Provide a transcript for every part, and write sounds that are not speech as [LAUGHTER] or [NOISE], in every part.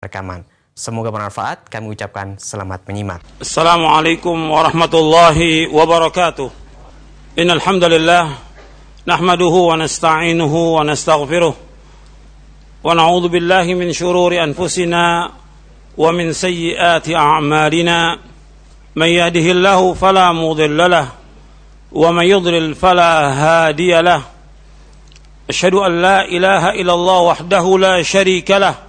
rekaman. Semoga bermanfaat. Kami ucapkan selamat menyimak. Assalamualaikum warahmatullahi wabarakatuh. Innal hamdalillah nahmaduhu wa nasta'inuhu wa nastaghfiruh wa na'udzu billahi min shururi anfusina wa min sayyiati a'malina. Man yahdihillahu fala mudilla lahu wa man yudlil fala hadiya lahu. Ashhadu an la ilaha illallah wahdahu la sharika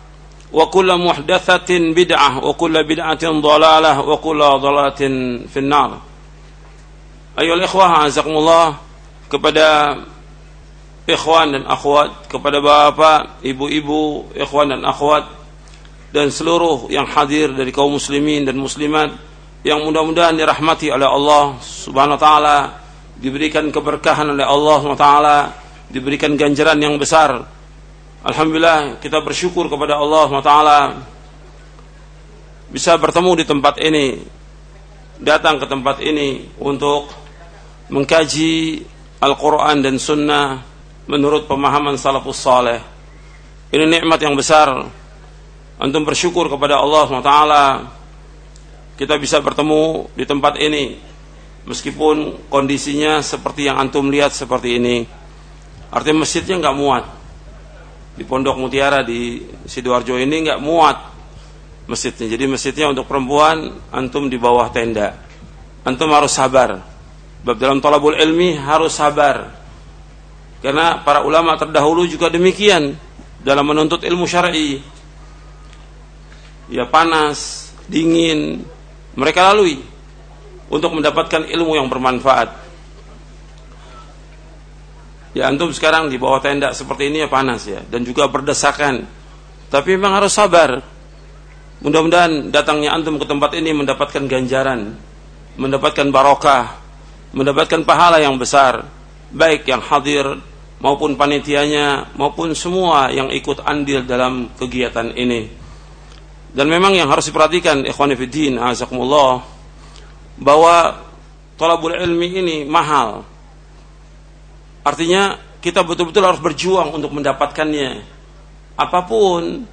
وكل محدثة بدعة وكل بدعة ضلالة وكل ضلالة في النار أيها الإخوة أعزكم الله kepada ikhwan dan akhwat kepada bapak, ibu-ibu, ikhwan dan akhwat dan seluruh yang hadir dari kaum muslimin dan muslimat yang mudah-mudahan dirahmati oleh Allah Subhanahu wa taala, diberikan keberkahan oleh Allah Subhanahu wa taala, diberikan ganjaran yang besar Alhamdulillah kita bersyukur kepada Allah SWT bisa bertemu di tempat ini datang ke tempat ini untuk mengkaji Al-Quran dan Sunnah menurut pemahaman salafus saleh. Ini nikmat yang besar. Antum bersyukur kepada Allah SWT kita bisa bertemu di tempat ini meskipun kondisinya seperti yang antum lihat seperti ini. Artinya masjidnya nggak muat di Pondok Mutiara di Sidoarjo ini nggak muat masjidnya. Jadi masjidnya untuk perempuan antum di bawah tenda. Antum harus sabar. Bab dalam talabul ilmi harus sabar. Karena para ulama terdahulu juga demikian dalam menuntut ilmu syar'i. Ya panas, dingin, mereka lalui untuk mendapatkan ilmu yang bermanfaat. Ya antum sekarang di bawah tenda seperti ini ya panas ya dan juga berdesakan. Tapi memang harus sabar. Mudah-mudahan datangnya antum ke tempat ini mendapatkan ganjaran, mendapatkan barokah, mendapatkan pahala yang besar, baik yang hadir maupun panitianya maupun semua yang ikut andil dalam kegiatan ini. Dan memang yang harus diperhatikan ikhwan fillah azakumullah bahwa talabul ilmi ini mahal Artinya kita betul-betul harus berjuang untuk mendapatkannya. Apa pun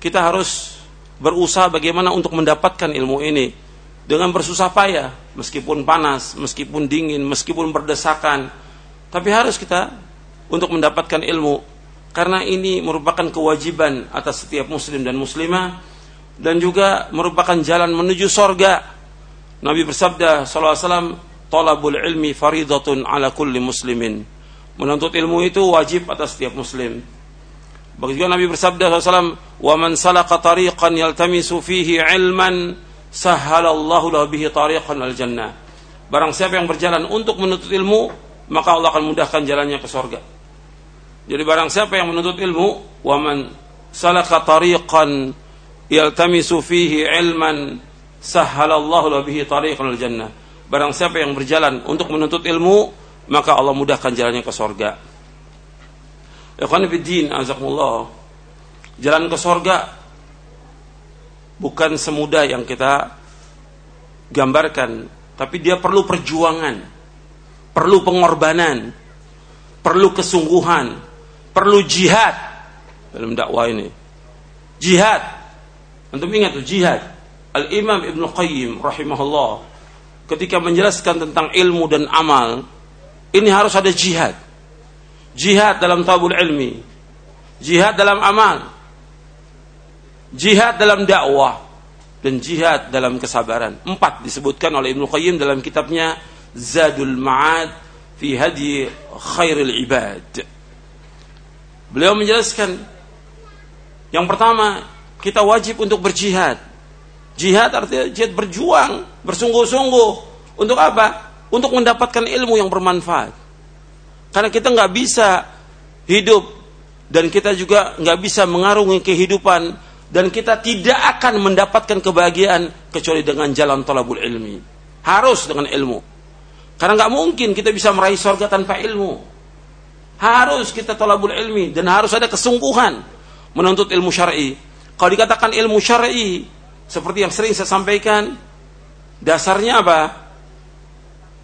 kita harus berusaha bagaimana untuk mendapatkan ilmu ini dengan bersusah payah, meskipun panas, meskipun dingin, meskipun berdesakan, tapi harus kita untuk mendapatkan ilmu karena ini merupakan kewajiban atas setiap muslim dan muslimah dan juga merupakan jalan menuju sorga. Nabi bersabda sallallahu alaihi wasallam talabul ilmi faridatun ala kulli muslimin. Menuntut ilmu itu wajib atas setiap muslim. Begitu juga Nabi bersabda SAW, "Wa man salaka tariqan yaltamisu fihi ilman, sahhalallahu lahu bihi tariqan al jannah." Barang siapa yang berjalan untuk menuntut ilmu, maka Allah akan mudahkan jalannya ke surga. Jadi barang siapa yang menuntut ilmu, wa man salaka tariqan yaltamisu fihi ilman, sahhalallahu lahu bihi tariqan al jannah Barang siapa yang berjalan untuk menuntut ilmu, maka Allah mudahkan jalannya ke sorga. Jalan ke sorga bukan semudah yang kita gambarkan, tapi dia perlu perjuangan, perlu pengorbanan, perlu kesungguhan, perlu jihad dalam dakwah ini. Jihad. Antum ingat tuh jihad. Al-Imam Ibn Qayyim rahimahullah ketika menjelaskan tentang ilmu dan amal, ini harus ada jihad. Jihad dalam tabul ilmi, jihad dalam amal, jihad dalam dakwah, dan jihad dalam kesabaran. Empat disebutkan oleh Ibnu Qayyim dalam kitabnya Zadul Ma'ad fi Hadi Khairul Ibad. Beliau menjelaskan yang pertama kita wajib untuk berjihad. Jihad artinya jihad berjuang, bersungguh-sungguh. Untuk apa? Untuk mendapatkan ilmu yang bermanfaat. Karena kita nggak bisa hidup dan kita juga nggak bisa mengarungi kehidupan dan kita tidak akan mendapatkan kebahagiaan kecuali dengan jalan tolabul ilmi. Harus dengan ilmu. Karena nggak mungkin kita bisa meraih surga tanpa ilmu. Harus kita tolabul ilmi dan harus ada kesungguhan menuntut ilmu syar'i. Kalau dikatakan ilmu syar'i, seperti yang sering saya sampaikan, dasarnya apa?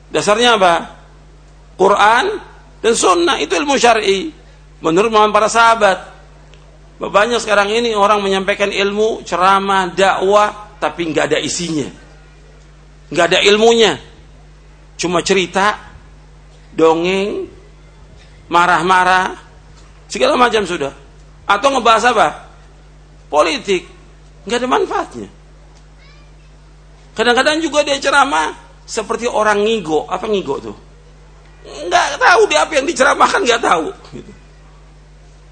Dasarnya apa? Quran dan sunnah itu ilmu syar'i. Menurut para sahabat. Banyak sekarang ini orang menyampaikan ilmu, ceramah, dakwah, tapi nggak ada isinya. Nggak ada ilmunya. Cuma cerita, dongeng, marah-marah, segala macam sudah. Atau ngebahas apa? Politik nggak ada manfaatnya. Kadang-kadang juga dia ceramah seperti orang ngigo. Apa ngigo tuh? Nggak tahu dia apa yang diceramahkan nggak tahu. Gitu.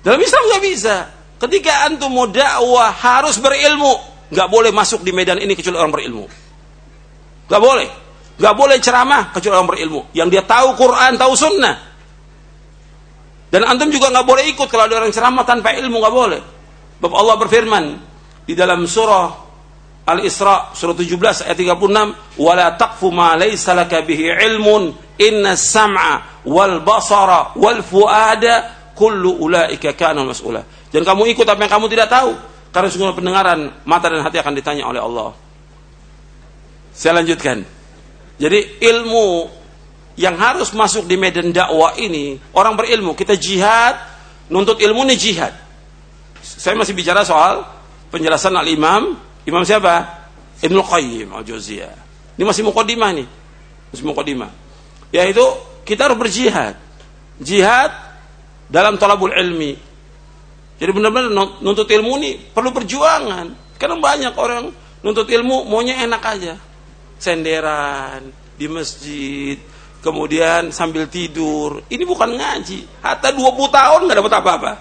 Dalam Islam nggak bisa. Ketika antum mau dakwah harus berilmu. Nggak boleh masuk di medan ini kecuali orang berilmu. Nggak boleh. Nggak boleh ceramah kecuali orang berilmu. Yang dia tahu Quran, tahu Sunnah. Dan antum juga nggak boleh ikut kalau ada orang ceramah tanpa ilmu nggak boleh. Bapak Allah berfirman, di dalam surah Al-Isra surah 17 ayat 36 wala taqfu ma laysa laka bihi ilmun inna sam'a wal basara wal fuada kullu ulaika kana mas'ula. Jangan kamu ikut apa yang kamu tidak tahu karena semua pendengaran mata dan hati akan ditanya oleh Allah. Saya lanjutkan. Jadi ilmu yang harus masuk di medan dakwah ini orang berilmu kita jihad nuntut ilmu ini jihad. Saya masih bicara soal penjelasan al-imam imam. Siapa? Ibnu Qayyim al-Jauziyah ini masih mukadimah nih masih mukadimah yaitu kita harus berjihad. Jihad dalam talabul ilmi. Jadi benar-benar nuntut ilmu ini perlu perjuangan. Karena banyak orang nuntut ilmu maunya enak aja. Senderan di masjid kemudian sambil tidur. Ini bukan ngaji. Hatta 20 tahun nggak dapat apa-apa.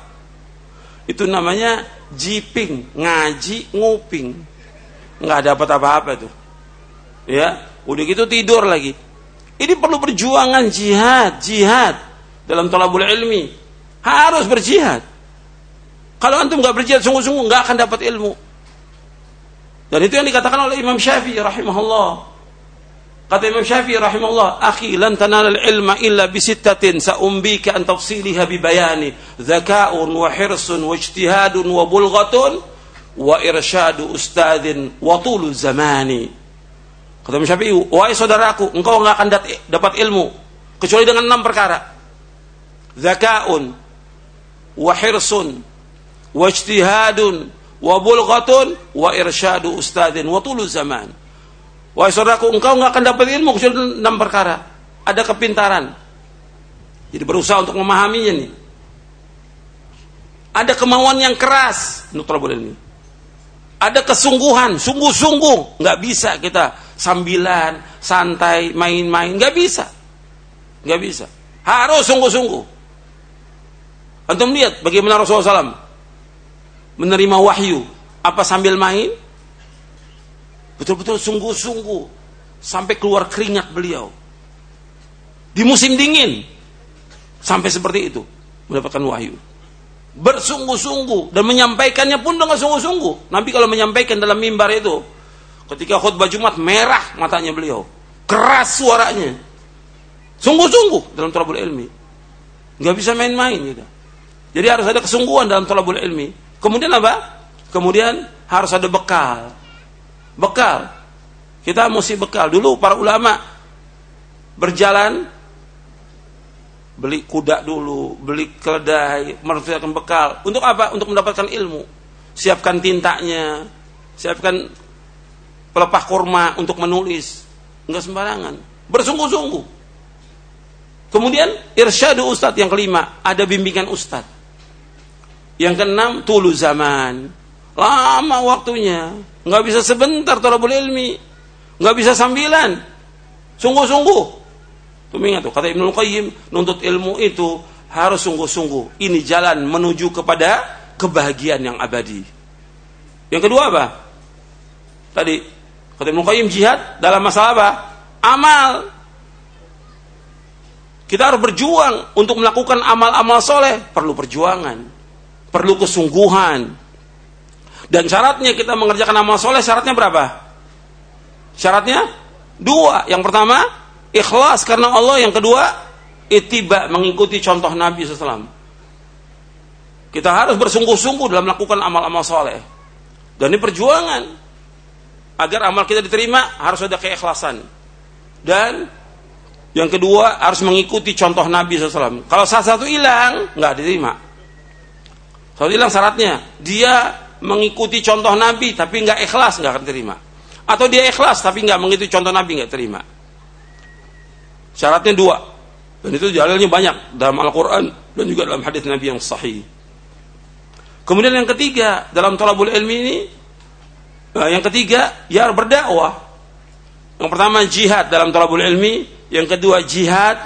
Itu namanya jiping, ngaji, nguping. Nggak dapat apa-apa tuh. Ya, udah gitu tidur lagi. Ini perlu perjuangan jihad, jihad dalam tolabul ilmi. Harus berjihad. Kalau antum nggak berjihad sungguh-sungguh nggak akan dapat ilmu. Dan itu yang dikatakan oleh Imam Syafi'i rahimahullah. Kata Imam Syafi'i rahimahullah, "Akhi, lan tanal ilma illa bi sittatin sa'umbika an tafsiliha bi bayani, dzaka'un wa hirsun wa ijtihadun wa bulghatun wa irsyadu ustadin wa tulu zamani." Kata Imam Syafi'i, "Wahai saudaraku, engkau enggak akan dapat ilmu kecuali dengan enam perkara. Dzaka'un wa hirsun wa ijtihadun wa bulghatun wa irsyadu ustadin wa tulu zaman." Wahai saudaraku, engkau nggak akan dapat ilmu kecuali enam perkara. Ada kepintaran. Jadi berusaha untuk memahaminya nih. Ada kemauan yang keras untuk ini. Ada kesungguhan, sungguh-sungguh. Nggak bisa kita sambilan, santai, main-main. Nggak bisa. Nggak bisa. Harus sungguh-sungguh. Antum lihat bagaimana Rasulullah SAW menerima wahyu. Apa sambil main? Betul-betul sungguh-sungguh sampai keluar keringat beliau. Di musim dingin sampai seperti itu mendapatkan wahyu. Bersungguh-sungguh dan menyampaikannya pun dengan sungguh-sungguh. Nabi kalau menyampaikan dalam mimbar itu ketika khutbah Jumat merah matanya beliau. Keras suaranya. Sungguh-sungguh dalam tolabul ilmi. Nggak bisa main-main gitu. Jadi harus ada kesungguhan dalam tolabul ilmi. Kemudian apa? Kemudian harus ada bekal bekal. Kita mesti bekal. Dulu para ulama berjalan beli kuda dulu, beli keledai, mempersiapkan bekal. Untuk apa? Untuk mendapatkan ilmu. Siapkan tintanya, siapkan pelepah kurma untuk menulis. Enggak sembarangan. Bersungguh-sungguh. Kemudian irsyadu ustadz yang kelima, ada bimbingan ustadz. Yang keenam, tulu zaman. Lama waktunya. Nggak bisa sebentar tolabul ilmi. Nggak bisa sambilan. Sungguh-sungguh. Tuh ingat tuh, kata Ibnu Qayyim, nuntut ilmu itu harus sungguh-sungguh. Ini jalan menuju kepada kebahagiaan yang abadi. Yang kedua apa? Tadi kata Ibnu Qayyim jihad dalam masalah apa? Amal. Kita harus berjuang untuk melakukan amal-amal soleh. Perlu perjuangan. Perlu kesungguhan. Dan syaratnya kita mengerjakan amal soleh, syaratnya berapa? Syaratnya dua. Yang pertama, ikhlas karena Allah. Yang kedua, itiba mengikuti contoh Nabi SAW. Kita harus bersungguh-sungguh dalam melakukan amal-amal soleh. Dan ini perjuangan. Agar amal kita diterima, harus ada keikhlasan. Dan yang kedua harus mengikuti contoh Nabi SAW. Kalau salah satu hilang, nggak diterima. Satu hilang syaratnya, dia mengikuti contoh Nabi tapi nggak ikhlas nggak akan terima. Atau dia ikhlas tapi nggak mengikuti contoh Nabi nggak terima. Syaratnya dua. Dan itu jalannya banyak dalam Al-Quran dan juga dalam hadis Nabi yang sahih. Kemudian yang ketiga dalam tolabul ilmi ini, yang ketiga ya berdakwah. Yang pertama jihad dalam tolabul ilmi, yang kedua jihad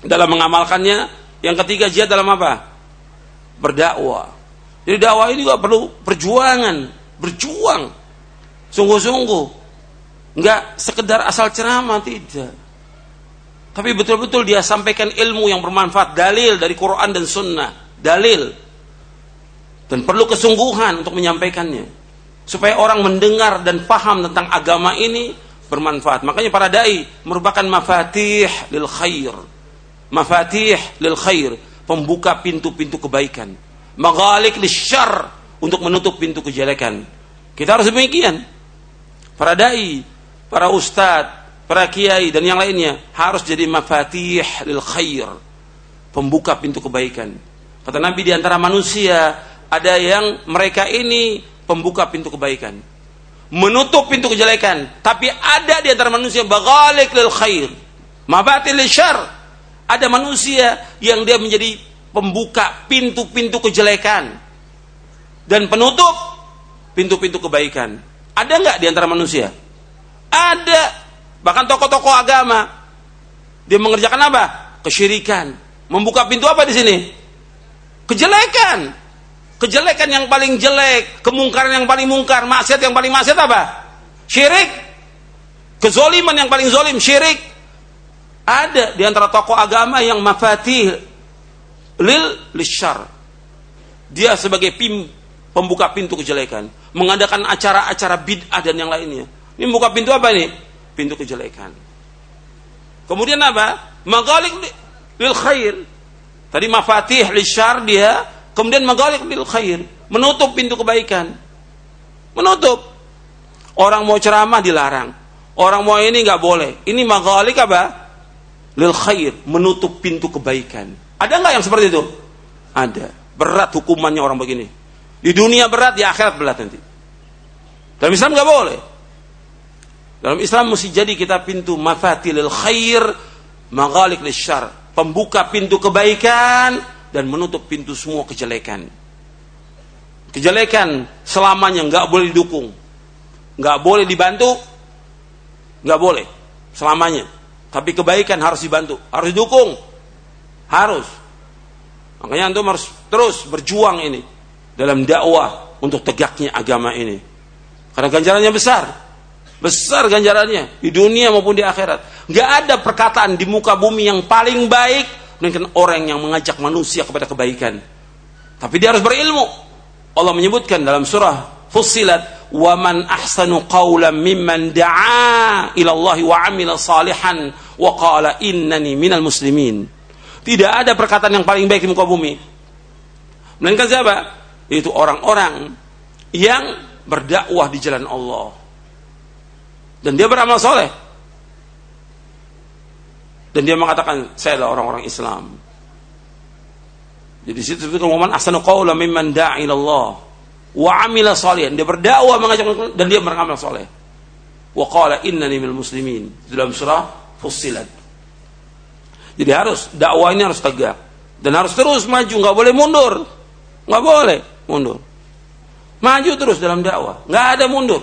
dalam mengamalkannya, yang ketiga jihad dalam apa? Berdakwah. Jadi dakwah ini juga perlu perjuangan, berjuang, sungguh-sungguh, nggak sekedar asal ceramah tidak. Tapi betul-betul dia sampaikan ilmu yang bermanfaat, dalil dari Quran dan Sunnah, dalil. Dan perlu kesungguhan untuk menyampaikannya. Supaya orang mendengar dan paham tentang agama ini bermanfaat. Makanya para dai merupakan mafatih lil khair. Mafatih lil khair, pembuka pintu-pintu kebaikan. Maghalik lisyar untuk menutup pintu kejelekan. Kita harus demikian. Para dai, para ustadz, para kiai dan yang lainnya harus jadi mafatih lil khair. Pembuka pintu kebaikan. Kata Nabi di antara manusia ada yang mereka ini pembuka pintu kebaikan menutup pintu kejelekan. Tapi ada di antara manusia bagalik lil khair, mabatil lil. Ada manusia yang dia menjadi pembuka pintu-pintu kejelekan dan penutup pintu-pintu kebaikan. Ada nggak di antara manusia? Ada. Bahkan tokoh-tokoh agama dia mengerjakan apa? Kesyirikan. Membuka pintu apa di sini? Kejelekan Kejelekan yang paling jelek, kemungkaran yang paling mungkar, maksiat yang paling maksiat apa? Syirik. Kezoliman yang paling zolim, syirik. Ada di antara tokoh agama yang mafatih lil lishar. Dia sebagai pim, pembuka pintu kejelekan, mengadakan acara-acara bid'ah dan yang lainnya. Ini membuka pintu apa nih? Pintu kejelekan. Kemudian apa? Magalik lil khair. Tadi mafatih lishar dia Kemudian magalik bil khair, menutup pintu kebaikan. Menutup. Orang mau ceramah dilarang. Orang mau ini nggak boleh. Ini magalik apa? Lil khair, menutup pintu kebaikan. Ada nggak yang seperti itu? Ada. Berat hukumannya orang begini. Di dunia berat, di akhirat berat nanti. Dalam Islam nggak boleh. Dalam Islam mesti jadi kita pintu mafatilil khair, magalik lil syar. Pembuka pintu kebaikan, dan menutup pintu semua kejelekan. Kejelekan selamanya nggak boleh didukung, nggak boleh dibantu, nggak boleh selamanya. Tapi kebaikan harus dibantu, harus didukung, harus. Makanya antum harus terus berjuang ini dalam dakwah untuk tegaknya agama ini. Karena ganjarannya besar, besar ganjarannya di dunia maupun di akhirat. Nggak ada perkataan di muka bumi yang paling baik melainkan orang yang mengajak manusia kepada kebaikan. Tapi dia harus berilmu. Allah menyebutkan dalam surah Fussilat, "Wa man ahsanu qawlan mimman da'a ila Allah wa 'amila salihan wa qala innani minal muslimin." Tidak ada perkataan yang paling baik di muka bumi. Melainkan siapa? Itu orang-orang yang berdakwah di jalan Allah. Dan dia beramal soleh dan dia mengatakan saya adalah orang-orang Islam. Jadi situ itu momen asanu qaula mimman da'a Allah wa amila salihan. Dia berdakwah mengajak dan dia beramal soleh. Wa qala innani minal muslimin. Dalam surah Fussilat. Jadi harus dakwah ini harus tegak dan harus terus maju, nggak boleh mundur. Nggak boleh mundur. Maju terus dalam dakwah, nggak ada mundur.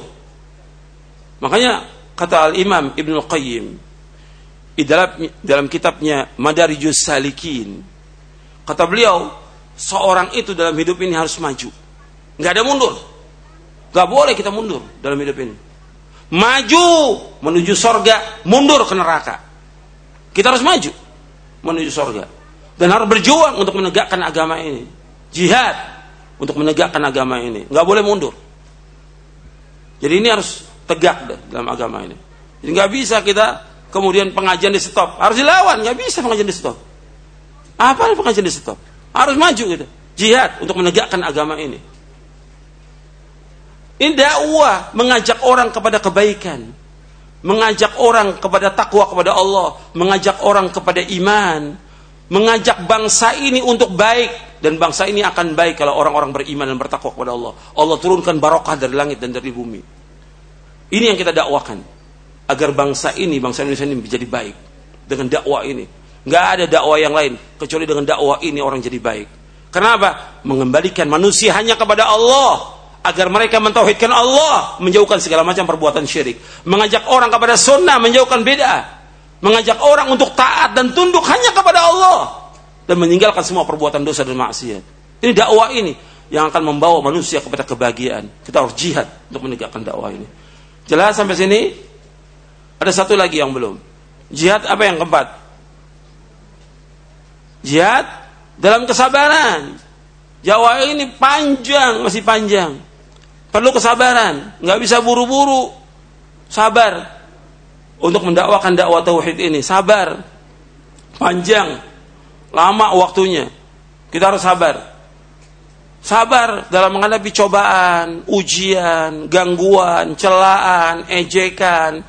Makanya kata Al Imam Ibnu Qayyim di dalam dalam kitabnya Madarijus Salikin, kata beliau, seorang itu dalam hidup ini harus maju, nggak ada mundur, nggak boleh kita mundur dalam hidup ini. Maju menuju sorga, mundur ke neraka. Kita harus maju menuju sorga dan harus berjuang untuk menegakkan agama ini. Jihad untuk menegakkan agama ini. Nggak boleh mundur. Jadi ini harus tegak dalam agama ini. Jadi nggak bisa kita kemudian pengajian di stop. Harus dilawan, nggak bisa pengajian di stop. Apa pengajian di stop? Harus maju gitu. Jihad untuk menegakkan agama ini. Ini dakwah mengajak orang kepada kebaikan, mengajak orang kepada takwa kepada Allah, mengajak orang kepada iman, mengajak bangsa ini untuk baik, dan bangsa ini akan baik kalau orang-orang beriman dan bertakwa kepada Allah. Allah turunkan barokah dari langit dan dari bumi. Ini yang kita dakwakan agar bangsa ini, bangsa Indonesia ini menjadi baik dengan dakwah ini. Nggak ada dakwah yang lain kecuali dengan dakwah ini orang jadi baik. Kenapa? Mengembalikan manusia hanya kepada Allah agar mereka mentauhidkan Allah, menjauhkan segala macam perbuatan syirik, mengajak orang kepada sunnah, menjauhkan beda, mengajak orang untuk taat dan tunduk hanya kepada Allah dan meninggalkan semua perbuatan dosa dan maksiat. Ini dakwah ini yang akan membawa manusia kepada kebahagiaan. Kita harus jihad untuk menegakkan dakwah ini. Jelas sampai sini? Ada satu lagi yang belum. Jihad apa yang keempat? Jihad dalam kesabaran. Jawa ini panjang, masih panjang. Perlu kesabaran, nggak bisa buru-buru. Sabar untuk mendakwakan dakwah tauhid ini. Sabar, panjang, Lama waktunya. Kita harus sabar. Sabar dalam menghadapi cobaan, ujian, gangguan, celaan, ejekan,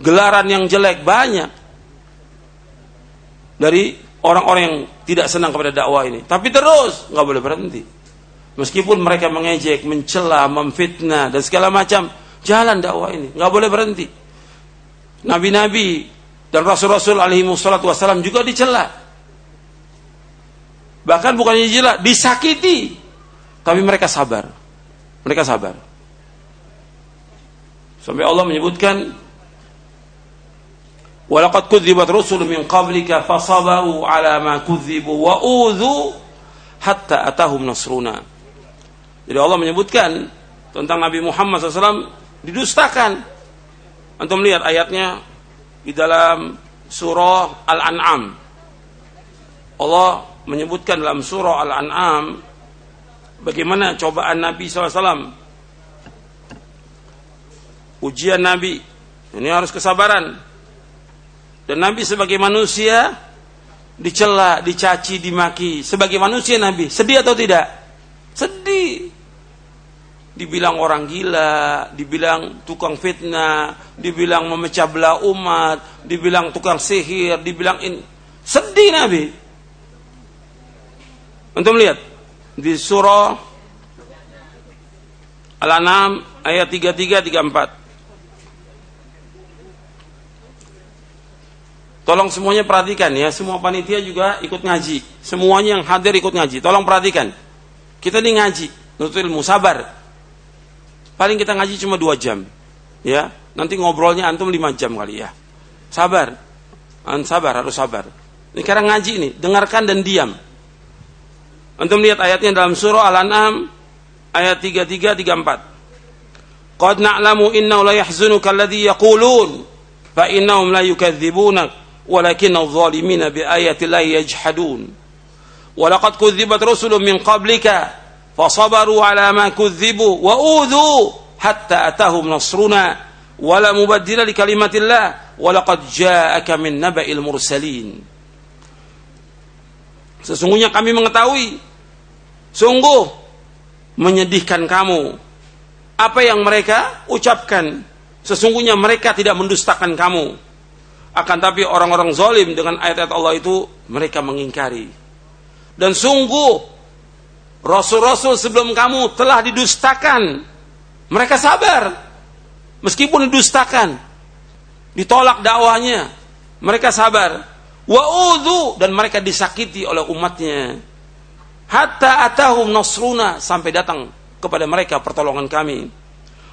gelaran yang jelek banyak dari orang-orang yang tidak senang kepada dakwah ini. Tapi terus nggak boleh berhenti. Meskipun mereka mengejek, mencela, memfitnah dan segala macam, jalan dakwah ini nggak boleh berhenti. Nabi-nabi dan rasul-rasul alaihi wassalam juga dicela. Bahkan bukannya jilat, disakiti. Tapi mereka sabar. Mereka sabar. Sampai Allah menyebutkan Walaqad kudzibat rusul min qablika fasabaru ala ma kudzibu wa udhu hatta atahum nasruna. Jadi Allah menyebutkan tentang Nabi Muhammad SAW didustakan. Antum lihat ayatnya di dalam surah Al-An'am. Allah menyebutkan dalam surah Al-An'am bagaimana cobaan Nabi SAW ujian Nabi ini harus kesabaran dan Nabi sebagai manusia dicela, dicaci, dimaki sebagai manusia Nabi sedih atau tidak? sedih dibilang orang gila, dibilang tukang fitnah, dibilang memecah belah umat, dibilang tukang sihir, dibilang ini. Sedih Nabi. Untuk melihat di surah Al-An'am ayat 33 34. Tolong semuanya perhatikan ya, semua panitia juga ikut ngaji. Semuanya yang hadir ikut ngaji. Tolong perhatikan. Kita ini ngaji, nutul ilmu, sabar. Paling kita ngaji cuma dua jam. Ya, nanti ngobrolnya antum lima jam kali ya. Sabar. An sabar, harus sabar. Ini sekarang ngaji ini, dengarkan dan diam. Antum lihat ayatnya dalam surah Al-An'am ayat 33 34. Qad na'lamu innahu la yahzunuka alladhi yaqulun fa innahum la yukadzibunak walakin adh-dhalimina bi ayati llahi yajhadun. Wa laqad kudzibat rusulun ma kudzibu wa udhu hatta atahum nasruna wala mubaddila li kalimatillah wa laqad ja'aka min naba'il mursalin. Sesungguhnya kami mengetahui Sungguh menyedihkan kamu. Apa yang mereka ucapkan. Sesungguhnya mereka tidak mendustakan kamu. Akan tapi orang-orang zalim dengan ayat-ayat Allah itu mereka mengingkari. Dan sungguh Rasul-Rasul sebelum kamu telah didustakan. Mereka sabar. Meskipun didustakan. Ditolak dakwahnya. Mereka sabar. Wa'udhu. Dan mereka disakiti oleh umatnya hatta atahum nasruna sampai datang kepada mereka pertolongan kami.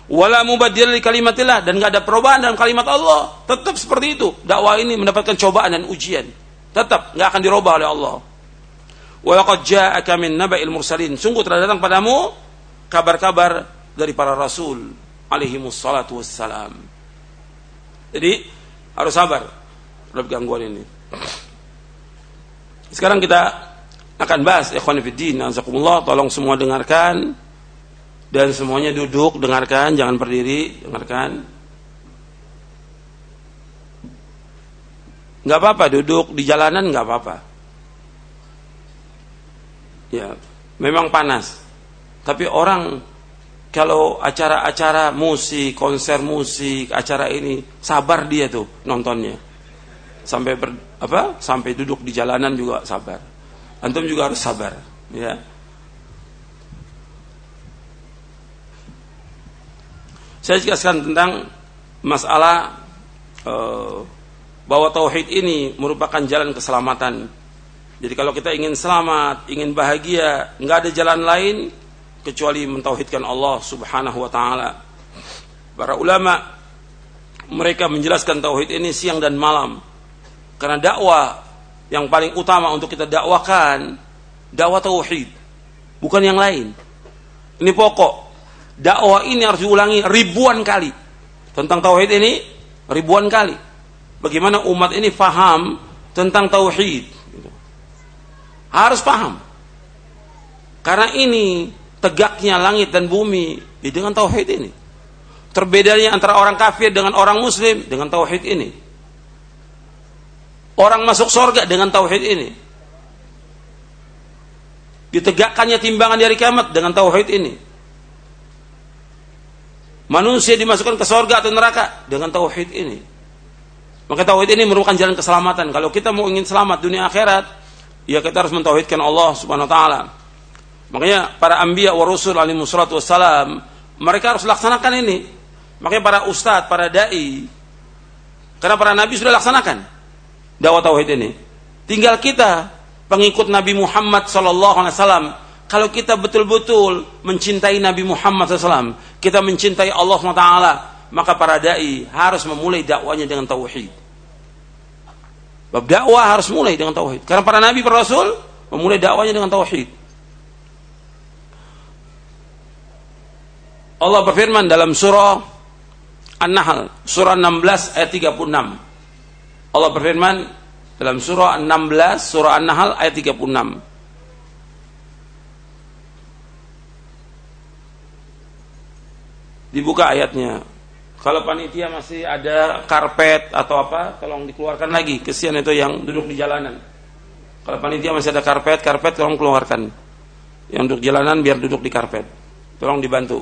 Wala mubaddil li kalimatillah dan nggak ada perubahan dalam kalimat Allah. Tetap seperti itu. Dakwah ini mendapatkan cobaan dan ujian. Tetap nggak akan dirubah oleh Allah. Walaqad ja'aka min naba'il mursalin. Sungguh telah datang padamu kabar-kabar dari para rasul alaihi wassalatu wassalam. Jadi harus sabar terhadap gangguan ini. Sekarang kita akan bahas ikhwan azakumullah, tolong semua dengarkan dan semuanya duduk dengarkan, jangan berdiri, dengarkan. Nggak apa-apa duduk di jalanan nggak apa-apa. Ya, memang panas. Tapi orang kalau acara-acara musik, konser musik, acara ini sabar dia tuh nontonnya. Sampai ber, apa? Sampai duduk di jalanan juga sabar. Antum juga harus sabar, ya. Saya jelaskan tentang masalah uh, bahwa tauhid ini merupakan jalan keselamatan. Jadi kalau kita ingin selamat, ingin bahagia, nggak ada jalan lain kecuali mentauhidkan Allah Subhanahu wa taala. Para ulama mereka menjelaskan tauhid ini siang dan malam. Karena dakwah yang paling utama untuk kita dakwakan dakwah tauhid, bukan yang lain. Ini pokok dakwah ini harus diulangi ribuan kali tentang tauhid ini ribuan kali bagaimana umat ini faham tentang tauhid harus paham. Karena ini tegaknya langit dan bumi ya dengan tauhid ini. Terbedanya antara orang kafir dengan orang muslim dengan tauhid ini. Orang masuk surga dengan tauhid ini. Ditegakkannya timbangan dari kiamat dengan tauhid ini. Manusia dimasukkan ke surga atau neraka dengan tauhid ini. Maka tauhid ini merupakan jalan keselamatan. Kalau kita mau ingin selamat dunia akhirat, ya kita harus mentauhidkan Allah Subhanahu wa taala. Makanya para anbiya wa rusul alaihi wassalatu wassalam, mereka harus laksanakan ini. Makanya para ustadz, para dai, karena para nabi sudah laksanakan dakwah tauhid ini. Tinggal kita pengikut Nabi Muhammad sallallahu alaihi wasallam kalau kita betul-betul mencintai Nabi Muhammad SAW, kita mencintai Allah SWT, maka para dai harus memulai dakwanya dengan tauhid. Bab dakwah harus mulai dengan tauhid. Karena para nabi, para rasul memulai dakwanya dengan tauhid. Allah berfirman dalam surah An-Nahl, surah 16 ayat 36. Allah berfirman dalam surah 16, surah An-Nahl ayat 36. dibuka ayatnya. Kalau panitia masih ada karpet atau apa, tolong dikeluarkan lagi. Kesian itu yang duduk di jalanan. Kalau panitia masih ada karpet, karpet tolong keluarkan. Yang duduk jalanan biar duduk di karpet. Tolong dibantu.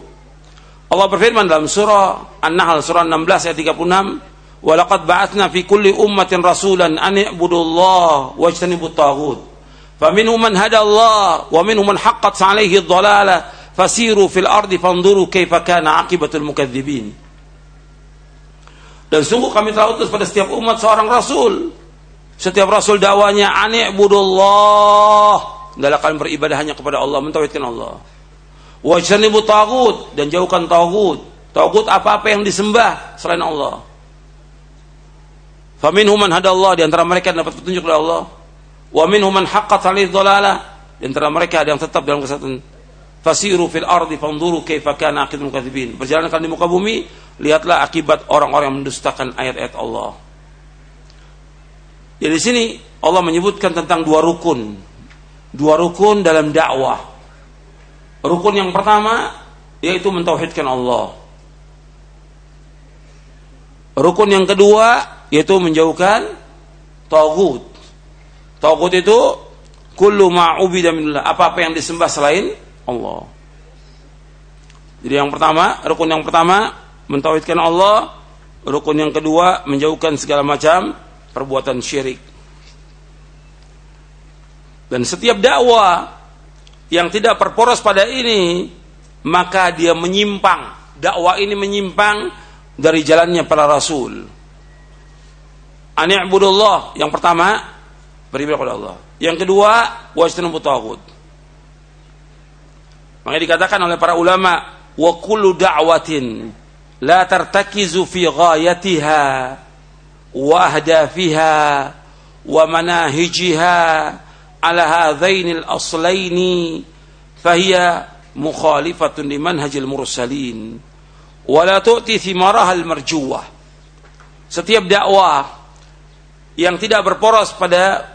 Allah berfirman dalam surah An-Nahl surah 16 ayat 36, "Walaqad ba'atsna fi kulli ummatin rasulan an i'budullaha wajtanibut taghut." Faminhum man hada Allah wa minhum man haqqat 'alaihi ad-dhalalah fasiru fil ardi fanzuru kaifa kana mukadzibin dan sungguh kami telah utus pada setiap umat seorang rasul. Setiap rasul dakwanya ani'budullah adalah kalian beribadah hanya kepada Allah mentauhidkan Allah. Wajtanibu tagut dan jauhkan tagut tagut apa-apa yang disembah selain Allah. Faminhum man hadallah. Di antara mereka yang dapat petunjuk dari Allah. Wa minhum man haqqat alaihi dhalalah. Di antara mereka ada yang tetap dalam kesatuan. Fasiru fil ardi fanzuru kaifa kana aqidul kadzibin. Di muka bumi, lihatlah akibat orang-orang yang mendustakan ayat-ayat Allah. Jadi di sini Allah menyebutkan tentang dua rukun. Dua rukun dalam dakwah. Rukun yang pertama yaitu mentauhidkan Allah. Rukun yang kedua yaitu menjauhkan tagut. Tagut itu kullu ma'ubida minillah, apa-apa yang disembah selain Allah. Jadi yang pertama, rukun yang pertama mentauhidkan Allah, rukun yang kedua menjauhkan segala macam perbuatan syirik. Dan setiap dakwah yang tidak berporos pada ini, maka dia menyimpang. Dakwah ini menyimpang dari jalannya para rasul. Ani'budullah yang pertama beribadah kepada Allah. Yang kedua wajtanibu tagut Makanya dikatakan oleh para ulama, wa kullu da'watin la tartakizu fi ghayatiha wa ahdafiha wa manahijiha ala hadzain al-aslaini fahiya mukhalifatun li manhajil mursalin wa la. Setiap dakwah yang tidak berporos pada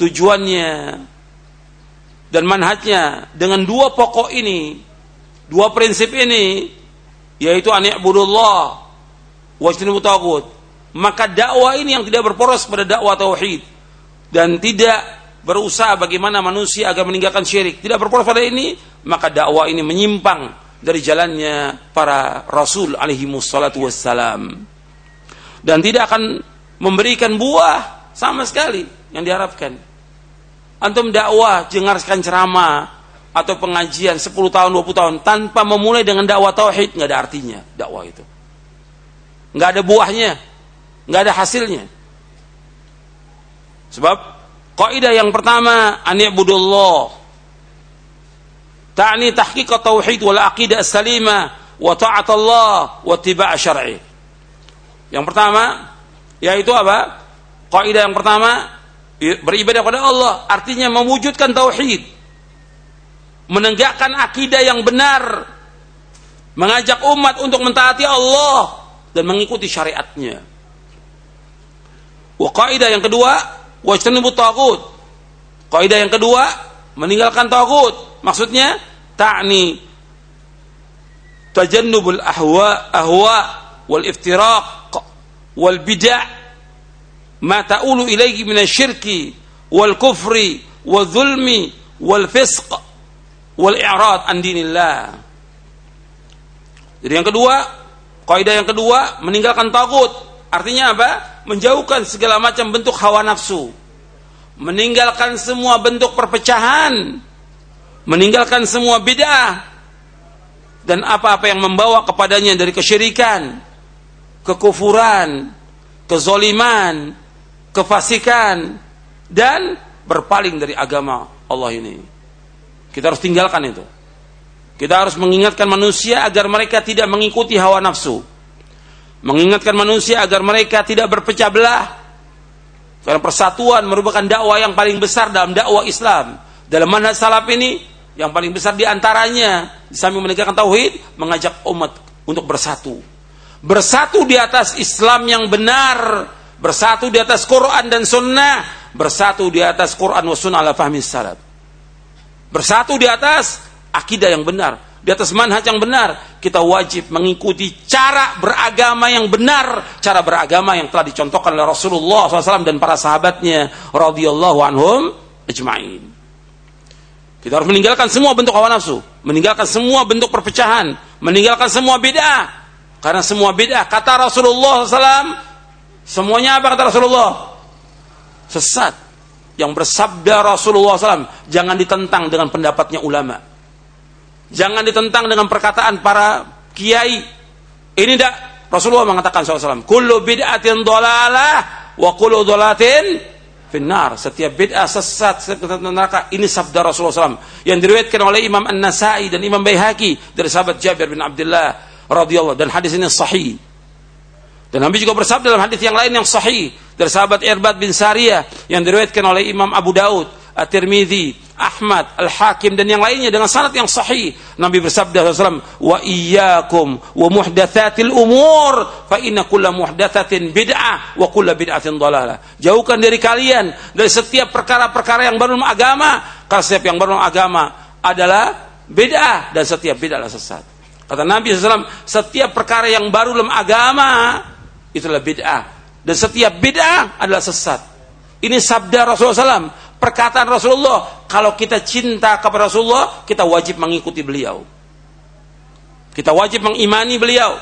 tujuannya dan manhajnya dengan dua pokok ini, dua prinsip ini, yaitu ani'budullah wajtanibu tagut. Maka dakwah ini yang tidak berporos pada dakwah tauhid dan tidak berusaha bagaimana manusia agar meninggalkan syirik, tidak berporos pada ini, maka dakwah ini menyimpang dari jalannya para rasul alaihi wassalatu wassalam. Dan tidak akan memberikan buah sama sekali yang diharapkan. Antum dakwah, dengarkan ceramah atau pengajian 10 tahun, 20 tahun tanpa memulai dengan dakwah tauhid nggak ada artinya dakwah itu. nggak ada buahnya, nggak ada hasilnya. Sebab kaidah yang pertama ani'budullah ta'ni tahqiq tauhid wal aqidah as-salimah wa ta'at Allah wa tiba' syar'i. Yang pertama yaitu apa? Kaidah yang pertama beribadah kepada Allah artinya mewujudkan tauhid menegakkan akidah yang benar, mengajak umat untuk mentaati Allah dan mengikuti syariatnya. Wa kaidah yang kedua, wajtanibu ta'ud. Kaidah yang kedua, meninggalkan ta'ud. Maksudnya ta'ni tajannubul ahwa ahwa wal iftiraq wal bid'ah ma ta'ulu ilaihi min syirki wal kufri wal zulmi wal fisq wal i'rad an dinillah. Jadi yang kedua, kaidah yang kedua meninggalkan takut. Artinya apa? Menjauhkan segala macam bentuk hawa nafsu. Meninggalkan semua bentuk perpecahan. Meninggalkan semua bid'ah dan apa-apa yang membawa kepadanya dari kesyirikan, kekufuran, kezoliman, kefasikan dan berpaling dari agama Allah ini. Kita harus tinggalkan itu. Kita harus mengingatkan manusia agar mereka tidak mengikuti hawa nafsu. Mengingatkan manusia agar mereka tidak berpecah belah. Karena persatuan merupakan dakwah yang paling besar dalam dakwah Islam. Dalam manhaj salaf ini yang paling besar di antaranya sambil menegakkan tauhid mengajak umat untuk bersatu. Bersatu di atas Islam yang benar, bersatu di atas Quran dan Sunnah, bersatu di atas Quran dan Sunnah ala fahmi salaf. Bersatu di atas akidah yang benar, di atas manhaj yang benar, kita wajib mengikuti cara beragama yang benar, cara beragama yang telah dicontohkan oleh Rasulullah SAW dan para sahabatnya radhiyallahu anhum ajma'in. Kita harus meninggalkan semua bentuk hawa nafsu, meninggalkan semua bentuk perpecahan, meninggalkan semua bid'ah. Karena semua bid'ah kata Rasulullah SAW Semuanya apa kata Rasulullah? Sesat. Yang bersabda Rasulullah SAW, jangan ditentang dengan pendapatnya ulama. Jangan ditentang dengan perkataan para kiai. Ini tidak Rasulullah mengatakan SAW, Kullu bid'atin dolalah, wa kullu dolatin finnar. Setiap bid'ah sesat, setiap neraka. Ini sabda Rasulullah SAW. Yang diriwayatkan oleh Imam An-Nasai dan Imam Baihaqi dari sahabat Jabir bin Abdullah radhiyallahu dan hadis ini sahih. Dan Nabi juga bersabda dalam hadis yang lain yang sahih dari sahabat Irbad bin Sariyah yang diriwayatkan oleh Imam Abu Daud, At-Tirmidzi, Ahmad, Al-Hakim dan yang lainnya dengan sanad yang sahih. Nabi bersabda SAW, "Wa iyyakum wa muhdatsatil umur, fa inna kulla muhdatsatin bid'ah wa kulla bid'atin dhalalah." Jauhkan dari kalian dari setiap perkara-perkara yang baru agama, karena setiap yang baru agama adalah bid'ah dan setiap bid'ah adalah sesat. Kata Nabi SAW, setiap perkara yang baru dalam agama itulah bid'ah. Dan setiap bid'ah adalah sesat. Ini sabda Rasulullah SAW. Perkataan Rasulullah. Kalau kita cinta kepada Rasulullah, kita wajib mengikuti beliau. Kita wajib mengimani beliau.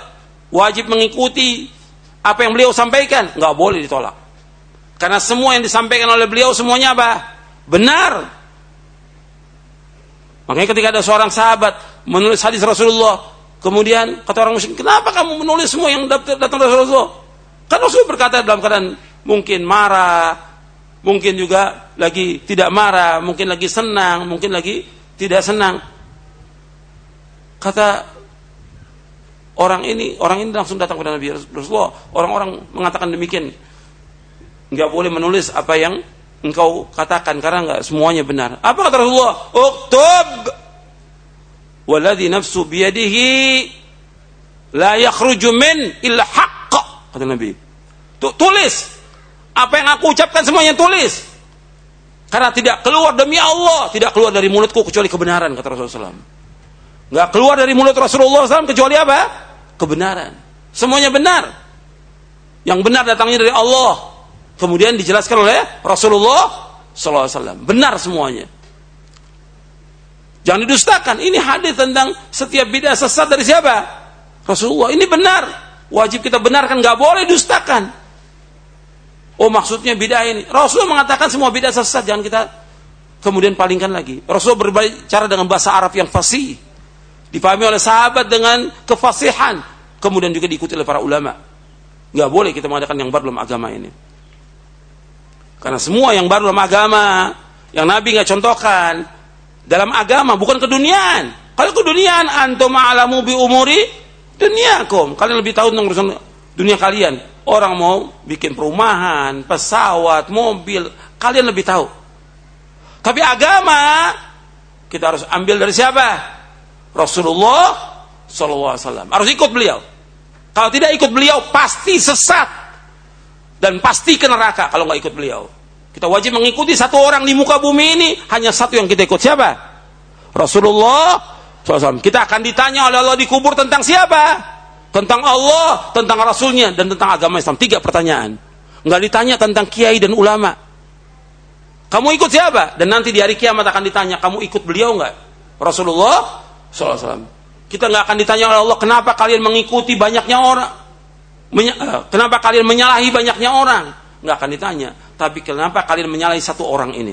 Wajib mengikuti apa yang beliau sampaikan. Nggak boleh ditolak. Karena semua yang disampaikan oleh beliau semuanya apa? Benar. Makanya ketika ada seorang sahabat menulis hadis Rasulullah, kemudian kata orang musyrik, kenapa kamu menulis semua yang datang dari Rasulullah? Kan Rasul berkata dalam keadaan mungkin marah, mungkin juga lagi tidak marah, mungkin lagi senang, mungkin lagi tidak senang. Kata orang ini, orang ini langsung datang kepada Nabi Rasulullah. Orang-orang mengatakan demikian. Nggak boleh menulis apa yang engkau katakan karena nggak semuanya benar. Apa kata Rasulullah? Uktub waladhi nafsu biyadihi la yakhruju min illa haqq kata Nabi. Tulis apa yang aku ucapkan semuanya tulis. Karena tidak keluar demi Allah, tidak keluar dari mulutku kecuali kebenaran kata Rasulullah SAW. Nggak keluar dari mulut Rasulullah SAW kecuali apa? Kebenaran. Semuanya benar. Yang benar datangnya dari Allah. Kemudian dijelaskan oleh Rasulullah SAW. Benar semuanya. Jangan didustakan. Ini hadis tentang setiap bidah sesat dari siapa? Rasulullah. Ini benar. Wajib kita benarkan. Nggak boleh dustakan. Oh maksudnya bidah ini. Rasulullah mengatakan semua bidah sesat. Jangan kita kemudian palingkan lagi. Rasulullah berbicara dengan bahasa Arab yang fasih. Dipahami oleh sahabat dengan kefasihan. Kemudian juga diikuti oleh para ulama. Nggak boleh kita mengatakan yang baru dalam agama ini. Karena semua yang baru dalam agama, yang Nabi nggak contohkan, dalam agama bukan keduniaan. Kalau keduniaan, antum alamu bi umuri duniakum. Kalian lebih tahu tentang urusan dunia kalian. Orang mau bikin perumahan, pesawat, mobil, kalian lebih tahu. Tapi agama kita harus ambil dari siapa? Rasulullah Wasallam. Harus ikut beliau. Kalau tidak ikut beliau pasti sesat dan pasti ke neraka kalau nggak ikut beliau. Kita wajib mengikuti satu orang di muka bumi ini hanya satu yang kita ikut siapa? Rasulullah SAW. Kita akan ditanya oleh Allah di kubur tentang siapa? tentang Allah, tentang Rasulnya, dan tentang agama Islam. Tiga pertanyaan. Nggak ditanya tentang kiai dan ulama. Kamu ikut siapa? Dan nanti di hari kiamat akan ditanya, kamu ikut beliau nggak? Rasulullah SAW. Kita nggak akan ditanya oleh Allah, kenapa kalian mengikuti banyaknya orang? Uh, kenapa kalian menyalahi banyaknya orang? Nggak akan ditanya. Tapi kenapa kalian menyalahi satu orang ini?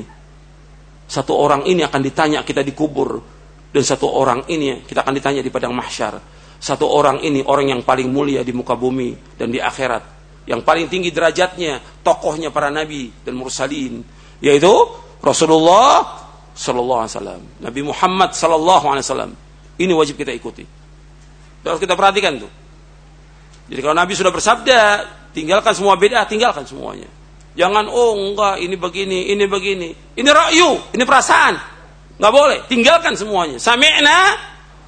Satu orang ini akan ditanya kita dikubur. Dan satu orang ini kita akan ditanya di padang mahsyar. Satu orang ini orang yang paling mulia di muka bumi dan di akhirat. Yang paling tinggi derajatnya tokohnya para nabi dan mursalin. Yaitu Rasulullah sallallahu alaihi wasallam. Nabi Muhammad sallallahu alaihi wasallam. Ini wajib kita ikuti. Harus kita perhatikan tuh. Jadi kalau Nabi sudah bersabda tinggalkan semua beda tinggalkan semuanya jangan oh enggak ini begini ini begini ini rakyu ini perasaan nggak boleh tinggalkan semuanya sami'na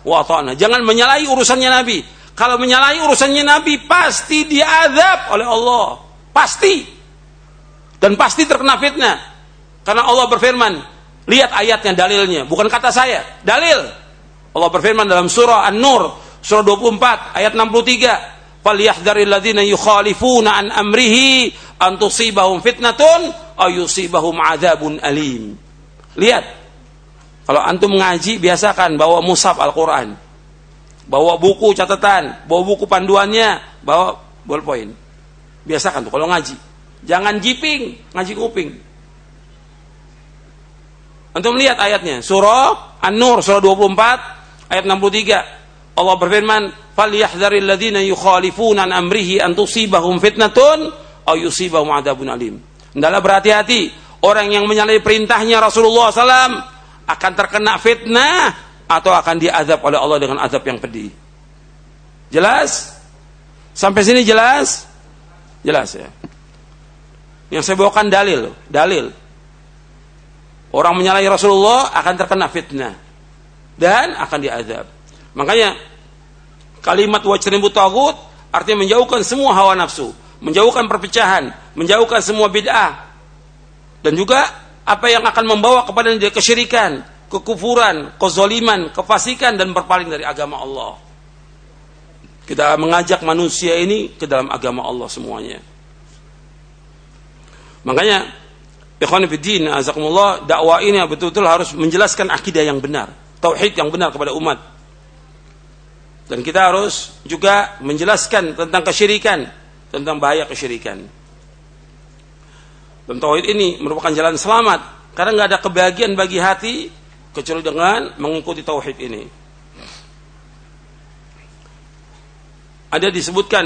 wa ta'na. Jangan menyalahi urusannya Nabi. Kalau menyalahi urusannya Nabi pasti diazab oleh Allah. Pasti. Dan pasti terkena fitnah. Karena Allah berfirman, lihat ayatnya dalilnya, bukan kata saya, dalil. Allah berfirman dalam surah An-Nur, surah 24 ayat 63, "Falyahdharil ladzina yukhalifuna an amrihi an tusibahum fitnatun aw yusibahum adzabun alim." Lihat, kalau antum ngaji biasakan bawa musab Al-Quran. Bawa buku catatan, bawa buku panduannya, bawa ballpoint. Biasakan tuh kalau ngaji. Jangan jiping, ngaji kuping. Antum lihat ayatnya, surah An-Nur surah 24 ayat 63. Allah berfirman, "Falyahdharil ladzina yukhalifuna an amrihi an tusibahum fitnatun aw yusibahum alim." Hendaklah berhati-hati orang yang menyalahi perintahnya Rasulullah SAW akan terkena fitnah atau akan diazab oleh Allah dengan azab yang pedih. Jelas? Sampai sini jelas? Jelas ya. Yang saya bawakan dalil, dalil. Orang menyalahi Rasulullah akan terkena fitnah dan akan diazab. Makanya kalimat wajribu tagut artinya menjauhkan semua hawa nafsu, menjauhkan perpecahan, menjauhkan semua bid'ah dan juga apa yang akan membawa kepada kesyirikan, kekufuran, kezoliman, kefasikan dan berpaling dari agama Allah. Kita mengajak manusia ini ke dalam agama Allah semuanya. Makanya ikhwan fillah azakumullah dakwah ini betul-betul harus menjelaskan akidah yang benar, tauhid yang benar kepada umat. Dan kita harus juga menjelaskan tentang kesyirikan, tentang bahaya kesyirikan. Dan tauhid ini merupakan jalan selamat karena nggak ada kebahagiaan bagi hati kecuali dengan mengikuti tauhid ini. Ada disebutkan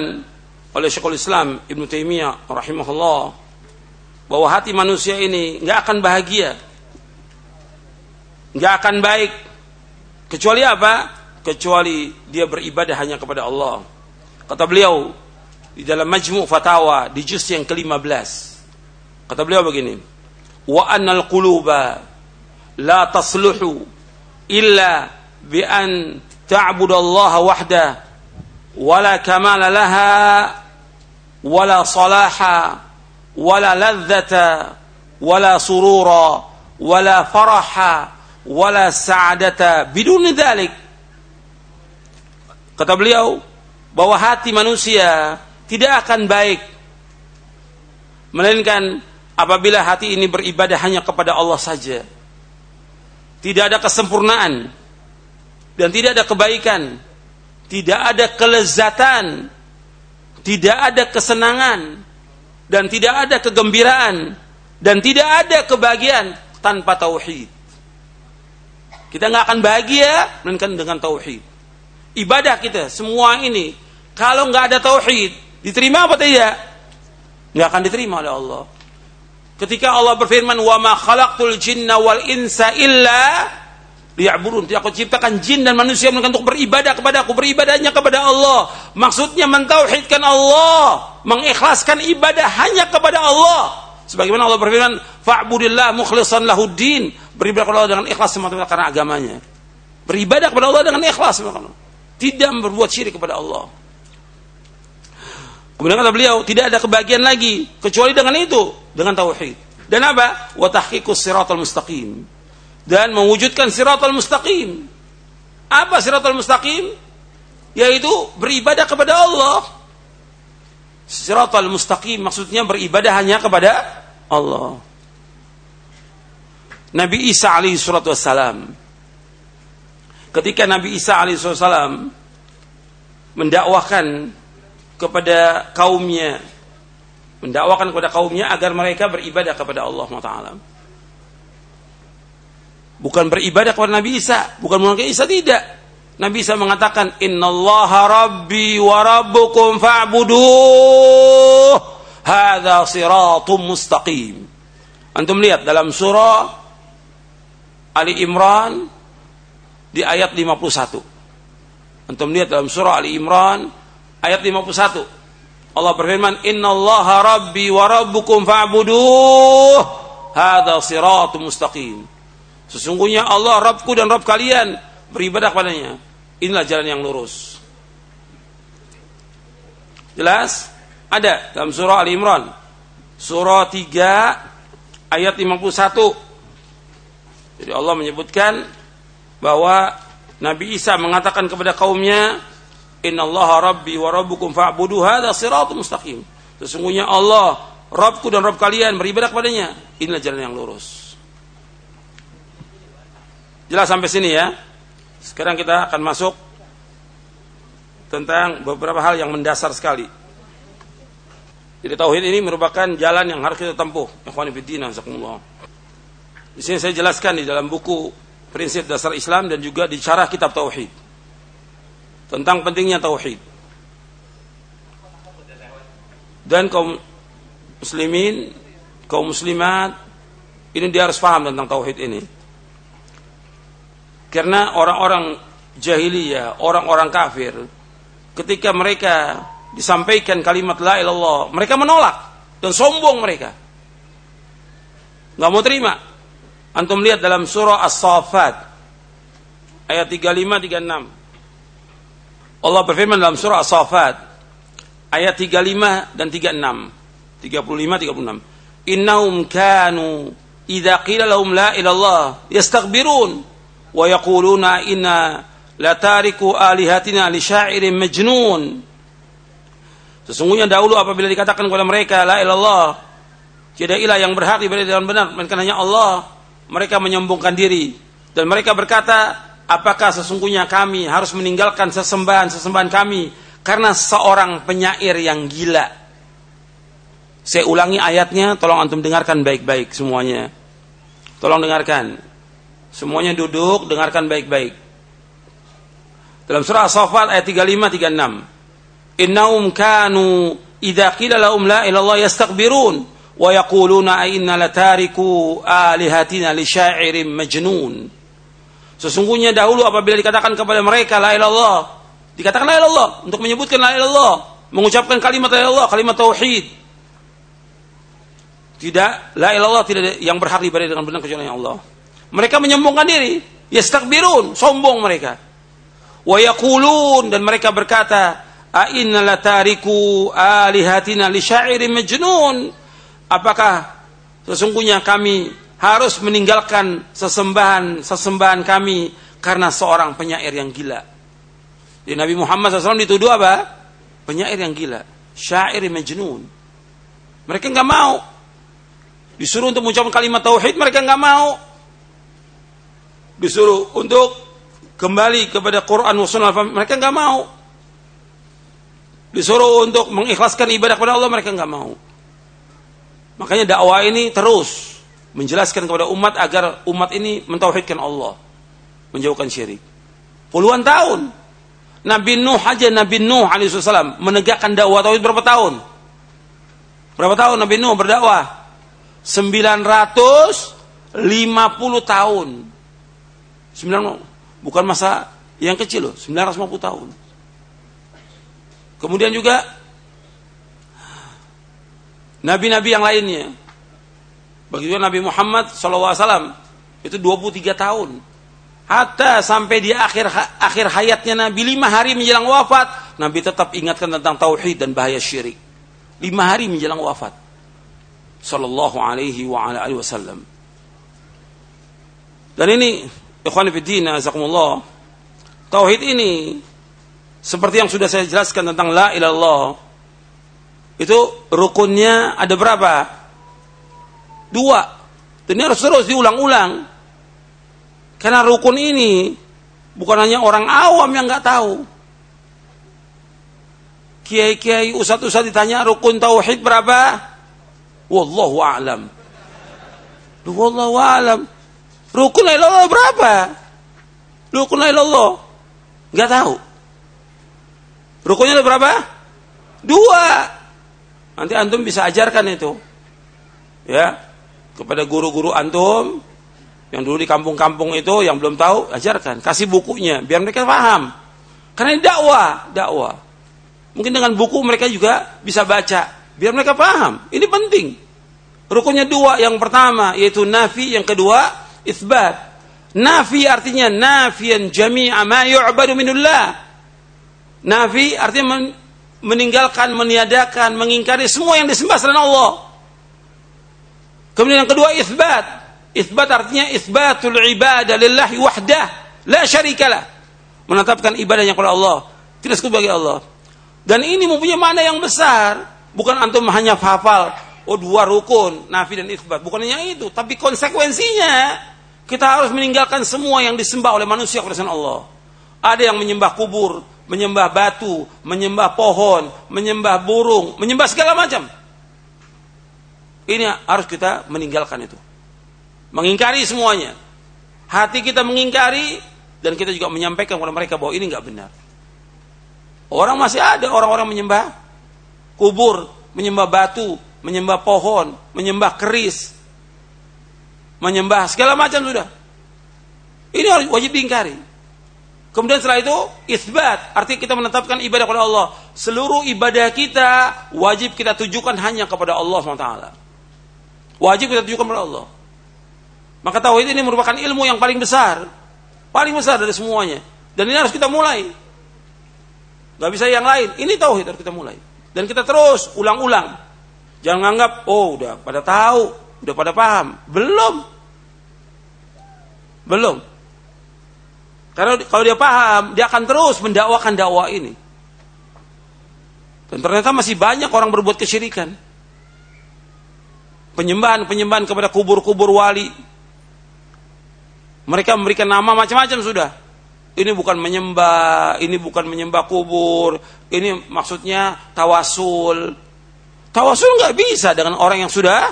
oleh Syekhul Islam Ibn Taimiyah rahimahullah bahwa hati manusia ini nggak akan bahagia, nggak akan baik kecuali apa? kecuali dia beribadah hanya kepada Allah. Kata beliau di dalam Majmu' Fatawa di juz yang ke-15. Kata beliau begini, "Wa annal quluba la tasluhu illa bi an ta'budallaha wahda wala kamala laha wala salaha wala ladzata wala surura wala faraha wala sa'adata biduni dzalik kata beliau bahwa hati manusia tidak akan baik melainkan apabila hati ini beribadah hanya kepada Allah saja tidak ada kesempurnaan dan tidak ada kebaikan tidak ada kelezatan tidak ada kesenangan dan tidak ada kegembiraan dan tidak ada kebahagiaan tanpa tauhid. Kita nggak akan bahagia melainkan dengan tauhid. Ibadah kita semua ini kalau nggak ada tauhid diterima apa tidak? Nggak akan diterima oleh Allah. Ketika Allah berfirman wa ma khalaqtul jinna wal insa illa liya'budun. Aku ciptakan jin dan manusia untuk beribadah kepada aku, beribadahnya kepada Allah. Maksudnya mentauhidkan Allah, mengikhlaskan ibadah hanya kepada Allah. Sebagaimana Allah berfirman, "Fa'budillah mukhlishan lahuddin." Beribadah kepada Allah dengan ikhlas semata-mata karena agamanya. Beribadah kepada Allah dengan ikhlas Tidak berbuat syirik kepada Allah. Kemudian kata beliau, tidak ada kebahagiaan lagi kecuali dengan itu, dengan tauhid. Dan apa? Wa tahqiqus siratal mustaqim. Dan mewujudkan siratal mustaqim. Apa siratal mustaqim? Yaitu beribadah kepada Allah. Siratal mustaqim maksudnya beribadah hanya kepada Allah. Nabi Isa alaihi salatu wassalam ketika Nabi Isa alaihi salatu mendakwahkan kepada kaumnya mendakwakan kepada kaumnya agar mereka beribadah kepada Allah taala. Bukan beribadah kepada Nabi Isa, bukan mengangkat Isa tidak. Nabi Isa mengatakan, "Innallaha rabbi wa rabbukum fa'buduh." Hadza siratum mustaqim. Antum lihat dalam surah Ali Imran di ayat 51. Antum lihat dalam surah Ali Imran ayat 51. Allah berfirman, "Innallaha rabbi wa rabbukum fa'buduh." Hadza siratum mustaqim. Sesungguhnya Allah Rabbku dan Rabb kalian beribadah kepadanya. Inilah jalan yang lurus. Jelas? Ada dalam surah Al Imran. Surah 3 ayat 51. Jadi Allah menyebutkan bahwa Nabi Isa mengatakan kepada kaumnya, "Innallaha rabbi wa rabbukum fa'budu hadza siratul mustaqim." Sesungguhnya Allah, Rabbku dan Rabb kalian beribadah kepadanya. Inilah jalan yang lurus. Jelas sampai sini ya. Sekarang kita akan masuk tentang beberapa hal yang mendasar sekali. Jadi tauhid ini merupakan jalan yang harus kita tempuh. Ikhwan fillah, Di sini saya jelaskan di dalam buku Prinsip Dasar Islam dan juga di syarah kitab tauhid. Tentang pentingnya tauhid. Dan kaum muslimin, kaum muslimat ini dia harus paham tentang tauhid ini. Karena orang-orang jahiliyah, orang-orang kafir ketika mereka disampaikan kalimat la ilallah, mereka menolak dan sombong mereka. Nggak mau terima. Antum lihat dalam surah As-Saffat ayat 35 36. Allah berfirman dalam surah As-Saffat ayat 35 dan 36. 35 36. Innahum kanu idza qila lahum la ilallah yastaghbirun wa yaquluna inna la tariku alihatina li sya'irin majnun Sesungguhnya dahulu apabila dikatakan kepada mereka la ilallah, tidak ilah yang berhak diberi dengan benar, melainkan hanya Allah, mereka menyombongkan diri dan mereka berkata, apakah sesungguhnya kami harus meninggalkan sesembahan-sesembahan kami karena seorang penyair yang gila? Saya ulangi ayatnya, tolong antum dengarkan baik-baik semuanya. Tolong dengarkan. Semuanya duduk, dengarkan baik-baik. Dalam surah As-Saffat ayat 35 36 innahum kanu idza qila lahum la ilallah yastakbirun wa yaquluna inna latariku alihatina li sya'irin majnun Sesungguhnya dahulu apabila dikatakan kepada mereka la ilallah, dikatakan la ilallah untuk menyebutkan la ilallah, mengucapkan kalimat la ilallah, kalimat tauhid. Tidak la ilallah tidak yang berhak diibadahi dengan benar kecuali Allah. Mereka menyombongkan diri, yastakbirun, sombong mereka. Wa yaqulun dan mereka berkata, "A inna latariku alihatina li syairin majnun?" Apakah sesungguhnya kami harus meninggalkan sesembahan sesembahan kami karena seorang penyair yang gila. Di Nabi Muhammad SAW dituduh apa? Penyair yang gila, syair majnun. Mereka nggak mau. Disuruh untuk mengucapkan kalimat tauhid, mereka nggak mau. Disuruh untuk kembali kepada Quran wa sunnah, mereka nggak mau. Disuruh untuk mengikhlaskan ibadah kepada Allah, mereka nggak mau. Makanya dakwah ini terus menjelaskan kepada umat agar umat ini mentauhidkan Allah, menjauhkan syirik. Puluhan tahun Nabi Nuh aja Nabi Nuh alaihissalam menegakkan dakwah tauhid berapa tahun? Berapa tahun Nabi Nuh berdakwah? 950 tahun. 9 bukan masa yang kecil loh, 950 tahun. Kemudian juga nabi-nabi yang lainnya Begitu Nabi Muhammad SAW itu 23 tahun. Hatta sampai di akhir akhir hayatnya Nabi lima hari menjelang wafat, Nabi tetap ingatkan tentang tauhid dan bahaya syirik. Lima hari menjelang wafat. Sallallahu alaihi wa ala alihi wasallam. Dan ini ikhwan fillah azakumullah. Tauhid ini seperti yang sudah saya jelaskan tentang la ilallah. Itu rukunnya ada berapa? Dua. Dan ini harus terus diulang-ulang. Karena rukun ini bukan hanya orang awam yang nggak tahu. Kiai-kiai usat-usat ditanya rukun tauhid berapa? Wallahu a'lam. Wallahu a'lam. Rukun la ilallah berapa? Rukun la ilallah. Nggak tahu. Rukunnya ada berapa? Dua. Nanti antum bisa ajarkan itu. Ya, kepada guru-guru antum yang dulu di kampung-kampung itu yang belum tahu ajarkan. Kasih bukunya biar mereka paham. Karena ini dakwah dakwah. Mungkin dengan buku mereka juga bisa baca biar mereka paham. Ini penting. Rukunnya dua yang pertama yaitu nafi yang kedua isbat. Nafi artinya nafian jami'a ma yu'badu minullah. Nafi artinya meninggalkan meniadakan mengingkari semua yang disembah selain Allah Kemudian yang kedua isbat. Isbat artinya isbatul ibadah lillahi wahdah. La syarikalah. Menetapkan ibadah yang kepada Allah. Tidak sekutu bagi Allah. Dan ini mempunyai makna yang besar. Bukan antum hanya hafal. Oh dua rukun. Nafi dan isbat. Bukan hanya itu. Tapi konsekuensinya. Kita harus meninggalkan semua yang disembah oleh manusia kepada Allah. Ada yang menyembah kubur. Menyembah batu. Menyembah pohon. Menyembah burung. Menyembah segala macam ini harus kita meninggalkan itu. Mengingkari semuanya. Hati kita mengingkari dan kita juga menyampaikan kepada mereka bahwa ini nggak benar. Orang masih ada orang-orang menyembah kubur, menyembah batu, menyembah pohon, menyembah keris, menyembah segala macam sudah. Ini harus wajib diingkari. Kemudian setelah itu isbat, artinya kita menetapkan ibadah kepada Allah. Seluruh ibadah kita wajib kita tujukan hanya kepada Allah SWT. Wajib kita tunjukkan kepada Allah. Maka tauhid ini merupakan ilmu yang paling besar. Paling besar dari semuanya. Dan ini harus kita mulai. Gak bisa yang lain. Ini tauhid harus kita mulai. Dan kita terus ulang-ulang. Jangan anggap, oh udah pada tahu, udah pada paham. Belum. Belum. Karena kalau dia paham, dia akan terus mendakwakan dakwah ini. Dan ternyata masih banyak orang berbuat kesyirikan penyembahan-penyembahan kepada kubur-kubur wali. Mereka memberikan nama macam-macam sudah. Ini bukan menyembah, ini bukan menyembah kubur, ini maksudnya tawasul. Tawasul nggak bisa dengan orang yang sudah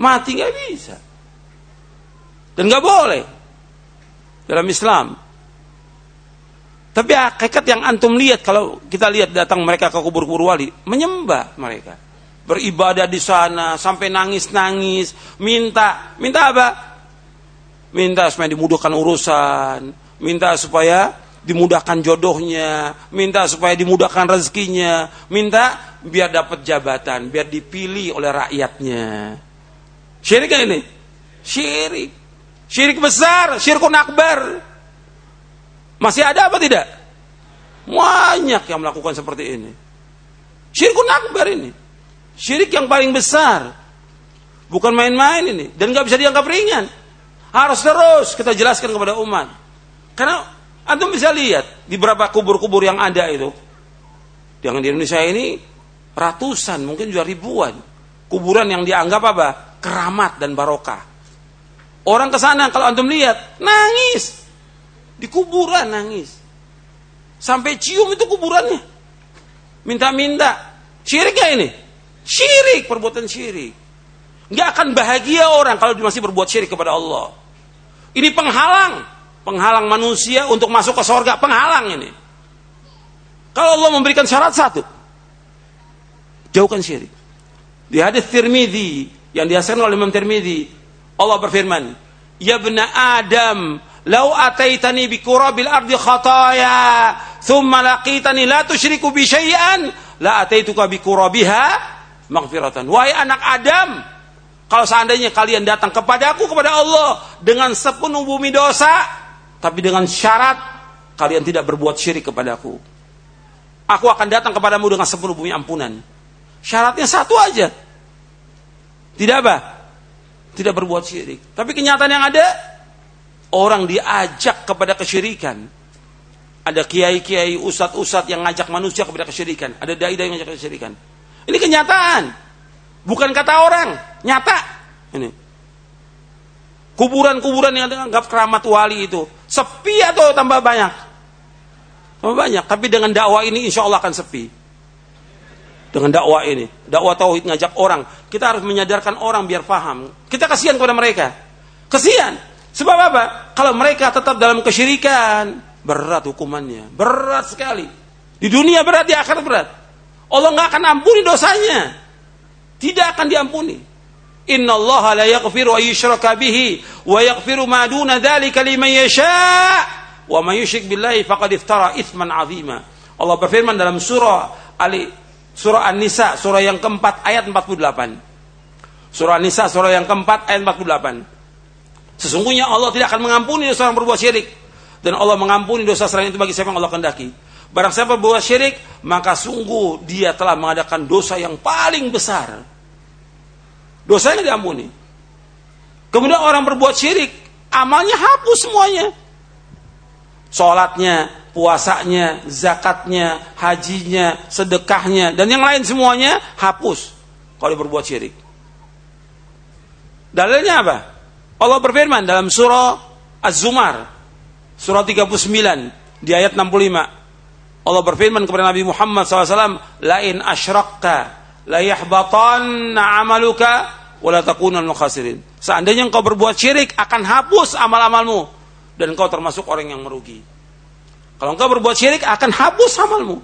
mati nggak bisa. Dan nggak boleh dalam Islam. Tapi hakikat yang antum lihat kalau kita lihat datang mereka ke kubur-kubur wali, menyembah mereka beribadah di sana sampai nangis-nangis, minta, minta apa? minta supaya dimudahkan urusan, minta supaya dimudahkan jodohnya, minta supaya dimudahkan rezekinya, minta biar dapat jabatan, biar dipilih oleh rakyatnya. Syirik gak ini? Syirik. Syirik besar, syirkun akbar. Masih ada apa tidak? Banyak yang melakukan seperti ini. Syirkun akbar ini. Syirik yang paling besar. Bukan main-main ini. Dan nggak bisa dianggap ringan. Harus terus kita jelaskan kepada umat. Karena Antum bisa lihat di beberapa kubur-kubur yang ada itu. Yang di Indonesia ini ratusan, mungkin juga ribuan. Kuburan yang dianggap apa? Keramat dan barokah. Orang ke sana kalau antum lihat, nangis. Di kuburan nangis. Sampai cium itu kuburannya. Minta-minta. Syirik ya ini? Syirik, perbuatan syirik. Nggak akan bahagia orang kalau masih berbuat syirik kepada Allah. Ini penghalang. Penghalang manusia untuk masuk ke sorga. Penghalang ini. Kalau Allah memberikan syarat satu. Jauhkan syirik. Di hadis Tirmidzi yang dihasilkan oleh Imam Tirmidzi Allah berfirman ya bena Adam lau ataitani bi kurabil ardi khataya thumma laqitani la tusyriku bi syai'an la ataituka bi kurabiha maghfiratan wahai anak Adam kalau seandainya kalian datang kepadaku kepada Allah dengan sepenuh bumi dosa, tapi dengan syarat kalian tidak berbuat syirik kepadaku. Aku akan datang kepadamu dengan sepuluh bumi ampunan. Syaratnya satu aja. Tidak apa? Tidak berbuat syirik. Tapi kenyataan yang ada, orang diajak kepada kesyirikan. Ada kiai-kiai, ustadz-ustadz yang ngajak manusia kepada kesyirikan. Ada dai-dai yang ngajak kesyirikan. Ini kenyataan. Bukan kata orang, nyata. Ini. Kuburan-kuburan yang dianggap keramat wali itu sepi atau tambah banyak? Tambah banyak. Tapi dengan dakwah ini insya Allah akan sepi. Dengan dakwah ini, dakwah tauhid ngajak orang, kita harus menyadarkan orang biar paham. Kita kasihan kepada mereka. Kasihan. Sebab apa? Kalau mereka tetap dalam kesyirikan, berat hukumannya, berat sekali. Di dunia berat, di akhirat berat. Allah nggak akan ampuni dosanya. Tidak akan diampuni. Inna Allah la yaghfiru an yushraka bihi wa yaghfiru ma duna dzalika liman yasha wa man yusyrik billahi faqad iftara itsman azima. Allah berfirman dalam surah Ali surah An-Nisa surah yang keempat ayat 48. Surah An-Nisa surah yang keempat ayat 48. Sesungguhnya Allah tidak akan mengampuni dosa orang berbuat syirik dan Allah mengampuni dosa selain itu bagi siapa yang Allah kehendaki. Barang siapa berbuat syirik, maka sungguh dia telah mengadakan dosa yang paling besar Dosanya diampuni. Kemudian orang berbuat syirik, amalnya hapus semuanya. Sholatnya, puasanya, zakatnya, hajinya, sedekahnya, dan yang lain semuanya hapus kalau berbuat syirik. Dalilnya apa? Allah berfirman dalam surah Az-Zumar, surah 39, di ayat 65. Allah berfirman kepada Nabi Muhammad SAW, Lain asyrakta la yahbatanna amaluka wala takunal khasirin. Seandainya engkau berbuat syirik akan hapus amal-amalmu dan engkau termasuk orang yang merugi. Kalau engkau berbuat syirik akan hapus amalmu.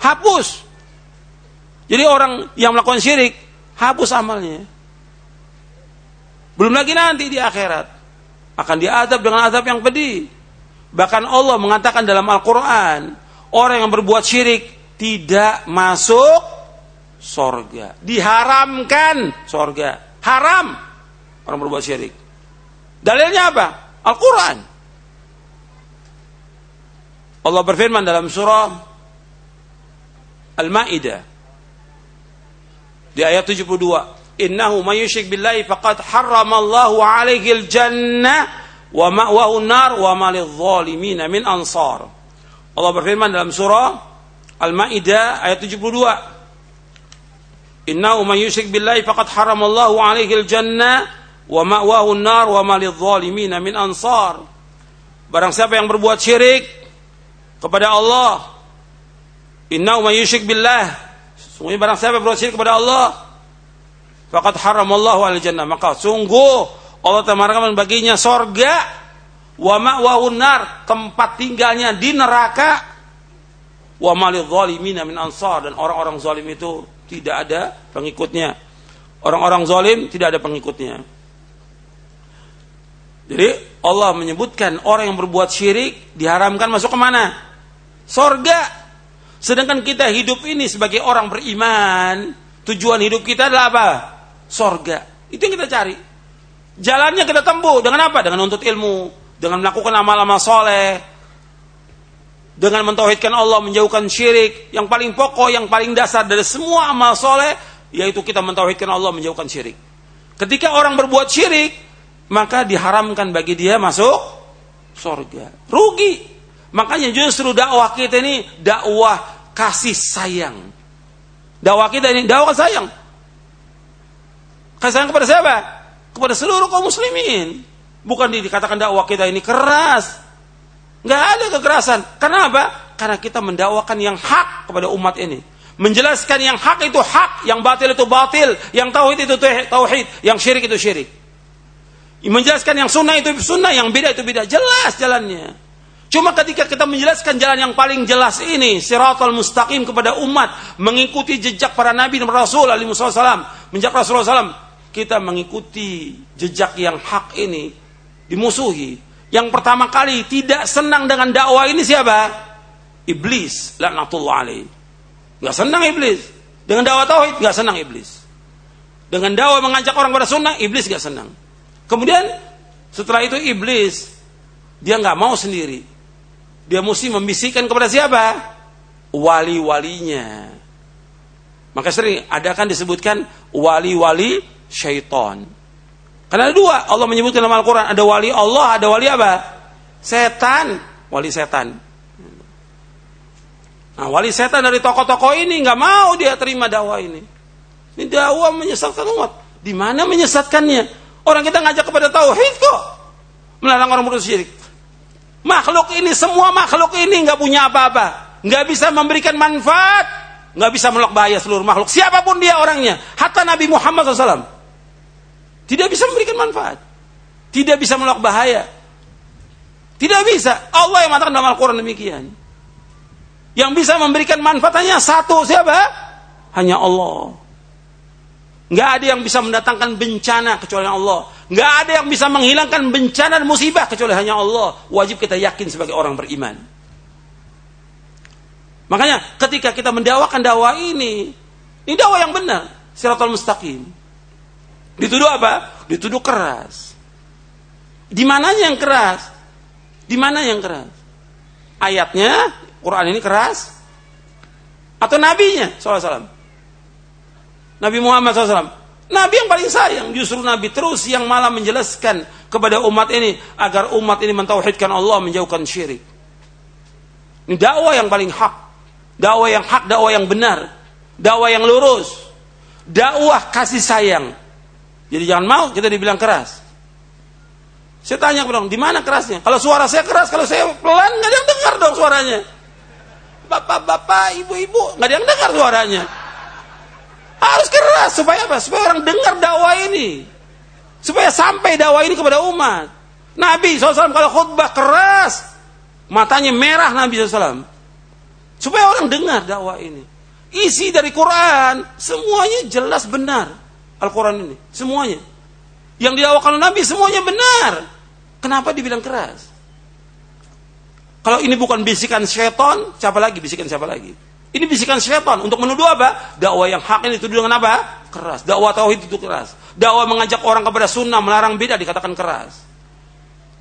Hapus. Jadi orang yang melakukan syirik hapus amalnya. Belum lagi nanti di akhirat akan diadab dengan adab yang pedih. Bahkan Allah mengatakan dalam Al-Qur'an, orang yang berbuat syirik tidak masuk sorga. Diharamkan sorga. Haram orang berbuat syirik. Dalilnya apa? Al-Quran. Allah berfirman dalam surah Al-Ma'idah di ayat 72 innahu may yusyrik billahi faqad harramallahu alaihi al-jannah wa ma'wahu an-nar wa ma lidh-dhalimin min ansar Allah berfirman dalam surah Al-Maidah ayat 72 Innahu man yusyrik billahi faqad haramallahu alaihi al-jannah wa ma'wahu an-nar wa ma lidh-dhalimin min ansar. Barang siapa yang berbuat syirik kepada Allah, innahu man yusyrik billah, sungguh barang siapa berbuat syirik kepada Allah, faqad haramallahu al-jannah, maka sungguh Allah telah baginya sorga wa ma'wahu nar tempat tinggalnya di neraka wa malil zalimin min ansar dan orang-orang zalim itu tidak ada pengikutnya. Orang-orang zalim tidak ada pengikutnya. Jadi Allah menyebutkan orang yang berbuat syirik diharamkan masuk ke mana? Sorga. Sedangkan kita hidup ini sebagai orang beriman, tujuan hidup kita adalah apa? Sorga. Itu yang kita cari. Jalannya kita tempuh dengan apa? Dengan untuk ilmu, dengan melakukan amal-amal soleh, dengan mentauhidkan Allah, menjauhkan syirik. Yang paling pokok, yang paling dasar dari semua amal soleh, yaitu kita mentauhidkan Allah, menjauhkan syirik. Ketika orang berbuat syirik, maka diharamkan bagi dia masuk sorga. Rugi. Makanya justru dakwah kita ini dakwah kasih sayang. Dakwah kita ini dakwah sayang. Kasih sayang kepada siapa? Kepada seluruh kaum muslimin. Bukan dikatakan dakwah kita ini keras. Nggak ada kekerasan. Kenapa? Karena kita mendakwakan yang hak kepada umat ini. Menjelaskan yang hak itu hak, yang batil itu batil, yang tauhid itu tauhid, yang syirik itu syirik. Menjelaskan yang sunnah itu sunnah, yang beda itu beda. Jelas jalannya. Cuma ketika kita menjelaskan jalan yang paling jelas ini, siratal mustaqim kepada umat, mengikuti jejak para nabi dan rasul alaihi wasallam, menjak Rasulullah SAW, kita mengikuti jejak yang hak ini dimusuhi. Yang pertama kali tidak senang dengan dakwah ini siapa? Iblis, laknatullah alaih. Gak senang iblis. Dengan dakwah tauhid gak senang iblis. Dengan dakwah mengajak orang pada sunnah, iblis gak senang. Kemudian setelah itu iblis dia nggak mau sendiri. Dia mesti membisikkan kepada siapa? Wali-walinya. Maka sering ada kan disebutkan wali-wali syaitan. Karena ada dua, Allah menyebutkan dalam Al-Quran, ada wali Allah, ada wali apa? Setan, wali setan. Nah, wali setan dari tokoh-tokoh ini nggak mau dia terima dakwah ini. Ini dakwah menyesatkan umat. Di mana menyesatkannya? Orang kita ngajak kepada tauhid kok. Melarang orang berbuat syirik. Makhluk ini semua makhluk ini nggak punya apa-apa, nggak bisa memberikan manfaat, nggak bisa menolak bahaya seluruh makhluk. Siapa pun dia orangnya, hatta Nabi Muhammad SAW tidak bisa memberikan manfaat, tidak bisa menolak bahaya, tidak bisa. Allah yang mengatakan dalam Al-Quran demikian. Yang bisa memberikan manfaat hanya satu siapa? Hanya Allah. Nggak ada yang bisa mendatangkan bencana kecuali Allah. Nggak ada yang bisa menghilangkan bencana dan musibah kecuali hanya Allah. Wajib kita yakin sebagai orang beriman. Makanya ketika kita mendawakan dakwah ini, ini dakwah yang benar, siratul mustaqim. Dituduh apa? Dituduh keras. Di mananya yang keras? Di mana yang keras? Ayatnya, Quran ini keras? Atau nabinya, SAW? Nabi Muhammad SAW. Nabi yang paling sayang, justru Nabi terus yang malah menjelaskan kepada umat ini agar umat ini mentauhidkan Allah, menjauhkan syirik. Ini dakwah yang paling hak, dakwah yang hak, dakwah yang benar, dakwah yang lurus, dakwah kasih sayang. Jadi jangan mau kita dibilang keras. Saya tanya kepada di mana kerasnya? Kalau suara saya keras, kalau saya pelan, nggak ada yang dengar dong suaranya. Bapak-bapak, ibu-ibu, nggak ada yang dengar suaranya. Harus keras supaya apa? Supaya orang dengar dakwah ini. Supaya sampai dakwah ini kepada umat. Nabi SAW kalau khutbah keras, matanya merah Nabi SAW. Supaya orang dengar dakwah ini. Isi dari Quran, semuanya jelas benar. Al-Quran ini, semuanya. Yang didakwakan Nabi semuanya benar. Kenapa dibilang keras? Kalau ini bukan bisikan syaitan, siapa lagi bisikan siapa lagi? Ini bisikan syaitan untuk menuduh apa? Dakwah yang hak ini dituduh dengan apa? Keras. Dakwah tauhid itu keras. Dakwah mengajak orang kepada sunnah, melarang beda dikatakan keras.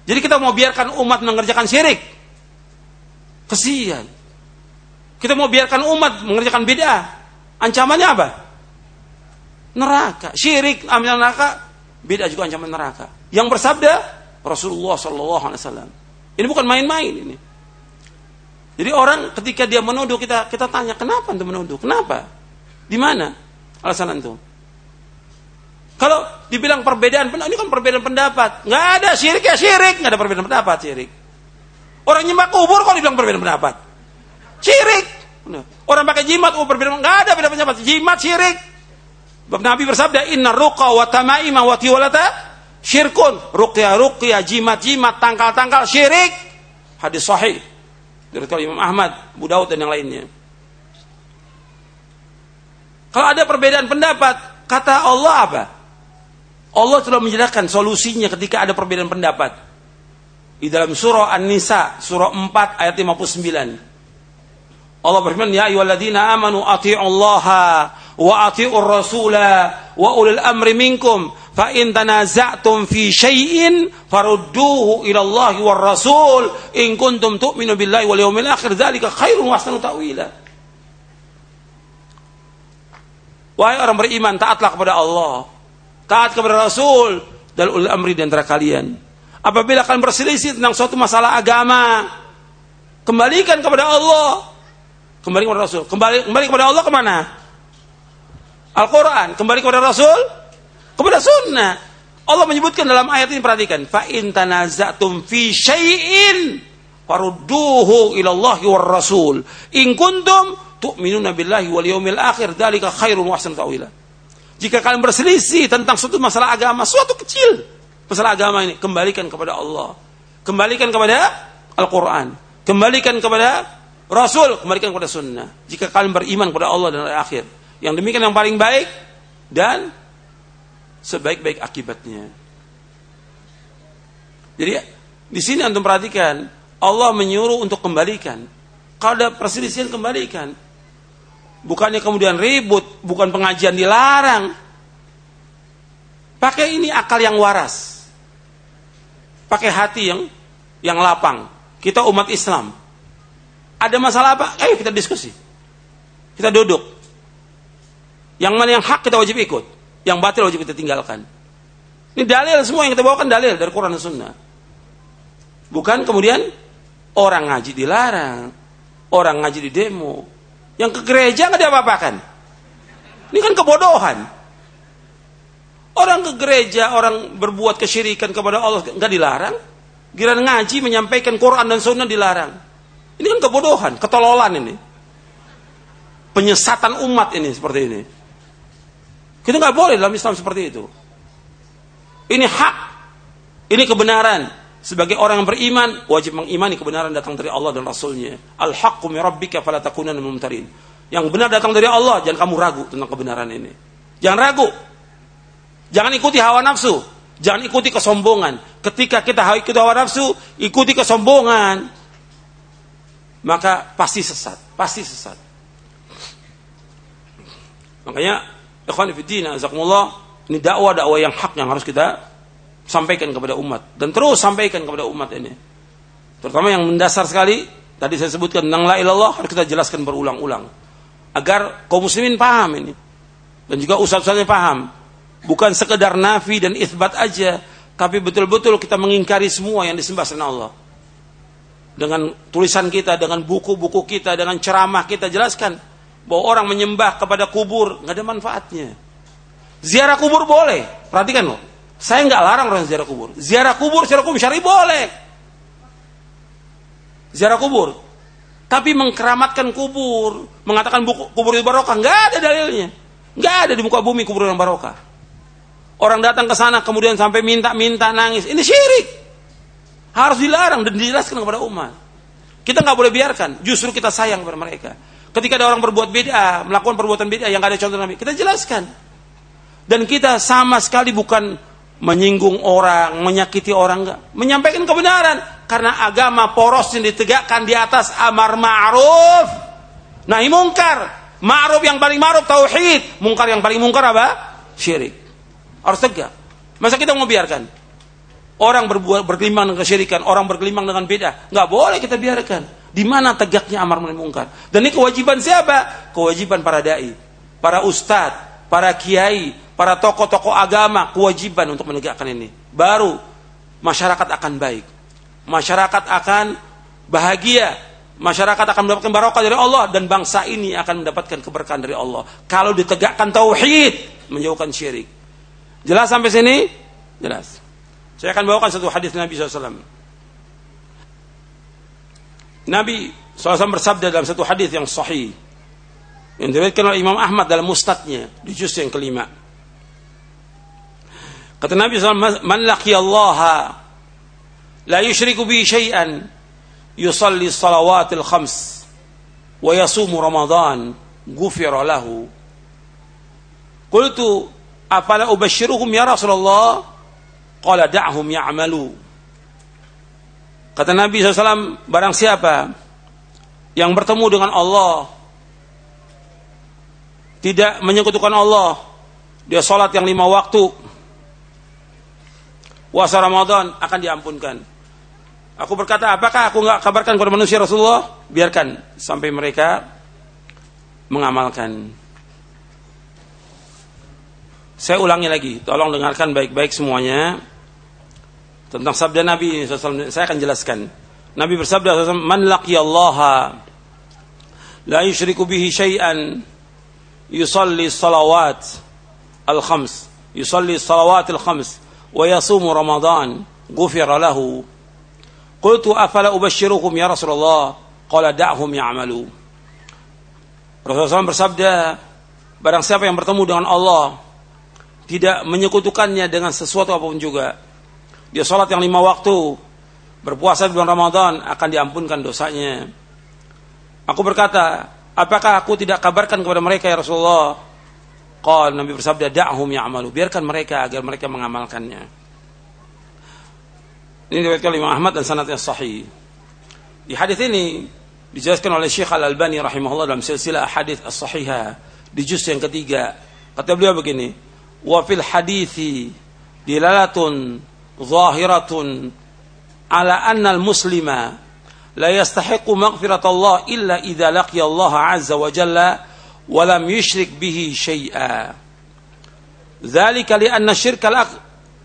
Jadi kita mau biarkan umat mengerjakan syirik. Kesian. Kita mau biarkan umat mengerjakan beda. Ancamannya apa? Neraka. Syirik, ambil neraka, beda juga ancaman neraka. Yang bersabda Rasulullah Shallallahu Alaihi Wasallam. Ini bukan main-main ini. Jadi orang ketika dia menuduh kita kita tanya kenapa untuk menuduh? Kenapa? Di mana alasan itu? Kalau dibilang perbedaan ini kan perbedaan pendapat, nggak ada syirik ya syirik, nggak ada perbedaan pendapat syirik. Orang nyembah kubur kok dibilang perbedaan pendapat? Syirik. Orang pakai jimat, oh perbedaan nggak ada perbedaan pendapat. Jimat syirik. Bab Nabi bersabda, Inna ruqa wa tamaima wa tiwalata syirkun. Ruqya ruqya, jimat jimat, tangkal tangkal syirik. Hadis sahih dari Imam Ahmad, Abu Daud dan yang lainnya. Kalau ada perbedaan pendapat, kata Allah apa? Allah telah menjelaskan solusinya ketika ada perbedaan pendapat. di dalam surah An-Nisa surah 4 ayat 59. Allah berfirman, "Ya ayyuhalladzina amanu athi'ullaha wa athi'ur rasula wa ulil amri minkum fa in tanaza'tum fi syai'in farudduhu ila Allah war rasul in kuntum tu'minu billahi wal yawmil akhir dzalika khairun wa ahsanu ta'wila." Wahai orang beriman, taatlah kepada Allah, taat kepada Rasul dan ulil amri di antara kalian. Apabila kalian berselisih tentang suatu masalah agama, kembalikan kepada Allah. Kembali kepada Rasul. Kembali kembali kepada Allah ke mana? Al-Quran. Kembali kepada Rasul? Kepada sunnah. Allah menyebutkan dalam ayat ini perhatikan. Fa in tanazatum fi syai'in farudduhu ila Allah war Rasul. In kuntum tu'minuna billahi wal wa ahsanu ta'wila. Jika kalian berselisih tentang suatu masalah agama, suatu kecil masalah agama ini, kembalikan kepada Allah. Kembalikan kepada Al-Qur'an. Kembalikan kepada Rasul, kembalikan kepada sunnah. Jika kalian beriman kepada Allah dan akhir. Yang demikian yang paling baik dan sebaik-baik akibatnya. Jadi di sini antum perhatikan Allah menyuruh untuk kembalikan. Kalau ada perselisihan kembalikan. Bukannya kemudian ribut, bukan pengajian dilarang. Pakai ini akal yang waras. Pakai hati yang yang lapang. Kita umat Islam. Ada masalah apa? Ayo kita diskusi. Kita duduk. Yang mana yang hak kita wajib ikut. Yang batil wajib kita tinggalkan. Ini dalil semua yang kita bawakan dalil dari Quran dan Sunnah. Bukan kemudian orang ngaji dilarang. Orang ngaji di demo yang ke gereja nggak diapa-apakan. Ini kan kebodohan. Orang ke gereja, orang berbuat kesyirikan kepada Allah nggak dilarang. Giran ngaji menyampaikan Quran dan Sunnah dilarang. Ini kan kebodohan, ketololan ini. Penyesatan umat ini seperti ini. Kita nggak boleh dalam Islam seperti itu. Ini hak, ini kebenaran. Sebagai orang yang beriman, wajib mengimani kebenaran datang dari Allah dan Rasulnya. Al-haqqu min rabbika fala takunanna mumtarin. Yang benar datang dari Allah, jangan kamu ragu tentang kebenaran ini. Jangan ragu. Jangan ikuti hawa nafsu. Jangan ikuti kesombongan. Ketika kita ikuti hawa nafsu, ikuti kesombongan, maka pasti sesat. Pasti sesat. Makanya, ikhwan fillah, ini dakwah-dakwah yang hak yang harus kita sampaikan kepada umat dan terus sampaikan kepada umat ini. Terutama yang mendasar sekali tadi saya sebutkan tentang la ilallah harus kita jelaskan berulang-ulang agar kaum muslimin paham ini dan juga ustaz-ustaznya paham. Bukan sekedar nafi dan isbat aja, tapi betul-betul kita mengingkari semua yang disembah selain Allah. Dengan tulisan kita, dengan buku-buku kita, dengan ceramah kita jelaskan bahwa orang menyembah kepada kubur nggak ada manfaatnya. Ziarah kubur boleh, perhatikan loh saya nggak larang orang ziarah kubur. Ziarah kubur, ziarah kubur syari boleh. Ziarah kubur. Tapi mengkeramatkan kubur, mengatakan buku, kubur itu barokah, nggak ada dalilnya. Nggak ada di muka bumi kubur yang barokah. Orang datang ke sana kemudian sampai minta-minta nangis. Ini syirik. Harus dilarang dan dijelaskan kepada umat. Kita nggak boleh biarkan. Justru kita sayang kepada mereka. Ketika ada orang berbuat beda, melakukan perbuatan beda yang gak ada contoh Nabi, kita jelaskan. Dan kita sama sekali bukan menyinggung orang, menyakiti orang enggak, menyampaikan kebenaran karena agama poros yang ditegakkan di atas amar ma'ruf nahi mungkar. Ma'ruf yang paling ma'ruf tauhid, mungkar yang paling mungkar apa? Syirik. Harus tegak. Masa kita mau biarkan? Orang berbuat berkelimang dengan kesyirikan, orang berkelimang dengan beda, nggak boleh kita biarkan. Di mana tegaknya amar nahi mungkar? Dan ini kewajiban siapa? Kewajiban para dai, para ustadz, para kiai, para tokoh-tokoh agama kewajiban untuk menegakkan ini. Baru masyarakat akan baik. Masyarakat akan bahagia. Masyarakat akan mendapatkan barokah dari Allah dan bangsa ini akan mendapatkan keberkahan dari Allah. Kalau ditegakkan tauhid, menjauhkan syirik. Jelas sampai sini? Jelas. Saya akan bawakan satu hadis Nabi SAW. Nabi SAW bersabda dalam satu hadis yang sahih. Yang diriwayatkan oleh Imam Ahmad dalam mustadnya di juz yang kelima. Kata Nabi SAW, Man Allah la yushriku bi syai'an yusalli salawatil khams wa yasumu Ramadan gufira lahu. Qultu afala ubashiruhum ya Rasulullah? Qala da'hum ya'malu. Kata Nabi SAW, barang siapa yang bertemu dengan Allah, tidak menyekutukan Allah, dia sholat yang lima waktu, puasa Ramadan akan diampunkan. Aku berkata, apakah aku nggak kabarkan kepada manusia Rasulullah? Biarkan sampai mereka mengamalkan. Saya ulangi lagi, tolong dengarkan baik-baik semuanya tentang sabda Nabi SAW. Saya akan jelaskan. Nabi bersabda, Man laqiyallaha la yushriku bihi syai'an yusalli salawat al-khams yusalli salawat al-khams wa yasumu ramadan ghufira lahu qultu afala ubashshirukum ya Rasulullah qala da'hum ya'malu Rasulullah SAW bersabda barang siapa yang bertemu dengan Allah tidak menyekutukannya dengan sesuatu apa pun juga dia sholat yang lima waktu. Berpuasa di bulan Ramadan akan diampunkan dosanya. Aku berkata apakah aku tidak kabarkan kepada mereka ya Rasulullah? Qal Nabi bersabda da'hum ya'malu. Biarkan mereka agar mereka mengamalkannya. Ini diriwayatkan oleh Imam Ahmad dan sanadnya sahih. Di hadis ini dijelaskan oleh Syekh Al-Albani rahimahullah dalam silsilah hadis as-sahihah di juz yang ketiga. Kata beliau begini wa fil hadithi dilalatun zahiratun على أن المسلم لا يستحق مغفرة الله إلا إذا لقي الله عز وجل ولم يشرك به شيئا ذلك لأن Dzalika li'anna syirka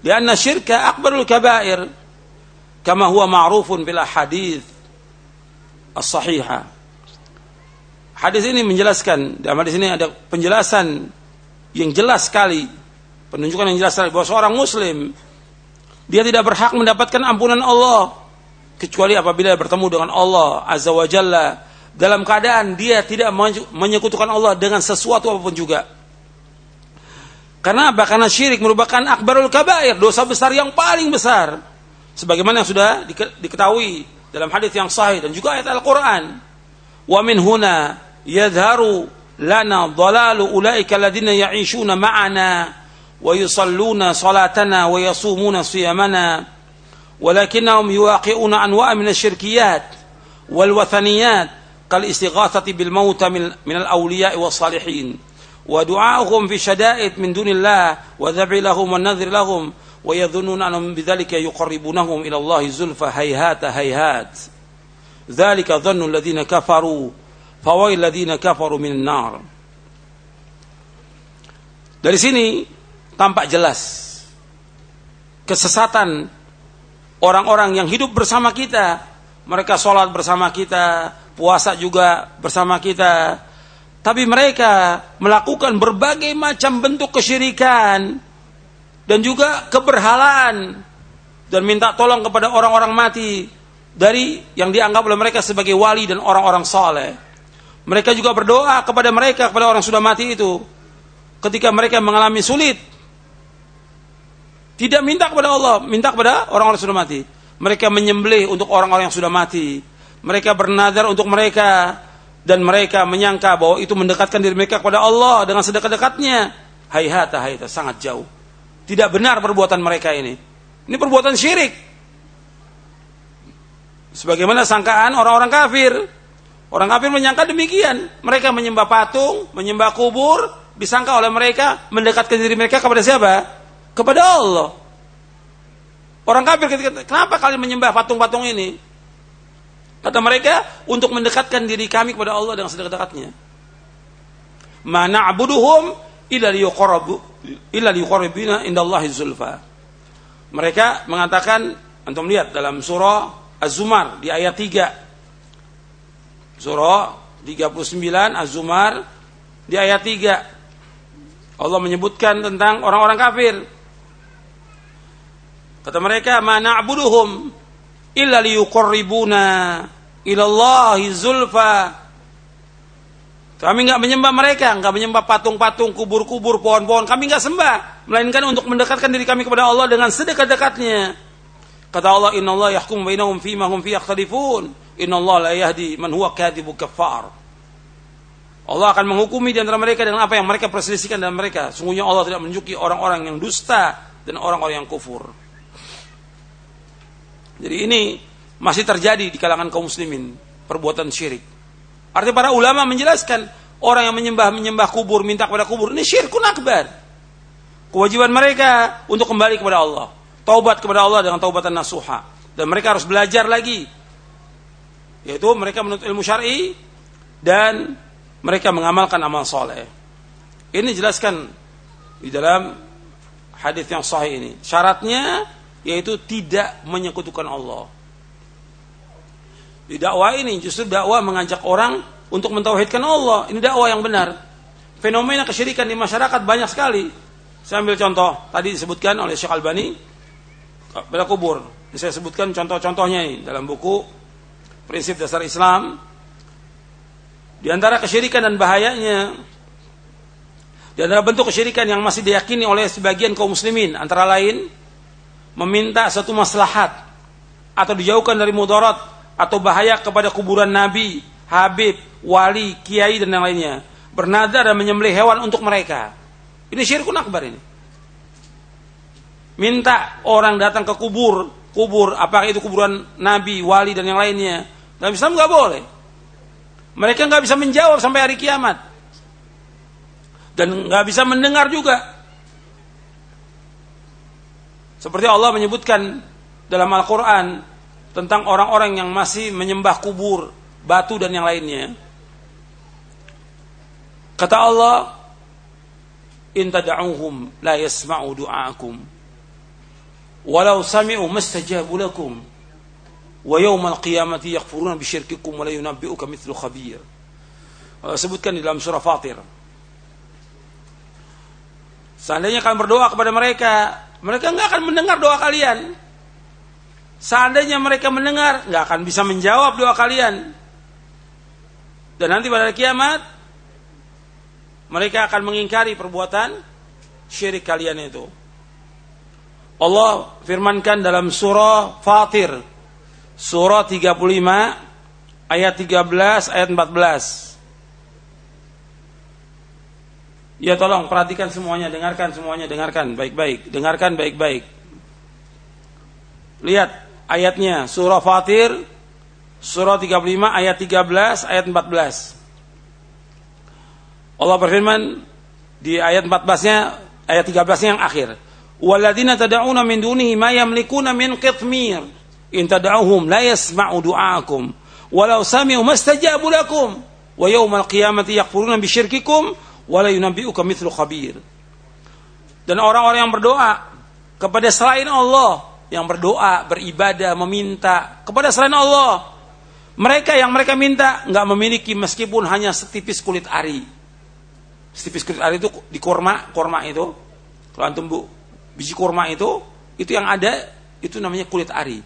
li'anna syirka akbarul kabair kama huwa ma'rufun bil. Hadis ini menjelaskan dalam hadis ini ada penjelasan yang jelas sekali penunjukan yang jelas sekali bahwa seorang muslim dia tidak berhak mendapatkan ampunan Allah kecuali apabila bertemu dengan Allah Azza wa Jalla dalam keadaan dia tidak menyekutukan Allah dengan sesuatu apa pun juga. Karena apa? Karena syirik merupakan akbarul kabair, dosa besar yang paling besar. Sebagaimana yang sudah diketahui dalam hadis yang sahih dan juga ayat Al-Qur'an. Wa min huna yadharu lana dhalalu ulaika alladziina ya'ishuna ma'ana ويصلون صلاتنا ويصومون صيامنا ولكنهم يواقعون أنواع من الشركيات والوثنيات كالاستغاثة بالموتى من الأولياء والصالحين. ودعاؤهم في شدائد من دون الله وذبح لهم والنذر لهم ويظنون أنهم بذلك يقربونهم إلى الله زلفى هيهات هيهات. ذلك ظن الذين كفروا فويل الذين كفروا من النار. Dari sini tampak jelas kesesatan orang-orang yang hidup bersama kita. Mereka sholat bersama kita, puasa juga bersama kita. Tapi mereka melakukan berbagai macam bentuk kesyirikan dan juga keberhalaan dan minta tolong kepada orang-orang mati dari yang dianggap oleh mereka sebagai wali dan orang-orang soleh. Mereka juga berdoa kepada mereka kepada orang sudah mati itu ketika mereka mengalami sulit tidak minta kepada Allah, minta kepada orang-orang sudah mati. Mereka menyembelih untuk orang-orang yang sudah mati. Mereka bernadar untuk mereka dan mereka menyangka bahwa itu mendekatkan diri mereka kepada Allah dengan sedekat-dekatnya. Hayhata, hayhata, sangat jauh. Tidak benar perbuatan mereka ini. Ini perbuatan syirik. Sebagaimana sangkaan orang-orang kafir. Orang kafir menyangka demikian. Mereka menyembah patung, menyembah kubur, disangka oleh mereka mendekatkan diri mereka kepada siapa? Kepada Allah. Orang kafir ketika kenapa kalian menyembah patung-patung ini? Kata mereka untuk mendekatkan diri kami kepada Allah dengan sedekat-dekatnya. Mana abuduhum illa liyuqarrabu liyuqarribina indallahi zulfa. Mereka mengatakan antum lihat dalam surah Az-Zumar di ayat 3. Surah 39 Az-Zumar di ayat 3. Allah menyebutkan tentang orang-orang kafir. Kata mereka, "Ma na'buduhum illa liyuqarribuna ila Allahi zulfa." Kami nggak menyembah mereka, nggak menyembah patung-patung, kubur-kubur, pohon-pohon. Kami nggak sembah, melainkan untuk mendekatkan diri kami kepada Allah dengan sedekat-dekatnya. Kata Allah, Inna Allah yahkum bainahum fima hum fi yakhtalifun. Inna Allah la yahdi man huwa kadhibu kafar. Allah akan menghukumi di antara mereka dengan apa yang mereka perselisihkan dalam mereka. Sungguhnya Allah tidak menunjuki orang-orang yang dusta dan orang-orang yang kufur. Jadi ini masih terjadi di kalangan kaum muslimin perbuatan syirik. Artinya para ulama menjelaskan orang yang menyembah menyembah kubur minta kepada kubur ini syirkun akbar. Kewajiban mereka untuk kembali kepada Allah, taubat kepada Allah dengan taubatan nasuha dan mereka harus belajar lagi yaitu mereka menuntut ilmu syar'i dan mereka mengamalkan amal soleh. Ini jelaskan di dalam hadis yang sahih ini. Syaratnya yaitu tidak menyekutukan Allah. Di dakwah ini justru dakwah mengajak orang untuk mentauhidkan Allah. Ini dakwah yang benar. Fenomena kesyirikan di masyarakat banyak sekali. Saya ambil contoh tadi disebutkan oleh Syekh Albani pada kubur. Saya sebutkan contoh-contohnya ini dalam buku Prinsip Dasar Islam. Di antara kesyirikan dan bahayanya di antara bentuk kesyirikan yang masih diyakini oleh sebagian kaum muslimin antara lain meminta satu maslahat atau dijauhkan dari mudarat atau bahaya kepada kuburan nabi, habib, wali, kiai dan yang lainnya. Bernadar dan menyembelih hewan untuk mereka. Ini syirkun akbar ini. Minta orang datang ke kubur, kubur apakah itu kuburan nabi, wali dan yang lainnya. Dalam Islam nggak boleh. Mereka nggak bisa menjawab sampai hari kiamat dan nggak bisa mendengar juga. Seperti Allah menyebutkan dalam Al-Quran tentang orang-orang yang masih menyembah kubur, batu dan yang lainnya. Kata Allah, "In tad'uhum la yasma'u du'aakum, walau sami'u mastajabu lakum, wa yawmal qiyamati yakfuruna bisyirkikum wa la yunabbi'uka mithlu khabir." Allah sebutkan di dalam surah Fatir. Seandainya kalian berdoa kepada mereka, mereka nggak akan mendengar doa kalian. Seandainya mereka mendengar, nggak akan bisa menjawab doa kalian. Dan nanti pada kiamat, mereka akan mengingkari perbuatan syirik kalian itu. Allah firmankan dalam surah Fatir, surah 35, ayat 13, ayat 14. Ya tolong perhatikan semuanya, dengarkan semuanya, dengarkan baik-baik, dengarkan baik-baik. Lihat ayatnya surah Fatir surah 35 ayat 13 ayat 14. Allah berfirman di ayat 14-nya ayat 13-nya yang akhir. Walladzina tad'una min dunihi ma yamlikuna min qitmir in tad'uhum la yasma'u du'aakum walau sami'u mastajabu lakum wa yawmal qiyamati yakfuruna bisyirkikum mithlu khabir. Dan orang-orang yang berdoa kepada selain Allah, yang berdoa, beribadah, meminta kepada selain Allah, mereka yang mereka minta nggak memiliki meskipun hanya setipis kulit ari. Setipis kulit ari itu di korma, korma itu, kalau antum bu, biji korma itu, itu yang ada itu namanya kulit ari.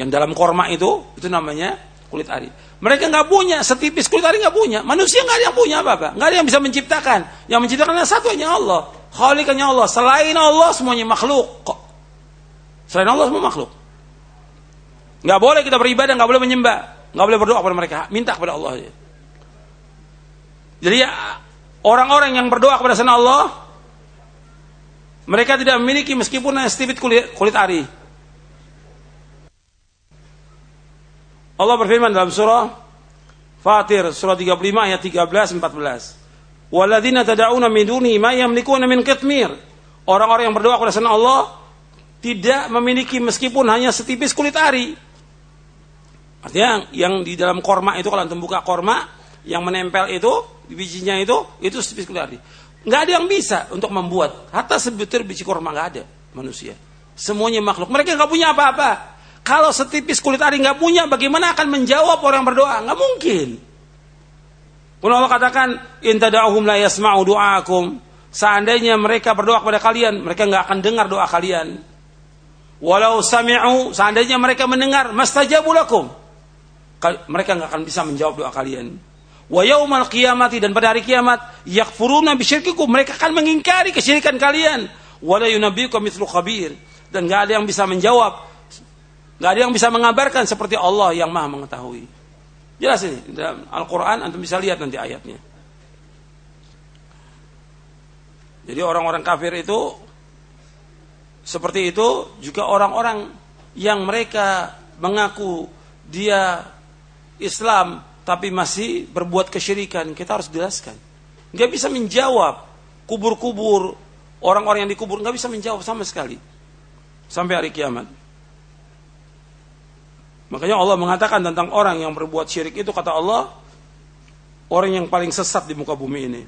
Yang dalam korma itu, itu namanya kulit ari. Mereka nggak punya setipis kulit ari nggak punya. Manusia nggak ada yang punya apa-apa. Nggak ada yang bisa menciptakan. Yang menciptakan satu hanya Allah. Khalikannya Allah. Selain Allah semuanya makhluk. Kok? Selain Allah semua makhluk. Nggak boleh kita beribadah, nggak boleh menyembah, nggak boleh berdoa kepada mereka. Minta kepada Allah. Jadi ya, orang-orang yang berdoa kepada sana Allah, mereka tidak memiliki meskipun setipis kulit, kulit ari. Allah berfirman dalam surah Fatir surah 35 ayat 13 14. Walladzina tad'una min duni ma yamlikuna min qitmir. Orang-orang yang berdoa kepada selain Allah tidak memiliki meskipun hanya setipis kulit ari. Artinya yang di dalam korma itu kalau antum buka korma yang menempel itu di bijinya itu itu setipis kulit ari. Nggak ada yang bisa untuk membuat. Hatta sebutir biji korma nggak ada manusia. Semuanya makhluk. Mereka nggak punya apa-apa. Kalau setipis kulit ari nggak punya, bagaimana akan menjawab orang berdoa? Nggak mungkin. Pun Allah katakan, intada'uhum la yasma'u du'akum. Seandainya mereka berdoa kepada kalian, mereka nggak akan dengar doa kalian. Walau sami'u, seandainya mereka mendengar, mastajabu lakum. Mereka nggak akan bisa menjawab doa kalian. Wa yaumal qiyamati dan pada hari kiamat yakfuruna bisyirkikum mereka akan mengingkari kesyirikan kalian. Wala yunabbiukum mithlu khabir dan nggak ada yang bisa menjawab Gak ada yang bisa mengabarkan seperti Allah yang maha mengetahui. Jelas ini, dalam Al-Quran Antum bisa lihat nanti ayatnya. Jadi orang-orang kafir itu seperti itu juga orang-orang yang mereka mengaku dia Islam tapi masih berbuat kesyirikan, kita harus jelaskan. Nggak bisa menjawab kubur-kubur orang-orang yang dikubur nggak bisa menjawab sama sekali sampai hari kiamat. Makanya Allah mengatakan tentang orang yang berbuat syirik itu kata Allah orang yang paling sesat di muka bumi ini.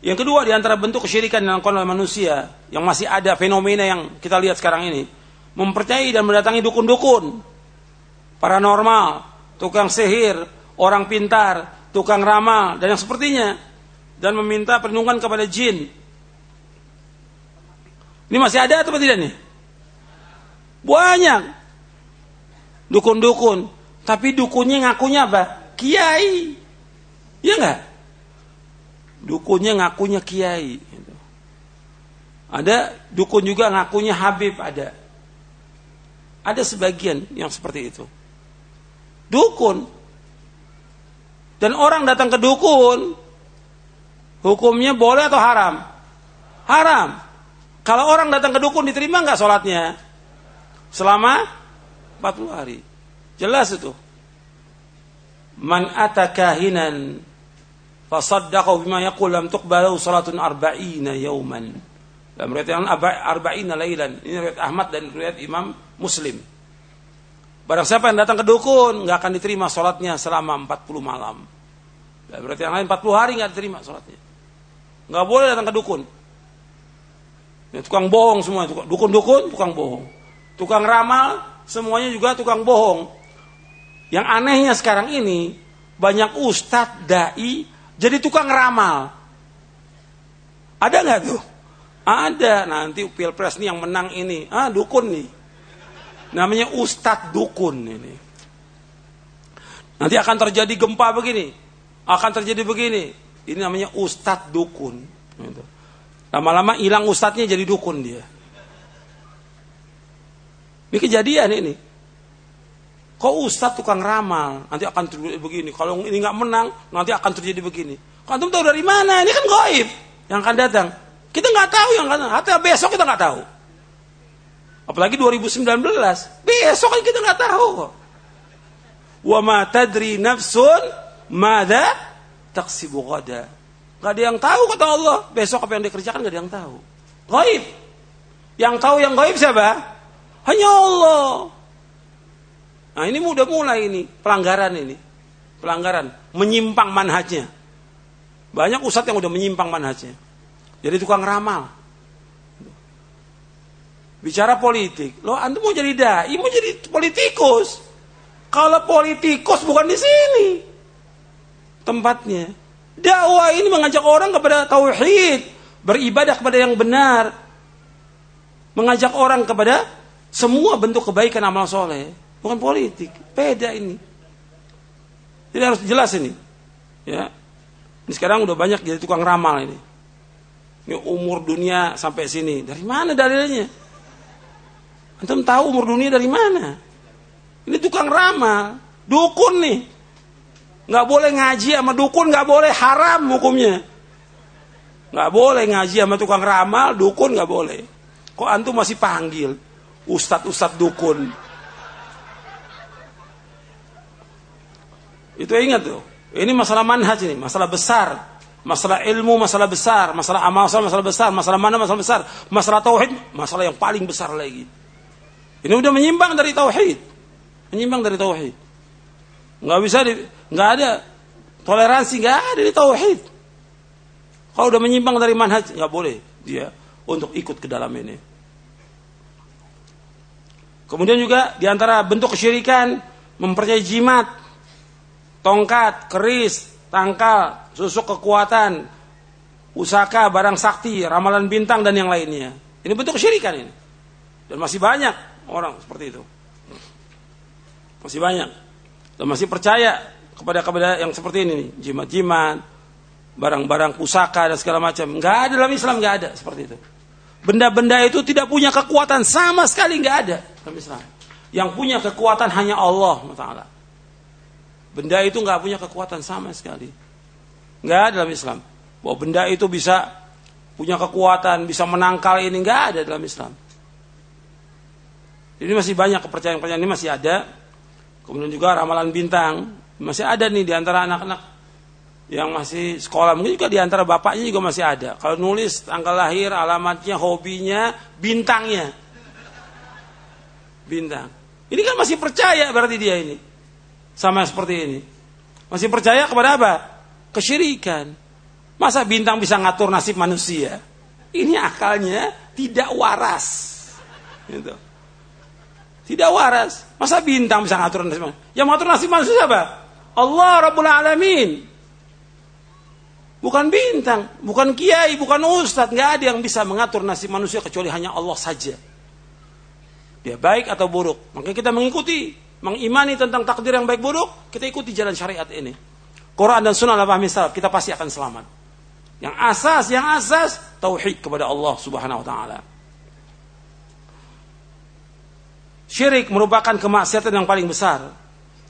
Yang kedua di antara bentuk kesyirikan yang dilakukan manusia yang masih ada fenomena yang kita lihat sekarang ini, mempercayai dan mendatangi dukun-dukun, paranormal, tukang sihir, orang pintar, tukang ramal dan yang sepertinya dan meminta perlindungan kepada jin. Ini masih ada atau tidak nih? Banyak dukun-dukun, tapi dukunnya ngakunya apa? Kiai. Iya enggak? dukunnya ngakunya kiai. Ada dukun juga ngakunya Habib ada. Ada sebagian yang seperti itu. Dukun. Dan orang datang ke dukun, hukumnya boleh atau haram? Haram. Kalau orang datang ke dukun diterima nggak sholatnya? Selama 40 hari. Jelas itu. Man atakahinan fasaddaqahu bima yaqul lam tuqbalu salatun arba'ina yawman. Dalam riwayat yang arba'ina lailan. Ini riwayat Ahmad dan riwayat Imam Muslim. Barang siapa yang datang ke dukun, nggak akan diterima sholatnya selama 40 malam. Dalam riwayat yang lain 40 hari nggak diterima sholatnya. Nggak boleh datang ke dukun. Ya, tukang bohong semua, dukun-dukun, tukang bohong. Tukang ramal, semuanya juga tukang bohong. Yang anehnya sekarang ini, banyak ustadz, da'i, jadi tukang ramal. Ada nggak tuh? Ada. Nanti pilpres nih yang menang ini. Ah dukun nih. Namanya Ustadz Dukun ini. Nanti akan terjadi gempa begini. Akan terjadi begini. Ini namanya Ustadz Dukun. Gitu. Lama-lama hilang ustadznya jadi dukun dia. Ini kejadian ini. Kok Ustadz tukang ramal, nanti akan terjadi begini. Kalau ini nggak menang, nanti akan terjadi begini. Kau tahu dari mana? Ini kan goib yang akan datang. Kita nggak tahu yang akan datang. Hatta besok kita nggak tahu. Apalagi 2019. Besok kan kita nggak tahu kok. Wa ma tadri nafsun mada taksibu gada. Gak ada yang tahu kata Allah. Besok apa yang dikerjakan gak ada yang tahu. Goib. Yang tahu yang goib siapa? Hanya Allah. Nah ini udah mulai ini pelanggaran ini, pelanggaran menyimpang manhajnya. Banyak ustadz yang udah menyimpang manhajnya. Jadi tukang ramal. Bicara politik, lo antum mau jadi dai, mau jadi politikus. Kalau politikus bukan di sini tempatnya. Dakwah ini mengajak orang kepada tauhid, beribadah kepada yang benar, mengajak orang kepada semua bentuk kebaikan amal soleh bukan politik. Beda ini. Jadi harus jelas ini. Ya. Ini sekarang udah banyak jadi tukang ramal ini. Ini umur dunia sampai sini. Dari mana dalilnya? Antum tahu umur dunia dari mana? Ini tukang ramal, dukun nih. Nggak boleh ngaji sama dukun, nggak boleh haram hukumnya. Nggak boleh ngaji sama tukang ramal, dukun nggak boleh. Kok antum masih panggil ustadz-ustadz dukun? Itu ingat tuh. Ini masalah manhaj ini, masalah besar. Masalah ilmu, masalah besar. Masalah amal, masalah besar. Masalah mana, masalah besar. Masalah tauhid, masalah yang paling besar lagi. Ini udah menyimpang dari tauhid. Menyimpang dari tauhid. Nggak bisa, di, nggak ada toleransi, nggak ada di tauhid. Kalau udah menyimpang dari manhaj, nggak boleh dia untuk ikut ke dalam ini. Kemudian juga di antara bentuk kesyirikan mempercayai jimat tongkat, keris, tangkal, susuk kekuatan, usaka, barang sakti, ramalan bintang dan yang lainnya. Ini bentuk kesyirikan ini. Dan masih banyak orang seperti itu. Masih banyak. Dan masih percaya kepada kepada yang seperti ini nih, jimat-jimat, barang-barang pusaka dan segala macam. Enggak ada dalam Islam enggak ada seperti itu. Benda-benda itu tidak punya kekuatan sama sekali enggak ada dalam Islam. Yang punya kekuatan hanya Allah Taala. Benda itu nggak punya kekuatan sama sekali. Nggak ada dalam Islam. Bahwa benda itu bisa punya kekuatan, bisa menangkal ini nggak ada dalam Islam. Ini masih banyak kepercayaan-kepercayaan ini masih ada. Kemudian juga ramalan bintang masih ada nih di antara anak-anak yang masih sekolah. Mungkin juga di antara bapaknya juga masih ada. Kalau nulis tanggal lahir, alamatnya, hobinya, bintangnya. Bintang. Ini kan masih percaya berarti dia ini. Sama seperti ini. Masih percaya kepada apa? Kesyirikan. Masa bintang bisa ngatur nasib manusia? Ini akalnya tidak waras. Gitu. Tidak waras. Masa bintang bisa ngatur nasib manusia? Yang ngatur nasib manusia siapa? Allah Rabbul Alamin. Bukan bintang, bukan kiai, bukan ustadz. Nggak ada yang bisa mengatur nasib manusia kecuali hanya Allah saja. Dia baik atau buruk. Maka kita mengikuti, mengimani tentang takdir yang baik buruk, kita ikuti jalan syariat ini. Quran dan sunnah pahami salaf, kita pasti akan selamat. Yang asas, yang asas, tauhid kepada Allah subhanahu wa ta'ala. Syirik merupakan kemaksiatan yang paling besar.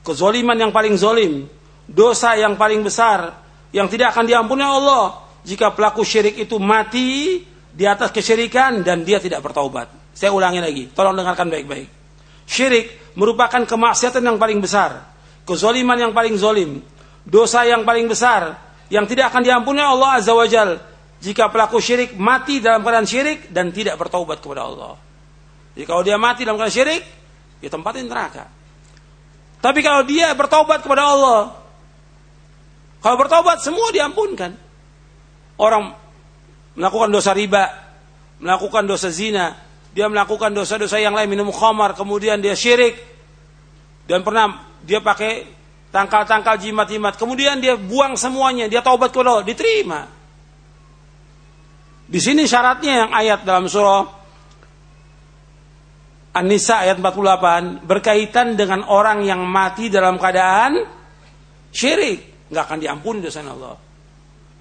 Kezoliman yang paling zolim. Dosa yang paling besar. Yang tidak akan diampuni Allah. Jika pelaku syirik itu mati di atas kesyirikan dan dia tidak bertaubat. Saya ulangi lagi. Tolong dengarkan baik-baik. Syirik merupakan kemaksiatan yang paling besar. Kezoliman yang paling zolim. Dosa yang paling besar. Yang tidak akan diampuni Allah Azza wa Jal. Jika pelaku syirik mati dalam keadaan syirik dan tidak bertaubat kepada Allah. Jadi kalau dia mati dalam keadaan syirik, ya tempatin neraka. Tapi kalau dia bertobat kepada Allah, kalau bertobat semua diampunkan. Orang melakukan dosa riba, melakukan dosa zina, dia melakukan dosa-dosa yang lain minum khamar, kemudian dia syirik dan pernah dia pakai tangkal-tangkal jimat-jimat, kemudian dia buang semuanya, dia taubat kepada Allah, diterima. Di sini syaratnya yang ayat dalam surah An-Nisa ayat 48 berkaitan dengan orang yang mati dalam keadaan syirik, nggak akan diampuni dosa Allah.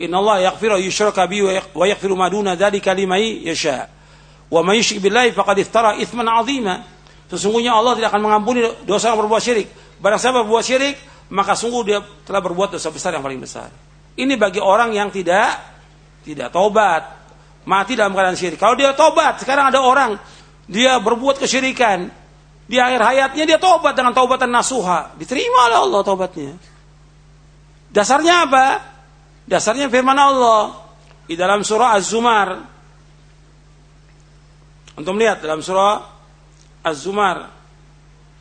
Inna Allah yaghfiru yushraka bi wa yaghfiru ma duna dzalika liman yasha. Wa may yusyrik billahi faqad iftara itsman 'azima. Sesungguhnya Allah tidak akan mengampuni dosa yang berbuat syirik. Barang siapa berbuat syirik, maka sungguh dia telah berbuat dosa besar yang paling besar. Ini bagi orang yang tidak tidak tobat, mati dalam keadaan syirik. Kalau dia tobat, sekarang ada orang dia berbuat kesyirikan, di akhir hayatnya dia tobat dengan taubatan nasuha, diterima oleh Allah taubatnya. Dasarnya apa? Dasarnya firman Allah di dalam surah Az-Zumar. Untuk melihat dalam surah Az-Zumar.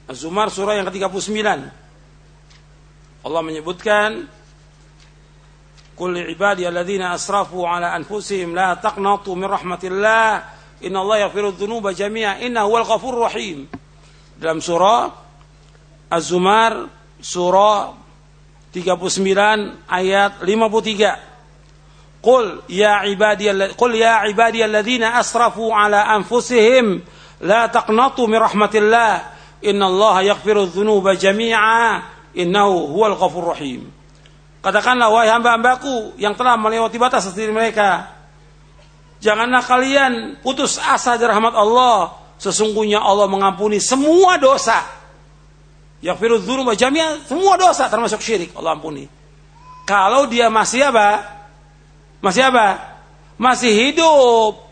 Az-Zumar surah yang ke-39. Allah menyebutkan Qul ibadi alladzina asrafu ala anfusihim la taqnatu min rahmatillah Inna Allah yaghfiru dhunuba jami'a inna huwal ghafur rahim. Dalam surah Az-Zumar surah 39 ayat 53. Qul ya ibadiyal qul ya ibadiyalladzina asrafu ala anfusihim la taqnatu min rahmatillah inna Allah yaghfiru dhunuba jami'a innahu huwal ghafur rahim. Katakanlah wahai hamba-hambaku yang telah melewati batas diri mereka Janganlah kalian putus asa dari rahmat Allah. Sesungguhnya Allah mengampuni semua dosa. Yaghfiru dzunuba jami'a, semua dosa termasuk syirik Allah ampuni. Kalau dia masih apa? Masih apa? Masih hidup.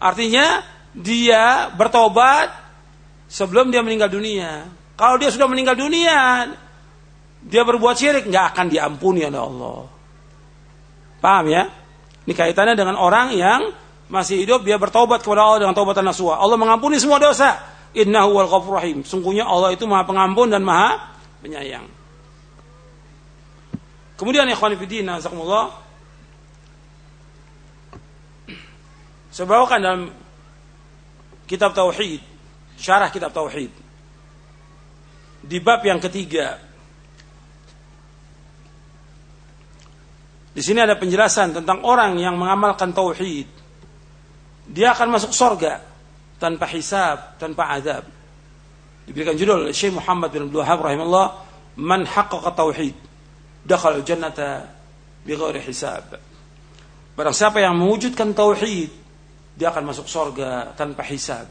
Artinya dia bertobat sebelum dia meninggal dunia. Kalau dia sudah meninggal dunia, dia berbuat syirik nggak akan diampuni oleh Allah. Paham ya? Ini kaitannya dengan orang yang masih hidup dia bertobat kepada Allah dengan taubatan nasuha. Allah mengampuni semua dosa. Innahu wal ghafur rahim. Sungguhnya Allah itu Maha Pengampun dan Maha Penyayang. Kemudian ikhwan fillah nazakumullah saya bawakan dalam kitab tauhid, syarah kitab tauhid. Di bab yang ketiga Di sini ada penjelasan tentang orang yang mengamalkan tauhid. Dia akan masuk sorga tanpa hisab, tanpa adab. Diberikan judul Syekh Muhammad bin Abdul Wahab rahimahullah, "Man haqqaqa tauhid, dakhala jannata bighairi hisab." Barang siapa yang mewujudkan tauhid, dia akan masuk sorga tanpa hisab.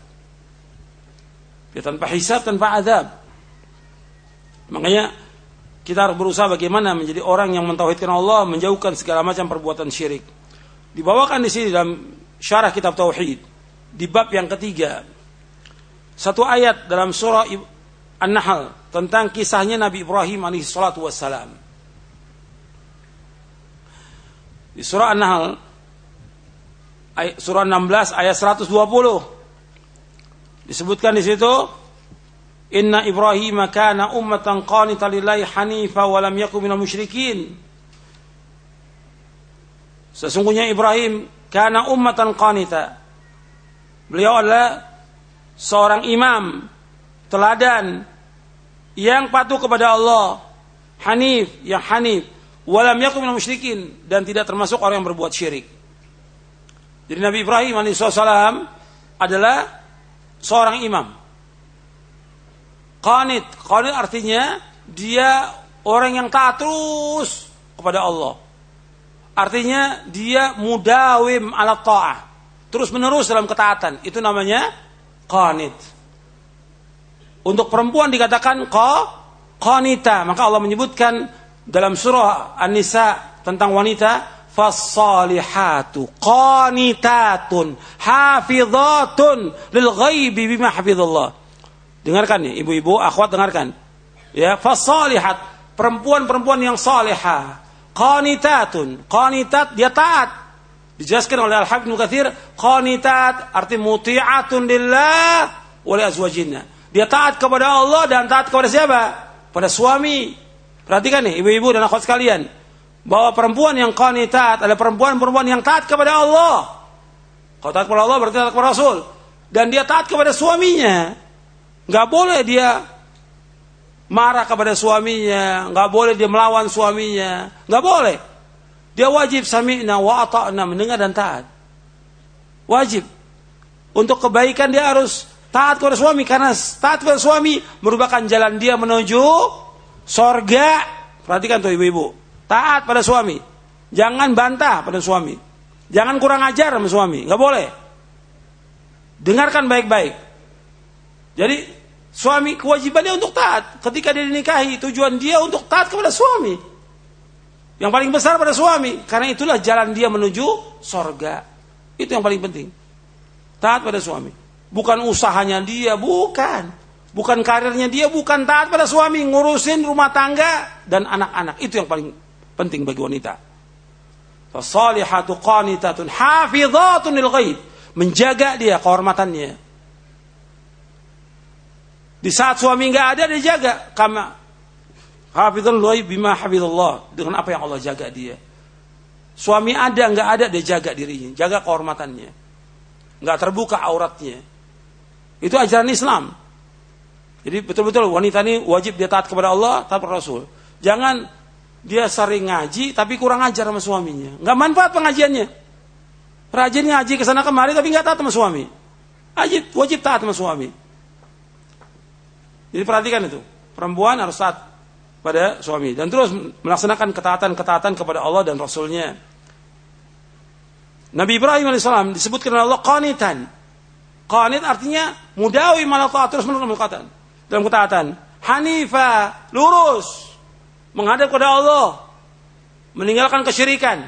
Dia tanpa hisab, tanpa adab. Makanya kita harus berusaha bagaimana menjadi orang yang mentauhidkan Allah, menjauhkan segala macam perbuatan syirik. Dibawakan di sini dalam syarah kitab tauhid di bab yang ketiga. satu ayat dalam surah An-Nahl tentang kisahnya Nabi Ibrahim alaihi salatu wassalam. Di surah An-Nahl surah 16 ayat 120 disebutkan di situ Inna Ibrahim kana ummatan qanitan lillahi hanifa wa lam yakun minal musyrikin. Sesungguhnya Ibrahim kana ummatan qanita. Beliau adalah seorang imam teladan yang patuh kepada Allah, hanif, yang hanif, walam yakun minal musyrikin dan tidak termasuk orang yang berbuat syirik. Jadi Nabi Ibrahim alaihissalam adalah seorang imam Qanit, qanit artinya dia orang yang taat terus kepada Allah. Artinya dia mudawim ala ta'ah. Terus menerus dalam ketaatan. Itu namanya qanit. Untuk perempuan dikatakan qa, qanita. Maka Allah menyebutkan dalam surah An-Nisa tentang wanita fasalihatu qanitatun hafizatun lil ghaibi bima hafizallah Dengarkan ya, ibu-ibu, akhwat dengarkan. Ya, fasalihat, perempuan-perempuan yang salihah. Qanitatun, qanitat dia taat. Dijelaskan oleh Al-Habib Nukathir, qanitat arti muti'atun lillah oleh azwajinna. Dia taat kepada Allah dan taat kepada siapa? Pada suami. Perhatikan nih ibu-ibu dan akhwat sekalian. Bahwa perempuan yang qanitat adalah perempuan-perempuan yang taat kepada Allah. Kalau taat kepada Allah berarti taat kepada Rasul. Dan dia taat kepada suaminya. Nggak boleh dia marah kepada suaminya, nggak boleh dia melawan suaminya, nggak boleh. Dia wajib sami'na wa ata'na mendengar dan taat. Wajib. Untuk kebaikan dia harus taat kepada suami karena taat kepada suami merupakan jalan dia menuju sorga. Perhatikan tuh ibu-ibu. Taat pada suami. Jangan bantah pada suami. Jangan kurang ajar sama suami. Nggak boleh. Dengarkan baik-baik. Jadi Suami kewajibannya untuk taat. Ketika dia dinikahi, tujuan dia untuk taat kepada suami. Yang paling besar pada suami. Karena itulah jalan dia menuju sorga. Itu yang paling penting. Taat pada suami. Bukan usahanya dia, bukan. Bukan karirnya dia, bukan taat pada suami. Ngurusin rumah tangga dan anak-anak. Itu yang paling penting bagi wanita. Fasalihatu qanitatun. Menjaga dia kehormatannya di saat suami nggak ada dia jaga kama hafizullah bima hafizullah dengan apa yang Allah jaga dia. Suami ada nggak ada dia jaga dirinya, jaga kehormatannya. nggak terbuka auratnya. Itu ajaran Islam. Jadi betul-betul wanita ini wajib dia taat kepada Allah, taat kepada Rasul. Jangan dia sering ngaji tapi kurang ajar sama suaminya. Nggak manfaat pengajiannya. Rajin ngaji ke sana kemari tapi nggak taat sama suami. Wajib, wajib taat sama suami. Jadi perhatikan itu. Perempuan harus taat pada suami dan terus melaksanakan ketaatan-ketaatan kepada Allah dan Rasulnya. Nabi Ibrahim alaihissalam disebutkan oleh Allah qanitan. Qanit artinya mudawi malah taat terus menerus ketaatan. Dalam ketaatan. Hanifa, lurus. Menghadap kepada Allah. Meninggalkan kesyirikan.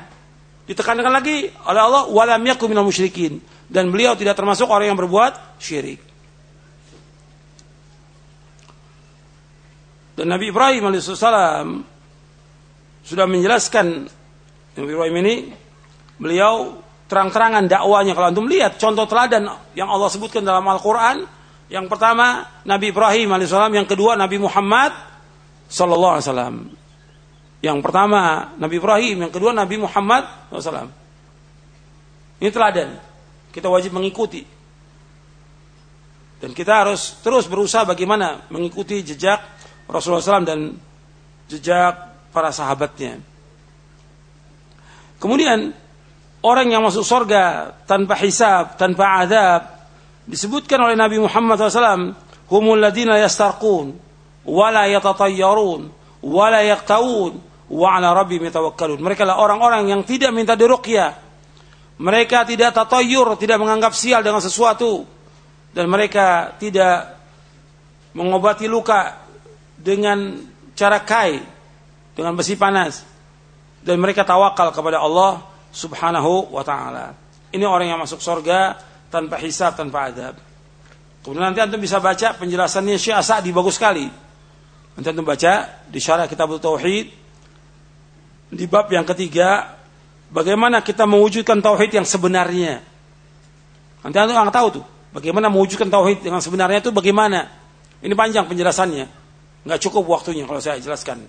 Ditekankan lagi oleh Allah walam yakum minal musyrikin dan beliau tidak termasuk orang yang berbuat syirik. Dan Nabi Ibrahim alaihissalam sudah menjelaskan Nabi Ibrahim ini beliau terang-terangan dakwanya. Kalau antum lihat contoh teladan yang Allah sebutkan dalam Al-Qur'an yang pertama Nabi Ibrahim alaihissalam yang kedua Nabi Muhammad sallallahu alaihi wasallam. Yang pertama Nabi Ibrahim yang kedua Nabi Muhammad SAW ini teladan. Kita wajib mengikuti. Dan kita harus terus berusaha bagaimana mengikuti jejak Rasulullah SAW dan jejak para sahabatnya. Kemudian orang yang masuk surga tanpa hisab, tanpa adab disebutkan oleh Nabi Muhammad SAW humul ladina yastarqun wala yatatayyarun wala yaqtaun wa ala rabbihim yatawakkalun. Mereka lah orang-orang yang tidak minta diruqyah. Mereka tidak tatayyur, tidak menganggap sial dengan sesuatu dan mereka tidak mengobati luka dengan cara kai dengan besi panas dan mereka tawakal kepada Allah Subhanahu wa taala. Ini orang yang masuk surga tanpa hisab, tanpa adab. Kemudian nanti antum bisa baca penjelasannya Syekh Sa'di bagus sekali. Nanti antum baca di syarah kitab Tauhid di bab yang ketiga bagaimana kita mewujudkan tauhid yang sebenarnya. Nanti antum akan tahu tuh bagaimana mewujudkan tauhid yang sebenarnya itu bagaimana. Ini panjang penjelasannya. Nggak cukup waktunya kalau saya jelaskan.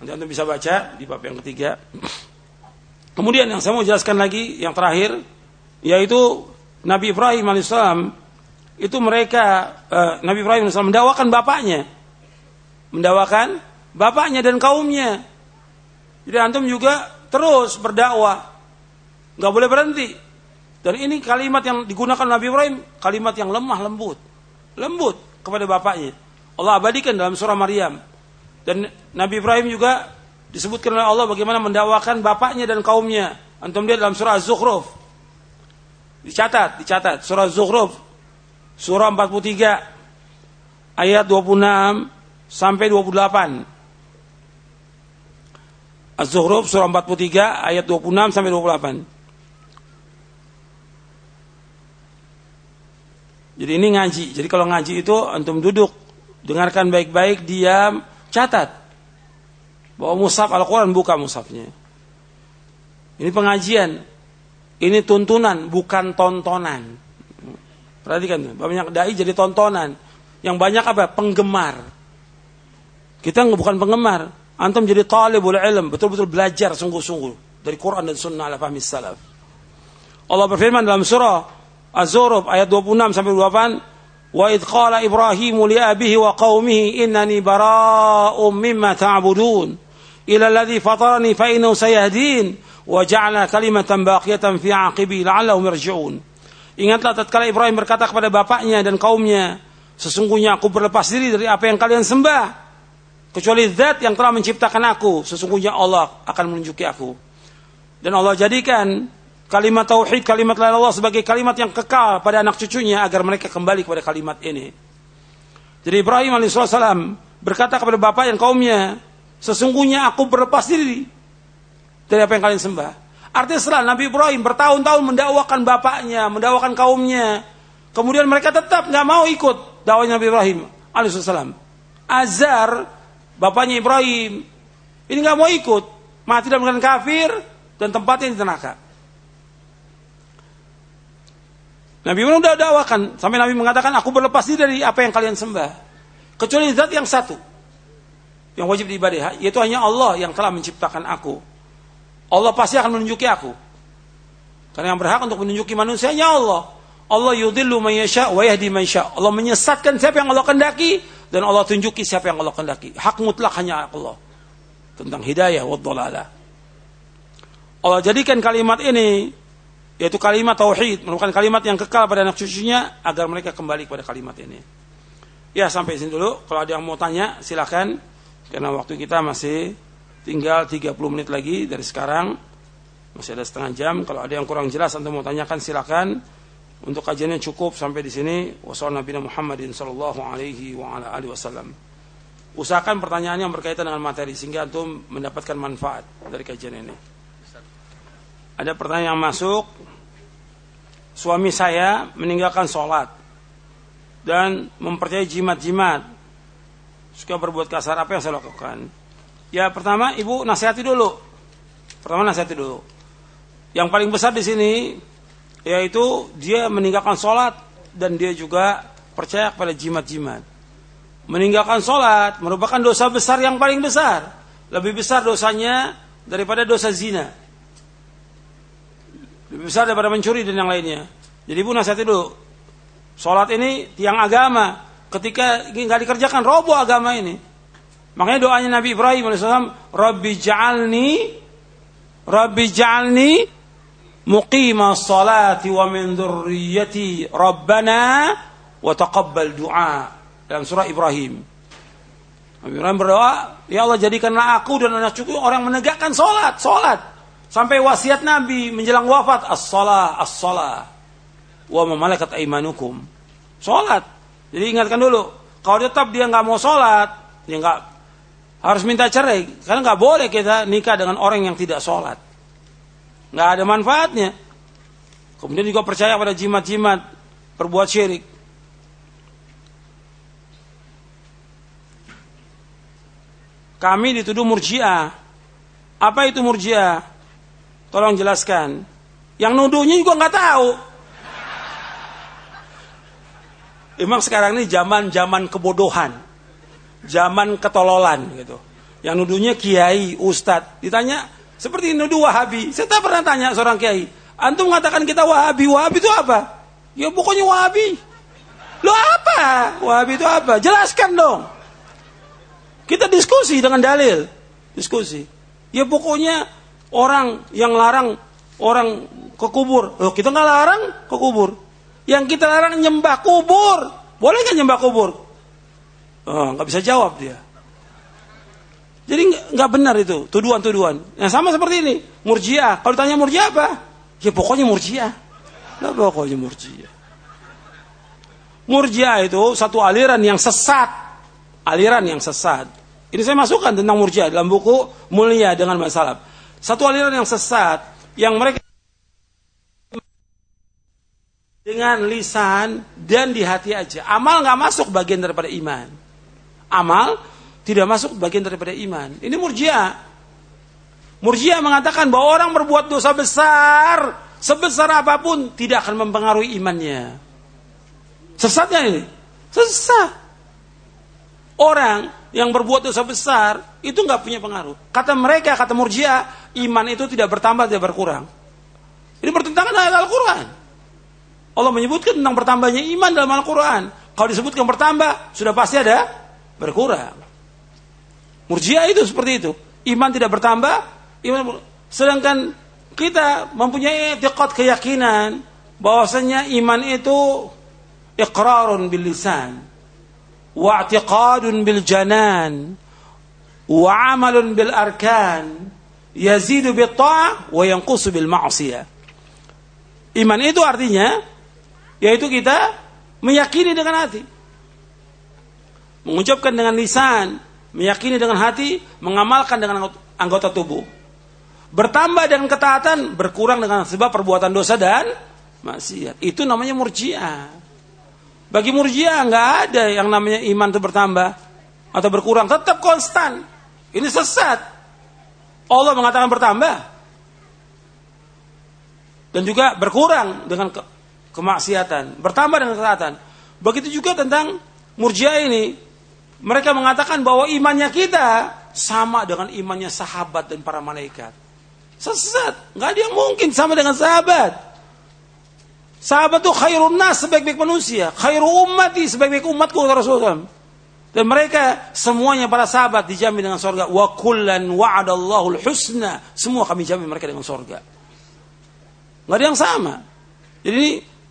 Nanti antum bisa baca di bab yang ketiga. [CLEARS THROAT] Kemudian yang saya mau jelaskan lagi yang terakhir yaitu Nabi Ibrahim alaihissalam itu mereka uh, Nabi Ibrahim SAW mendawakan bapaknya. Mendawakan bapaknya dan kaumnya. Jadi antum juga terus berdakwah. Nggak boleh berhenti. Dan ini kalimat yang digunakan Nabi Ibrahim kalimat yang lemah lembut. Lembut kepada bapaknya Allah abadikan dalam surah Maryam dan Nabi Ibrahim juga disebutkan oleh Allah bagaimana mendakwakan bapaknya dan kaumnya antum lihat dalam surah Az-Zukhruf dicatat dicatat surah Az-Zukhruf surah 43 ayat 26 sampai 28. Az-Zuhruf surah 43 ayat 26 sampai 28. Jadi ini ngaji. Jadi kalau ngaji itu antum duduk, dengarkan baik-baik, diam, catat. Bawa mushaf Al-Quran, buka mushafnya. Ini pengajian. Ini tuntunan, bukan tontonan. Perhatikan, banyak dai jadi tontonan. Yang banyak apa? Penggemar. Kita bukan penggemar. Antum jadi talibul ilm, betul-betul belajar sungguh-sungguh dari Quran dan Sunnah ala fahmi salaf. Allah berfirman dalam surah Az-Zuruf ayat 26 sampai 28, "Wa idh qala Ibrahim li abihi wa qaumihi innani bara'um mimma ta'budun ila alladhi fatarani fa innahu sayahdin wa ja'ala kalimatan baqiyatan fi 'aqibi la'allahum yarji'un." Ingatlah tatkala Ibrahim berkata kepada bapaknya dan kaumnya, sesungguhnya aku berlepas diri dari apa yang kalian sembah. Kecuali zat yang telah menciptakan aku, sesungguhnya Allah akan menunjuki aku. Dan Allah jadikan kalimat tauhid, kalimat la Allah sebagai kalimat yang kekal pada anak cucunya agar mereka kembali kepada kalimat ini. Jadi Ibrahim alaihissalam berkata kepada bapak dan kaumnya, sesungguhnya aku berlepas diri dari apa yang kalian sembah. Artinya setelah Nabi Ibrahim bertahun-tahun mendakwakan bapaknya, mendakwakan kaumnya, kemudian mereka tetap nggak mau ikut dakwahnya Nabi Ibrahim alaihissalam. Azar, bapaknya Ibrahim, ini nggak mau ikut, mati dalam keadaan kafir dan tempatnya di neraka. Nabi Ibrahim udah dakwakan sampai Nabi mengatakan aku berlepas diri dari apa yang kalian sembah. Kecuali zat yang satu yang wajib diibadahi yaitu hanya Allah yang telah menciptakan aku. Allah pasti akan menunjuki aku. Karena yang berhak untuk menunjuki manusianya Allah. Allah yudhillu man yasha wa yahdi man yasha. Allah menyesatkan siapa yang Allah kendaki dan Allah tunjuki siapa yang Allah kendaki. Hak mutlak hanya Allah. Tentang hidayah wa dhalala. Allah jadikan kalimat ini yaitu kalimat tauhid merupakan kalimat yang kekal pada anak cucunya agar mereka kembali kepada kalimat ini. Ya sampai sini dulu. Kalau ada yang mau tanya silakan karena waktu kita masih Tinggal 30 menit lagi dari sekarang. Masih ada setengah jam. Kalau ada yang kurang jelas atau mau tanyakan silakan. Untuk kajiannya cukup sampai di sini. Wassalamualaikum Muhammadin sallallahu alaihi wasallam. Usahakan pertanyaan yang berkaitan dengan materi sehingga antum mendapatkan manfaat dari kajian ini. Ada pertanyaan yang masuk. Suami saya meninggalkan sholat dan mempercayai jimat-jimat. Suka berbuat kasar apa yang saya lakukan? Ya pertama ibu nasihati dulu. Pertama nasihati dulu. Yang paling besar di sini yaitu dia meninggalkan sholat dan dia juga percaya kepada jimat-jimat. Meninggalkan sholat merupakan dosa besar yang paling besar. Lebih besar dosanya daripada dosa zina. Lebih besar daripada mencuri dan yang lainnya. Jadi ibu nasihati dulu. Sholat ini tiang agama. Ketika nggak dikerjakan roboh agama ini. Makanya doanya Nabi Ibrahim alaihissalam, Rabbi ja'alni Rabbi ja'alni muqima salati wa min dhurriyyati Rabbana wa taqabbal du'a dalam surah Ibrahim. Nabi Ibrahim berdoa, ya Allah jadikanlah aku dan anak cucu orang menegakkan salat, salat. Sampai wasiat Nabi menjelang wafat as-salah as-salah wa mamalakat aimanukum. Salat. Jadi ingatkan dulu, kalau tetap dia nggak mau salat, dia nggak harus minta cerai karena nggak boleh kita nikah dengan orang yang tidak salat. Nggak ada manfaatnya. Kemudian juga percaya pada jimat-jimat, perbuat syirik. Kami dituduh murjiah. Apa itu murjiah? Tolong jelaskan. Yang nuduhnya juga nggak tahu. Emang sekarang ini zaman zaman kebodohan, zaman ketololan gitu. Yang nuduhnya kiai, ustadz. Ditanya seperti nuduh wahabi. Saya tak pernah tanya seorang kiai. Antum mengatakan kita wahabi. Wahabi itu apa? Ya pokoknya wahabi. Lo apa? Wahabi itu apa? Jelaskan dong. Kita diskusi dengan dalil. Diskusi. Ya pokoknya orang yang larang orang ke kubur. Loh, kita nggak larang ke kubur. Yang kita larang nyembah kubur. Boleh nggak nyembah kubur? Oh, nggak bisa jawab dia. Jadi nggak benar itu tuduhan-tuduhan. Yang sama seperti ini, murjiah. Kalau tanya murjiah apa? Ya pokoknya murjiah. Nah, pokoknya murjiah. Murjiah itu satu aliran yang sesat. Aliran yang sesat. Ini saya masukkan tentang murjiah dalam buku Mulia dengan Masalah. Satu aliran yang sesat yang mereka dengan lisan dan di hati aja. Amal nggak masuk bagian daripada iman. Amal tidak masuk bagian daripada iman. Ini murjia. Murjia mengatakan bahwa orang berbuat dosa besar sebesar apa pun tidak akan mempengaruhi imannya. Sesatnya ini, sesat. Orang yang berbuat dosa besar itu nggak punya pengaruh. Kata mereka, kata murjia, iman itu tidak bertambah, tidak berkurang. Ini bertentangan dengan Al-Quran. Allah menyebutkan tentang bertambahnya iman dalam Al-Quran. Kalau disebutkan bertambah, sudah pasti ada berkurang. Murjiah itu seperti itu. Iman tidak bertambah, iman sedangkan kita mempunyai etiqat keyakinan bahwasanya iman itu iqrarun bil lisan arkan yazidu bil ta'ah wa yanqusu bil ma'siyah. Iman itu artinya yaitu kita meyakini dengan hati. Mengucapkan dengan lisan, meyakini dengan hati, mengamalkan dengan anggota tubuh. Bertambah dengan ketaatan, berkurang dengan sebab perbuatan dosa dan maksiat. Itu namanya murjiah. Bagi murjiah nggak ada yang namanya iman itu bertambah atau berkurang, tetap konstan. Ini sesat. Allah mengatakan bertambah dan juga berkurang dengan kemaksiatan, bertambah dengan ketaatan. Begitu juga tentang murjiah ini. Mereka mengatakan bahwa imannya kita sama dengan imannya sahabat dan para malaikat. Sesat, nggak ada yang mungkin sama dengan sahabat. Sahabat itu khairun nas sebaik-baik manusia, khairu ummati sebaik-baik umatku Rasulullah. Dan mereka semuanya para sahabat dijamin dengan surga. Wa kullan wa'adallahu husna. Semua kami jamin mereka dengan surga. Nggak ada yang sama. Jadi ini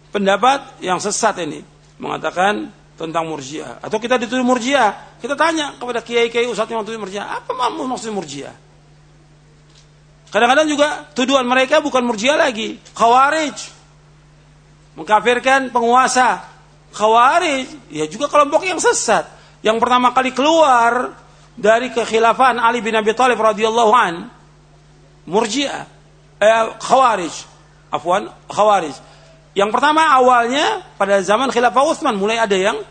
pendapat yang sesat ini mengatakan tentang murjiah atau kita dituduh murjiah kita tanya kepada kiai-kiai ustadz yang tuduh murjiah apa maksud murjiah kadang-kadang juga tuduhan mereka bukan murjiah lagi khawarij mengkafirkan penguasa khawarij ya juga kelompok yang sesat yang pertama kali keluar dari kekhilafan Ali bin Abi Thalib radhiyallahu an murjiah eh, khawarij afwan khawarij yang pertama awalnya pada zaman Khilafah Utsman mulai ada yang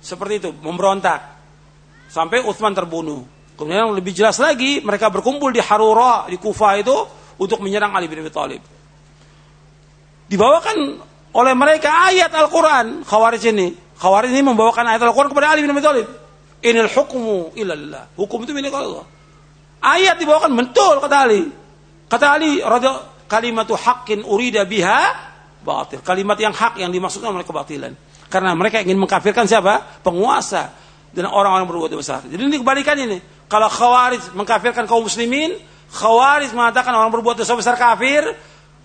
seperti itu, memberontak. Sampai Utsman terbunuh. Kemudian lebih jelas lagi, mereka berkumpul di Harura, di Kufah itu untuk menyerang Ali bin Abi Thalib. Dibawakan oleh mereka ayat Al-Quran, Khawarij ini. Khawarij ini membawakan ayat Al-Quran kepada Ali bin Abi Thalib. Inil hukmu ilallah. Hukum itu milik Allah. Ayat dibawakan betul kata Ali. Kata Ali, kalimatu haqqin urida biha batil. Kalimat yang hak yang dimaksudkan oleh kebatilan. Karena mereka ingin mengkafirkan siapa? Penguasa dan orang-orang berbuat besar. Jadi ini kebalikan ini. Kalau khawarij mengkafirkan kaum muslimin, khawarij mengatakan orang berbuat dosa besar kafir,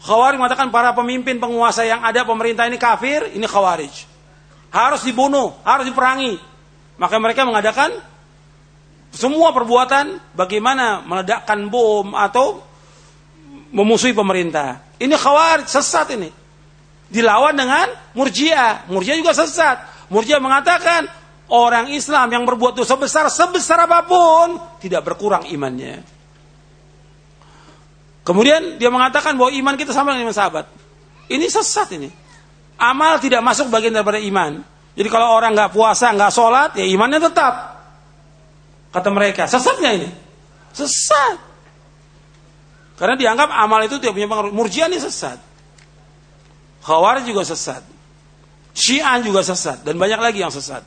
khawarij mengatakan para pemimpin penguasa yang ada pemerintah ini kafir, ini khawarij. Harus dibunuh, harus diperangi. Maka mereka mengadakan semua perbuatan bagaimana meledakkan bom atau memusuhi pemerintah. Ini khawarij sesat ini dilawan dengan murjiah. Murjiah juga sesat. Murjiah mengatakan orang Islam yang berbuat dosa besar sebesar apa pun tidak berkurang imannya. Kemudian dia mengatakan bahwa iman kita sama dengan iman sahabat. Ini sesat ini. Amal tidak masuk bagian daripada iman. Jadi kalau orang nggak puasa, nggak sholat, ya imannya tetap. Kata mereka, sesatnya ini? Sesat. Karena dianggap amal itu tidak punya pengaruh. Murjiah ini sesat. Khawarij juga sesat. Syiah juga sesat. Dan banyak lagi yang sesat.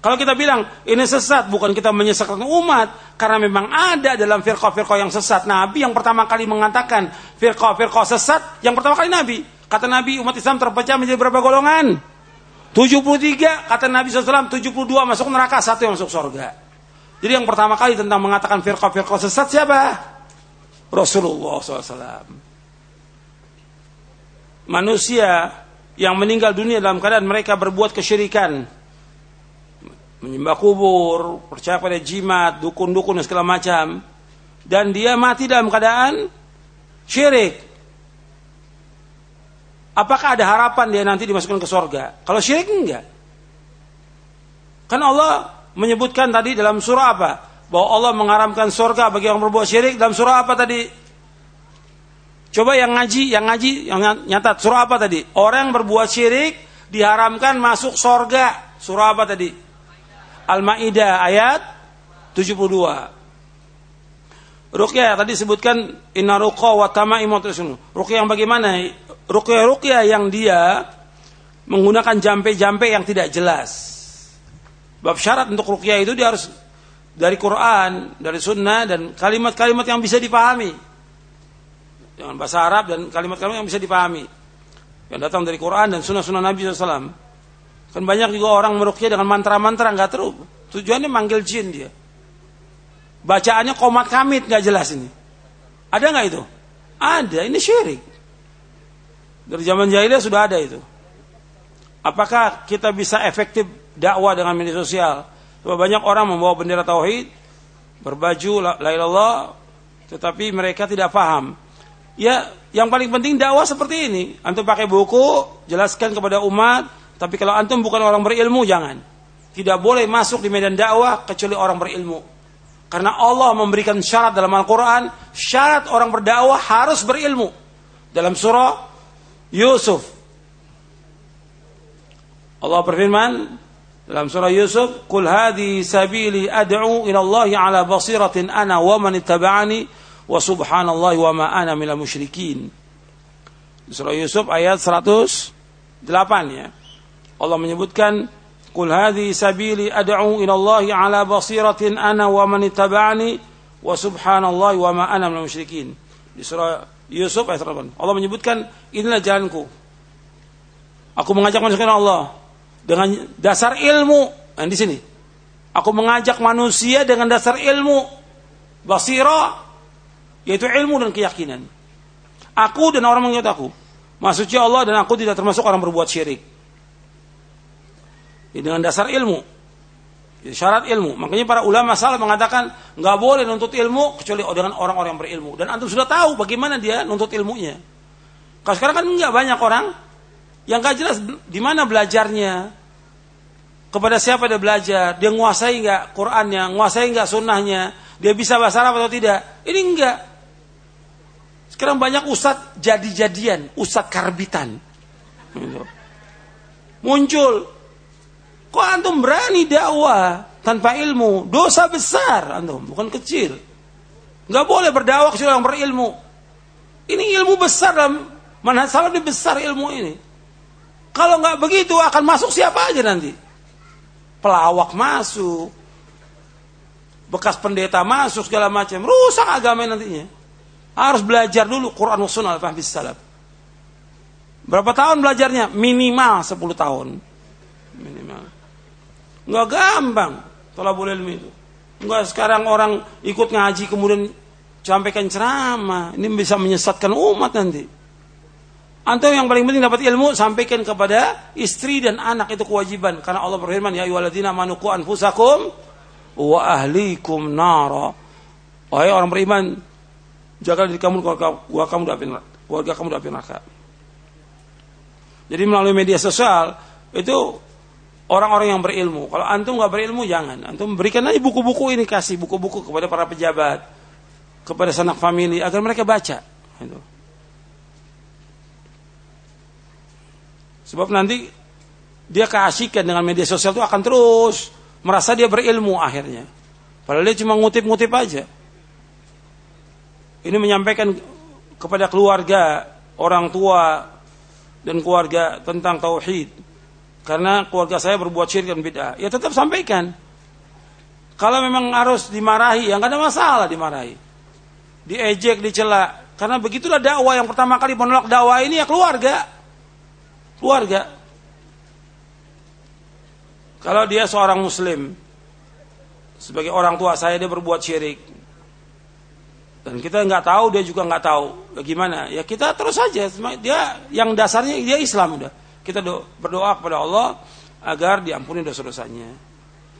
Kalau kita bilang ini sesat, bukan kita menyesatkan umat, karena memang ada dalam firqah-firqah yang sesat. Nabi yang pertama kali mengatakan firqah-firqah sesat, yang pertama kali Nabi. Kata Nabi umat Islam terpecah menjadi berapa golongan? 73, kata Nabi SAW, 72 masuk neraka, satu yang masuk surga. Jadi yang pertama kali tentang mengatakan firqah-firqah sesat siapa? Rasulullah SAW. Manusia yang meninggal dunia dalam keadaan mereka berbuat kesyirikan, menyembah kubur, percaya pada jimat, dukun-dukun dan segala macam. Dan dia mati dalam keadaan syirik. Apakah ada harapan dia nanti dimasukkan ke surga? Kalau syirik enggak. Kan Allah menyebutkan tadi dalam surah apa? Bahwa Allah mengharamkan surga bagi orang berbuat syirik dalam surah apa tadi? Coba yang ngaji, yang ngaji, yang nyatat surah apa tadi? Orang yang berbuat syirik diharamkan masuk surga. Surah apa tadi? Al-Maidah ayat 72. Ruqyah tadi sebutkan inna ruqa wa tamaimu Ruqyah yang bagaimana? Ruqyah-ruqyah yang dia menggunakan jampe-jampe yang tidak jelas. Bab syarat untuk ruqyah itu dia harus dari Quran, dari sunnah dan kalimat-kalimat yang bisa dipahami. Dengan bahasa Arab dan kalimat-kalimat yang bisa dipahami. Yang datang dari Quran dan sunnah-sunnah Nabi SAW. Kan banyak juga orang merukyah dengan mantra-mantra nggak terus. Tujuannya manggil jin dia. Bacaannya komat kamit nggak jelas ini. Ada nggak itu? Ada. Ini syirik. Dari zaman jahiliyah sudah ada itu. Apakah kita bisa efektif dakwah dengan media sosial? Sebab banyak orang membawa bendera tauhid, berbaju la ilallah, tetapi mereka tidak paham. Ya, yang paling penting dakwah seperti ini. Antum pakai buku, jelaskan kepada umat, tapi kalau antum bukan orang berilmu jangan. Tidak boleh masuk di medan dakwah kecuali orang berilmu. Karena Allah memberikan syarat dalam Al-Quran, syarat orang berdakwah harus berilmu. Dalam surah Yusuf. Allah berfirman dalam surah Yusuf, "Qul hadhi sabili ad'u ila Allah ala basiratin ana wa man ittaba'ani wa subhanallahi wa ma ana minal musyrikin." Surah Yusuf ayat 108 ya. Allah menyebutkan Qul hadhi sabili ad'u ila Allah ala basiratin ana wa man ittaba'ani wa subhanallahi wa ma ana minal musyrikin. Di surah Yusuf ayat 8. Allah menyebutkan inilah jalanku. Aku mengajak manusia ke Allah dengan dasar ilmu. Nah, di sini. Aku mengajak manusia dengan dasar ilmu basira yaitu ilmu dan keyakinan. Aku dan orang mengikut aku. Maksudnya Allah dan aku tidak termasuk orang berbuat syirik. Ya, dengan dasar ilmu. Ya, syarat ilmu. Makanya para ulama salah mengatakan nggak boleh nuntut ilmu kecuali dengan orang-orang yang berilmu. Dan antum sudah tahu bagaimana dia nuntut ilmunya. Kalau sekarang kan nggak banyak orang yang nggak jelas di mana belajarnya, kepada siapa dia belajar, dia nguasai nggak Qurannya, nguasai nggak sunnahnya, dia bisa bahasa Arab atau tidak. Ini enggak. Sekarang banyak ustadz jadi-jadian, ustadz karbitan. Gitu. Muncul Kok antum berani dakwah tanpa ilmu? Dosa besar antum, bukan kecil. Nggak boleh berdakwah kecuali orang berilmu. Ini ilmu besar dalam mana salah ini besar ilmu ini. Kalau nggak begitu akan masuk siapa aja nanti. Pelawak masuk, bekas pendeta masuk segala macam, rusak agama nantinya. Harus belajar dulu Quran Sunnah al-Fahmi Salaf. Berapa tahun belajarnya? Minimal 10 tahun. Minimal. Nggak gampang tolabul ilmi itu. Nggak sekarang orang ikut ngaji kemudian sampaikan ceramah. Ini bisa menyesatkan umat nanti. Antum yang paling penting dapat ilmu sampaikan kepada istri dan anak itu kewajiban karena Allah berfirman ya ayyuhalladzina manuku anfusakum wa ahlikum nara. Wahai orang beriman, jaga diri kamu keluarga kamu dari keluarga kamu dari neraka. Jadi melalui media sosial itu orang-orang yang berilmu. Kalau antum nggak berilmu jangan. Antum berikan aja buku-buku ini kasih buku-buku kepada para pejabat, kepada sanak famili agar mereka baca. Itu. Sebab nanti dia keasikan dengan media sosial itu akan terus merasa dia berilmu akhirnya. Padahal dia cuma ngutip-ngutip aja. Ini menyampaikan kepada keluarga, orang tua, dan keluarga tentang tauhid. Karena keluarga saya berbuat syirik dan bid'ah. Ya tetap sampaikan. Kalau memang harus dimarahi, ya nggak ada masalah dimarahi. Diejek, dicela. Karena begitulah dakwah yang pertama kali menolak dakwah ini ya keluarga. Keluarga. Kalau dia seorang muslim, sebagai orang tua saya dia berbuat syirik, dan kita nggak tahu dia juga nggak tahu bagaimana ya kita terus saja dia yang dasarnya dia Islam udah kita do, berdoa kepada Allah agar diampuni dosa-dosanya.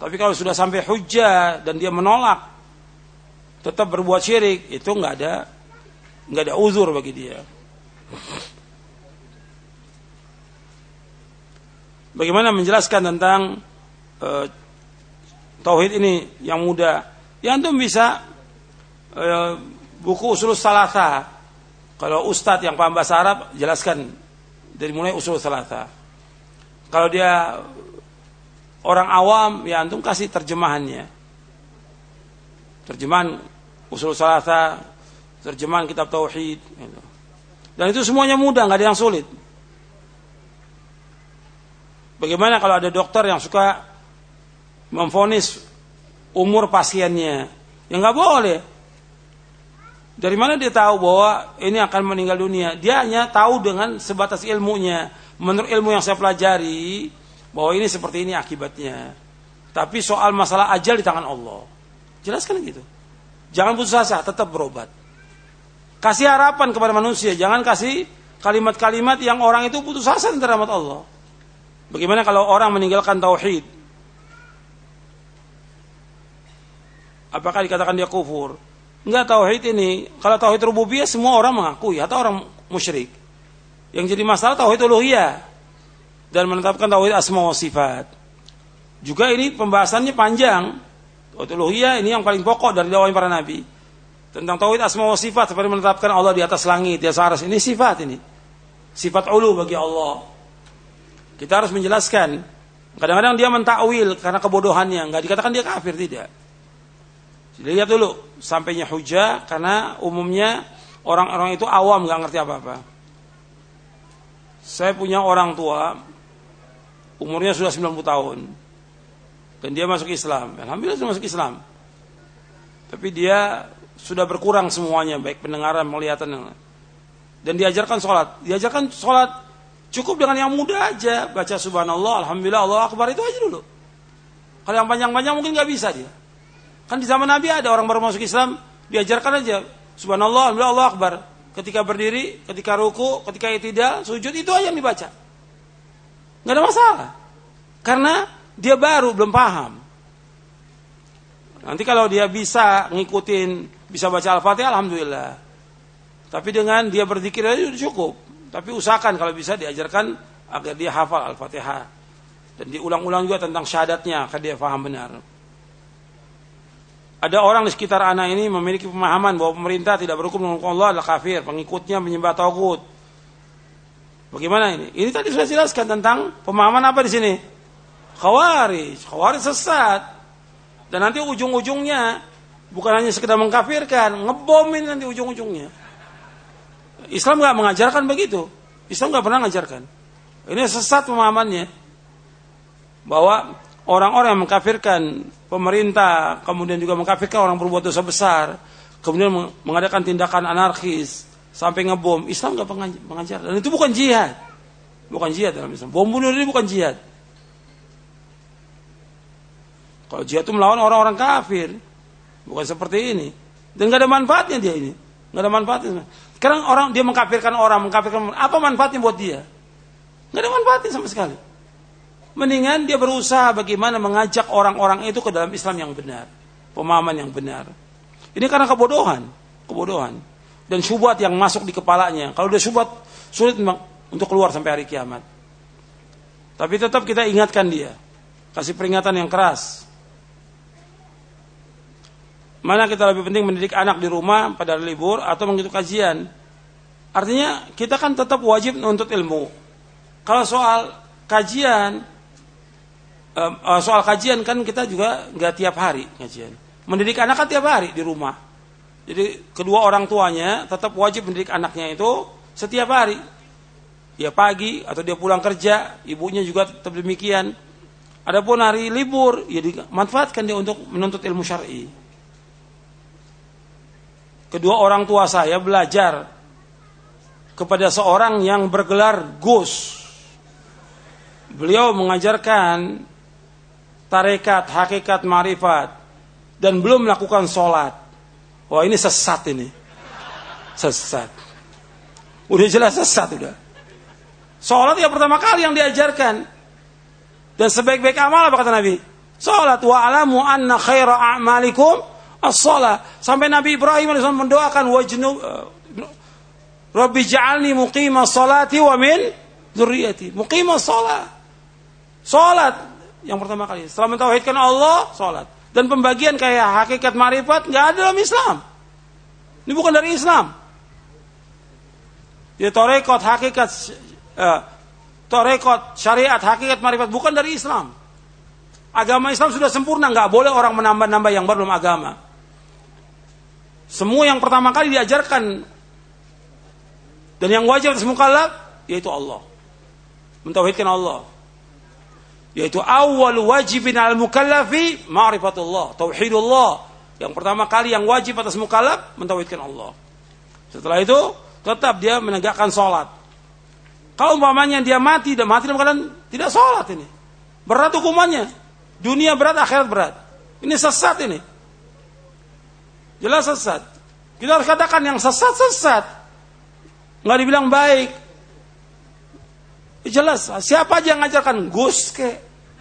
Tapi kalau sudah sampai hujah dan dia menolak tetap berbuat syirik itu nggak ada nggak ada uzur bagi dia. Bagaimana menjelaskan tentang uh, tauhid ini yang mudah yang tuh bisa uh, buku usul salasa. Kalau ustadz yang paham bahasa Arab jelaskan dari mulai usul salasa kalau dia orang awam ya antum kasih terjemahannya terjemahan usul salasa terjemahan kitab tauhid gitu. dan itu semuanya mudah nggak ada yang sulit Bagaimana kalau ada dokter yang suka memfonis umur pasiennya? Ya nggak boleh. Dari mana dia tahu bahwa ini akan meninggal dunia? Dia hanya tahu dengan sebatas ilmunya. Menurut ilmu yang saya pelajari, bahwa ini seperti ini akibatnya. Tapi soal masalah ajal di tangan Allah. Jelaskan gitu. Jangan putus asa, tetap berobat. Kasih harapan kepada manusia, jangan kasih kalimat-kalimat yang orang itu putus asa rahmat Allah. Bagaimana kalau orang meninggalkan tauhid? Apakah dikatakan dia kufur? Enggak tauhid ini. Kalau tauhid rububiyah semua orang mengakui atau orang musyrik. Yang jadi masalah tauhid uluhiyah dan menetapkan tauhid asma wa sifat. Juga ini pembahasannya panjang. Tauhid uluhiyah ini yang paling pokok dari dakwah para nabi. Tentang tauhid asma wa sifat seperti menetapkan Allah di atas langit, di atas aras. Ini sifat ini. Sifat ulu bagi Allah. Kita harus menjelaskan. Kadang-kadang dia mentakwil karena kebodohannya, nggak dikatakan dia kafir tidak. Lihat dulu sampainya hujah karena umumnya orang-orang itu awam nggak ngerti apa-apa. Saya punya orang tua umurnya sudah 90 tahun dan dia masuk Islam. Alhamdulillah sudah masuk Islam. Tapi dia sudah berkurang semuanya baik pendengaran, penglihatan dan diajarkan sholat. Diajarkan sholat Cukup dengan yang mudah aja, baca subhanallah, alhamdulillah, Allah akbar itu aja dulu. Kalau yang panjang-panjang mungkin nggak bisa dia. Kan di zaman Nabi ada orang baru masuk Islam, diajarkan aja subhanallah, alhamdulillah, Allah akbar. Ketika berdiri, ketika ruku, ketika itidal, sujud itu aja yang dibaca. Nggak ada masalah. Karena dia baru belum paham. Nanti kalau dia bisa ngikutin, bisa baca Al-Fatihah, alhamdulillah. Tapi dengan dia berzikir aja cukup. Tapi usahakan kalau bisa diajarkan agar dia hafal Al-Fatihah. Dan diulang-ulang juga tentang syahadatnya agar dia faham benar. Ada orang di sekitar anak ini memiliki pemahaman bahwa pemerintah tidak berhukum dengan Allah adalah kafir, pengikutnya menyembah tauhid. Bagaimana ini? Ini tadi sudah jelaskan tentang pemahaman apa di sini? Khawarij, khawarij sesat. Dan nanti ujung-ujungnya bukan hanya sekedar mengkafirkan, ngebom ini nanti ujung-ujungnya. Islam nggak mengajarkan begitu. Islam nggak pernah mengajarkan. Ini sesat pemahamannya bahwa orang-orang yang mengkafirkan pemerintah, kemudian juga mengkafirkan orang berbuat dosa besar, kemudian mengadakan tindakan anarkis sampai ngebom, Islam nggak mengajar. Dan itu bukan jihad, bukan jihad dalam Islam. Bom bunuh diri bukan jihad. Kalau jihad itu melawan orang-orang kafir, bukan seperti ini. Dan nggak ada manfaatnya dia ini, nggak ada manfaatnya. Sekarang orang dia mengkafirkan orang, mengkafirkan apa manfaatnya buat dia? Nggak ada manfaatnya sama sekali. Mendingan dia berusaha bagaimana mengajak orang-orang itu ke dalam Islam yang benar, pemahaman yang benar. Ini karena kebodohan, kebodohan dan syubhat yang masuk di kepalanya. Kalau dia syubhat sulit untuk keluar sampai hari kiamat. Tapi tetap kita ingatkan dia, kasih peringatan yang keras. Mana kita lebih penting mendidik anak di rumah pada libur atau mengikuti kajian? Artinya kita kan tetap wajib menuntut ilmu. Kalau soal kajian, soal kajian kan kita juga nggak tiap hari kajian. mendidik anak kan tiap hari di rumah. Jadi kedua orang tuanya tetap wajib mendidik anaknya itu setiap hari. Ya pagi atau dia pulang kerja, ibunya juga tetap demikian. Adapun hari libur, ya dimanfaatkan dia untuk menuntut ilmu syar'i. Kedua orang tua saya belajar kepada seorang yang bergelar Gus. Beliau mengajarkan tarekat, hakikat, marifat dan belum melakukan sholat. Wah ini sesat ini. Sesat. Udah jelas sesat udah. Sholat yang pertama kali yang diajarkan. Dan sebaik-baik amal apa kata Nabi? Sholat wa alamu anna khaira a'malikum as-sholat. Sampai Nabi Ibrahim AS mendoakan wajnu uh, Rabbi ja'alni muqima salati wa min dzurriyyati. Muqima salat. Salat yang pertama kali. Setelah mentauhidkan Allah, salat. Dan pembagian kayak hakikat marifat nggak ada dalam Islam. Ini bukan dari Islam. Ya torekot hakikat eh, torekot syariat hakikat marifat bukan dari Islam. Agama Islam sudah sempurna, nggak boleh orang menambah-nambah yang baru agama. Semua yang pertama kali diajarkan dan yang wajib atas yaitu Allah. Mentauhidkan Allah. Yaitu awal wajibin al mukallafi ma'rifatullah, tauhidullah. Yang pertama kali yang wajib atas mukallaf mentauhidkan Allah. Setelah itu tetap dia menegakkan sholat. Kalau umpamanya dia mati dan mati dalam keadaan tidak sholat ini. Berat hukumannya. Dunia berat, akhirat berat. Ini sesat ini. Jelas sesat. Kita harus katakan yang sesat sesat. Nggak dibilang baik. Jelas, siapa aja yang ngajarkan Gus ke,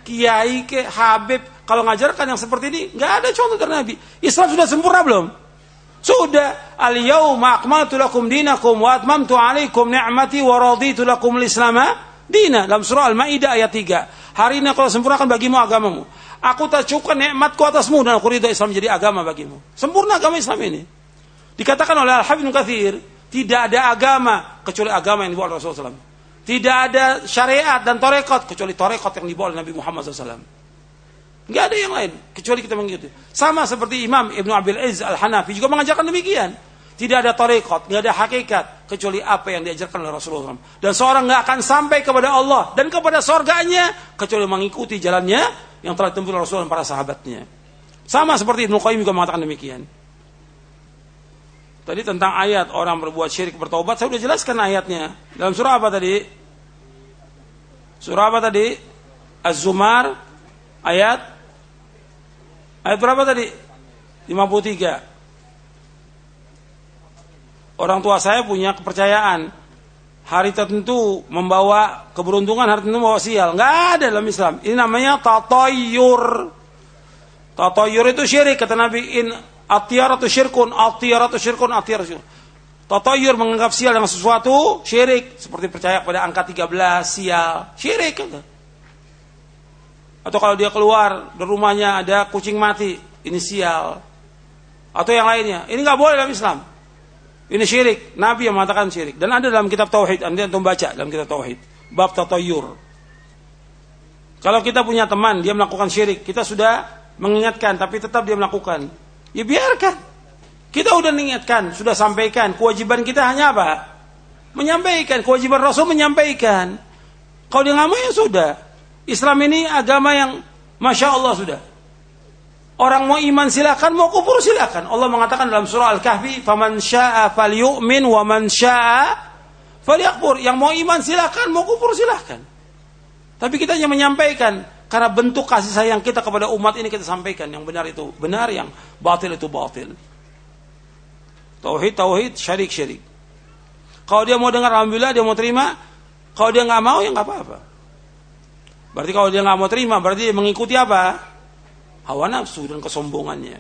Kiai ke, Habib, kalau ngajarkan yang seperti ini, nggak ada contoh dari Nabi. Islam sudah sempurna belum? Sudah. Al yauma akmaltu lakum dinakum wa atmamtu alaikum ni'mati wa raditu lakum al-islam dina. Dalam surah Al-Maidah ayat 3. Hari ini aku sempurnakan bagimu agamamu. Aku tak cukupkan nikmatku atasmu dan aku ridho Islam menjadi agama bagimu. Sempurna agama Islam ini. Dikatakan oleh Al-Habib Kathir, tidak ada agama kecuali agama yang dibawa Rasulullah SAW. Tidak ada syariat dan torekot kecuali torekot yang dibawa oleh Nabi Muhammad SAW. Enggak ada yang lain kecuali kita mengikuti. Sama seperti Imam Ibnu Abil Aziz Al Hanafi juga mengajarkan demikian. Tidak ada torekot, tidak ada hakikat kecuali apa yang diajarkan oleh Rasulullah SAW. Dan seorang nggak akan sampai kepada Allah dan kepada sorganya kecuali mengikuti jalannya yang telah ditempuh oleh Rasulullah dan para sahabatnya. Sama seperti Ibnu Qayyim juga mengatakan demikian. Tadi tentang ayat orang berbuat syirik bertobat, saya sudah jelaskan ayatnya. Dalam surah apa tadi? Surah apa tadi? Az-Zumar ayat ayat berapa tadi? 53. Orang tua saya punya kepercayaan hari tertentu membawa keberuntungan, hari tertentu membawa sial. Enggak ada dalam Islam. Ini namanya tatoyur. Tatoyur itu syirik kata Nabi in atau syirkun, atau syirkun, atiyar syirkun. Tatoyur menganggap sial dengan sesuatu syirik. Seperti percaya pada angka 13 sial. Syirik atau kalau dia keluar dari rumahnya ada kucing mati ini sial. Atau yang lainnya. Ini nggak boleh dalam Islam. Ini syirik. Nabi yang mengatakan syirik. Dan ada dalam kitab tauhid. Anda antum baca dalam kitab tauhid. Bab tatoyur kalau kita punya teman dia melakukan syirik. Kita sudah mengingatkan tapi tetap dia melakukan. Ya biarkan. Kita udah mengingatkan, sudah sampaikan. Kewajiban kita hanya apa? Menyampaikan. Kewajiban Rasul menyampaikan. Kalau dia nggak ya sudah. Islam ini agama yang Masya Allah sudah. Orang mau iman silakan, mau kufur silakan. Allah mengatakan dalam surah Al-Kahfi, "Faman syaa'a falyu'min wa man syaa'a falyakfur." Yang mau iman silakan, mau kufur silakan. Tapi kita hanya menyampaikan, karena bentuk kasih sayang kita kepada umat ini kita sampaikan yang benar itu benar, yang batil itu batil. Tauhid tauhid, syirik syirik. Kalau dia mau dengar alhamdulillah dia mau terima. Kalau dia nggak mau ya nggak apa-apa. Berarti kalau dia nggak mau terima berarti dia mengikuti apa? Hawa nafsu dan kesombongannya.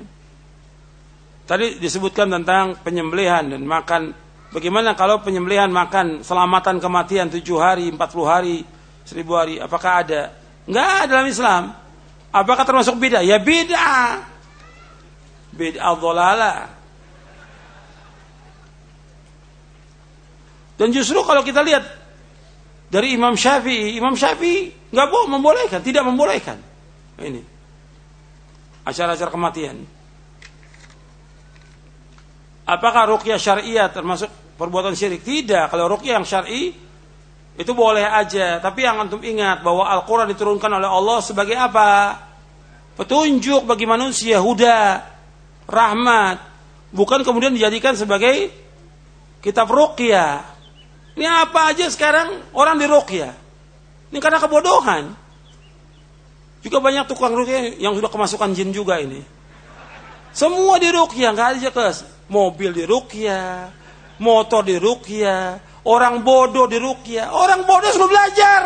Tadi disebutkan tentang penyembelihan dan makan. Bagaimana kalau penyembelihan makan selamatan kematian tujuh hari, empat puluh hari, seribu hari? Apakah ada? Enggak dalam Islam. Apakah termasuk bid'ah? Ya bid'ah. Bid'ah dhalala. Dan justru kalau kita lihat dari Imam Syafi'i, Imam Syafi'i nggak boleh membolehkan, tidak membolehkan. Ini acara-acara kematian. Apakah ruqyah syariah termasuk perbuatan syirik? Tidak. Kalau ruqyah yang syar'i itu boleh aja. Tapi yang antum ingat bahwa Al-Quran diturunkan oleh Allah sebagai apa? Petunjuk bagi manusia, huda, rahmat. Bukan kemudian dijadikan sebagai kitab ruqyah. Ini apa aja sekarang orang di ruqyah. Ini karena kebodohan. Juga banyak tukang ruqyah yang sudah kemasukan jin juga ini. Semua di ruqyah, nggak ada ke mobil di ruqyah, motor di ruqyah, orang bodoh di ruqyah. Orang bodoh sudah belajar.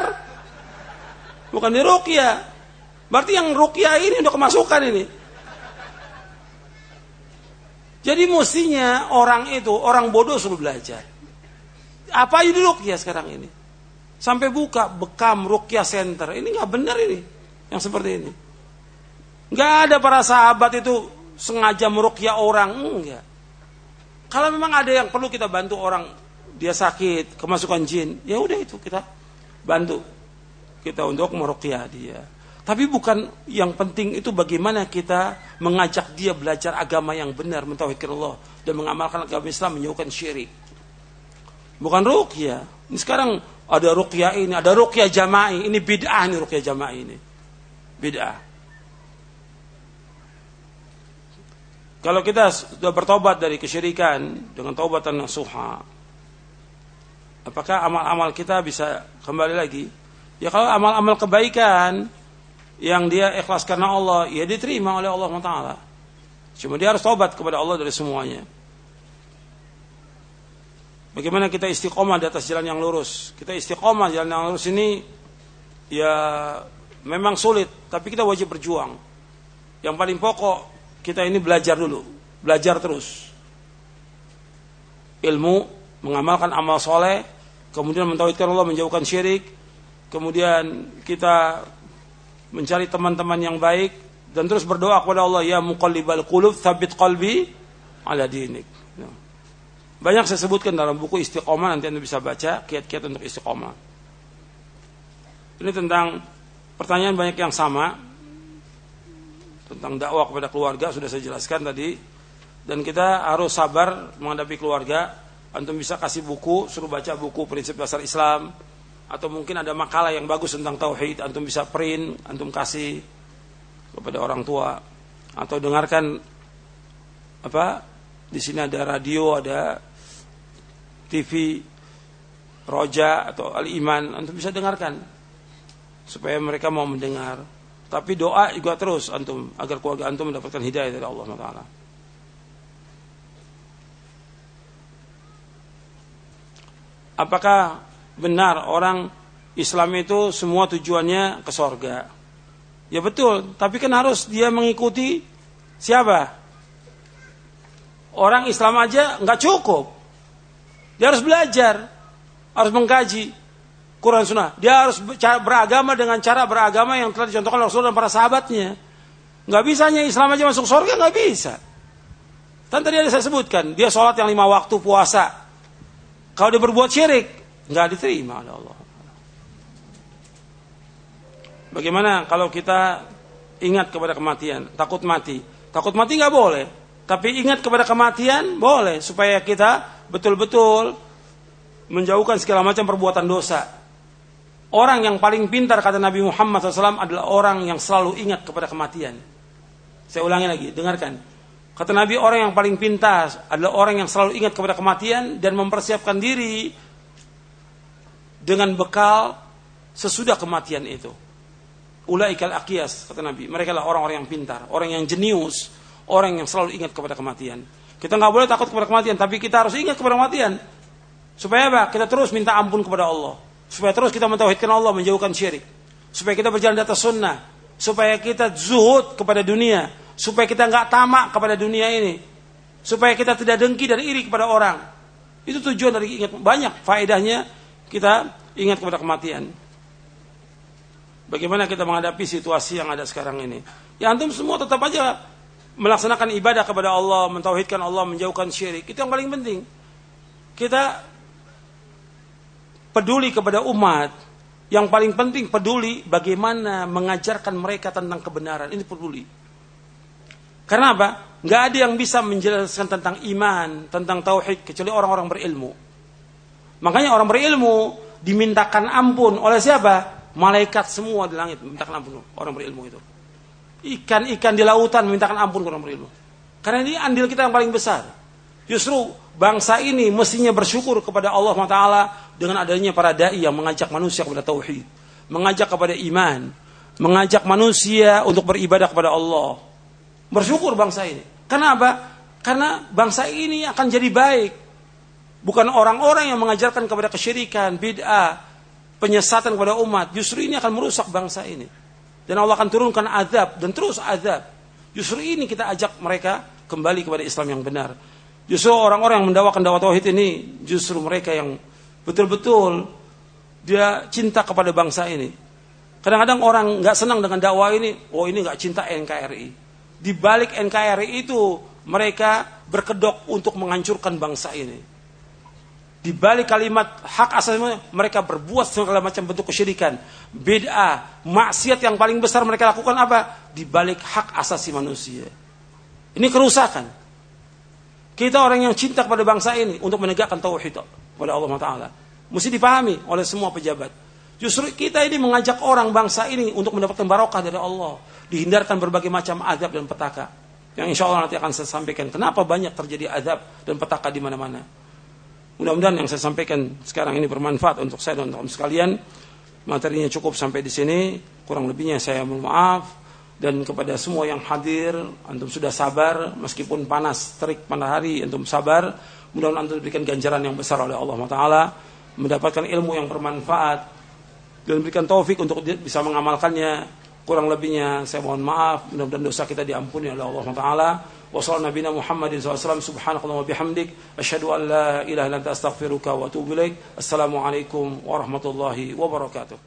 Bukan di ruqyah. Berarti yang ruqyah ini udah kemasukan ini. Jadi mestinya orang itu, orang bodoh suruh belajar. Apa aja di ruqyah sekarang ini? Sampai buka bekam ruqyah center. Ini nggak benar ini. Yang seperti ini. Nggak ada para sahabat itu sengaja meruqyah orang. Enggak. Kalau memang ada yang perlu kita bantu orang dia sakit, kemasukan jin, ya udah itu kita bantu kita untuk meruqyah dia. Tapi bukan yang penting itu bagaimana kita mengajak dia belajar agama yang benar, mentauhidkan Allah dan mengamalkan agama Islam menjauhkan syirik. Bukan ruqyah. Ini sekarang ada ruqyah ini, ada ruqyah jama'i, ini bid'ah nih ruqyah jama'i ini. Bid'ah. Kalau kita sudah bertobat dari kesyirikan dengan taubatan nasuha, apakah amal-amal kita bisa kembali lagi? Ya kalau amal-amal kebaikan yang dia ikhlas karena Allah, ya diterima oleh Allah Taala. Cuma dia harus tobat kepada Allah dari semuanya. Bagaimana kita istiqomah di atas jalan yang lurus? Kita istiqomah jalan yang lurus ini ya memang sulit, tapi kita wajib berjuang. Yang paling pokok kita ini belajar dulu, belajar terus. Ilmu, mengamalkan amal soleh, kemudian mentauhidkan Allah, menjauhkan syirik, kemudian kita mencari teman-teman yang baik dan terus berdoa kepada Allah, ya muqallibal qulub, thabit qalbi ala dinik. Ya. Banyak saya sebutkan dalam buku Istiqomah nanti Anda bisa baca kiat-kiat untuk istiqomah. Ini tentang pertanyaan banyak yang sama tentang dakwah kepada keluarga sudah saya jelaskan tadi dan kita harus sabar menghadapi keluarga antum bisa kasih buku suruh baca buku prinsip dasar Islam atau mungkin ada makalah yang bagus tentang tauhid antum bisa print antum kasih kepada orang tua atau dengarkan apa di sini ada radio ada TV Roja atau Al Iman antum bisa dengarkan supaya mereka mau mendengar tapi doa juga terus antum agar keluarga antum mendapatkan hidayah dari Allah Taala. Apakah benar orang Islam itu semua tujuannya ke sorga? Ya betul, tapi kan harus dia mengikuti siapa? Orang Islam aja nggak cukup. Dia harus belajar, harus mengkaji. Quran Sunnah. Dia harus beragama dengan cara beragama yang telah dicontohkan Rasul dan para sahabatnya. Nggak bisa hanya Islam aja masuk surga, nggak bisa. Dan tadi ada saya sebutkan, dia sholat yang lima waktu puasa. Kalau dia berbuat syirik, nggak diterima oleh Allah. Bagaimana kalau kita ingat kepada kematian, takut mati? Takut mati nggak boleh, tapi ingat kepada kematian boleh supaya kita betul-betul menjauhkan segala macam perbuatan dosa. Orang yang paling pintar kata Nabi Muhammad SAW adalah orang yang selalu ingat kepada kematian. Saya ulangi lagi, dengarkan. Kata Nabi orang yang paling pintar adalah orang yang selalu ingat kepada kematian dan mempersiapkan diri dengan bekal sesudah kematian itu. Ulaikal akiyas kata Nabi. Mereka adalah orang-orang yang pintar, orang yang jenius, orang yang selalu ingat kepada kematian. Kita nggak boleh takut kepada kematian, tapi kita harus ingat kepada kematian. Supaya apa? Kita terus minta ampun kepada Allah. Supaya terus kita mentauhidkan Allah menjauhkan syirik. Supaya kita berjalan di atas sunnah. Supaya kita zuhud kepada dunia. Supaya kita nggak tamak kepada dunia ini. Supaya kita tidak dengki dan iri kepada orang. Itu tujuan dari ingat. Banyak faedahnya kita ingat kepada kematian. Bagaimana kita menghadapi situasi yang ada sekarang ini? Ya antum semua tetap aja melaksanakan ibadah kepada Allah mentauhidkan Allah menjauhkan syirik itu yang paling penting kita peduli kepada umat, yang paling penting peduli bagaimana mengajarkan mereka tentang kebenaran. Ini peduli. Karena apa? Nggak ada yang bisa menjelaskan tentang iman, tentang tauhid kecuali orang-orang berilmu. Makanya orang berilmu dimintakan ampun oleh siapa? Malaikat semua di langit memintakan ampun orang berilmu itu. Ikan-ikan di lautan memintakan ampun orang berilmu. Karena ini andil kita yang paling besar. Justru bangsa ini mestinya bersyukur kepada Allah Taala dengan adanya para dai yang mengajak manusia kepada tauhid, mengajak kepada iman, mengajak manusia untuk beribadah kepada Allah. Bersyukur bangsa ini. Kenapa? Karena bangsa ini akan jadi baik. Bukan orang-orang yang mengajarkan kepada kesyirikan, bid'ah, penyesatan kepada umat. Justru ini akan merusak bangsa ini. Dan Allah akan turunkan azab dan terus azab. Justru ini kita ajak mereka kembali kepada Islam yang benar. Justru orang-orang yang mendakwakan dakwah tauhid ini justru mereka yang betul-betul dia cinta kepada bangsa ini. Kadang-kadang orang nggak senang dengan dakwah ini, oh ini nggak cinta NKRI. Di balik NKRI itu mereka berkedok untuk menghancurkan bangsa ini. Di balik kalimat hak asasi mereka berbuat segala macam bentuk kesyirikan, bid'ah, maksiat yang paling besar mereka lakukan apa? Di balik hak asasi manusia. Ini kerusakan. Kita orang yang cinta kepada bangsa ini untuk menegakkan tauhid kepada Allah Taala. Mesti dipahami oleh semua pejabat. Justru kita ini mengajak orang bangsa ini untuk mendapatkan barokah dari Allah, dihindarkan berbagai macam azab dan petaka. Yang insya Allah nanti akan saya sampaikan. Kenapa banyak terjadi azab dan petaka di mana-mana? Mudah-mudahan yang saya sampaikan sekarang ini bermanfaat untuk saya dan untuk sekalian. Materinya cukup sampai di sini. Kurang lebihnya saya mohon maaf. Dan kepada semua yang hadir, antum sudah sabar meskipun panas terik pada hari, antum sabar. Mudah-mudahan antum diberikan ganjaran yang besar oleh Allah Taala, mendapatkan ilmu yang bermanfaat dan berikan taufik untuk bisa mengamalkannya. Kurang lebihnya saya mohon maaf. Mudah-mudahan dosa kita diampuni oleh Allah Taala. وصلى نبينا محمد صلى الله عليه وسلم. سبحانك اللهم وبحمدك أشهد أن لا إله إلا أنت أستغفرك وأتوب إليك. السلام عليكم ورحمة الله وبركاته.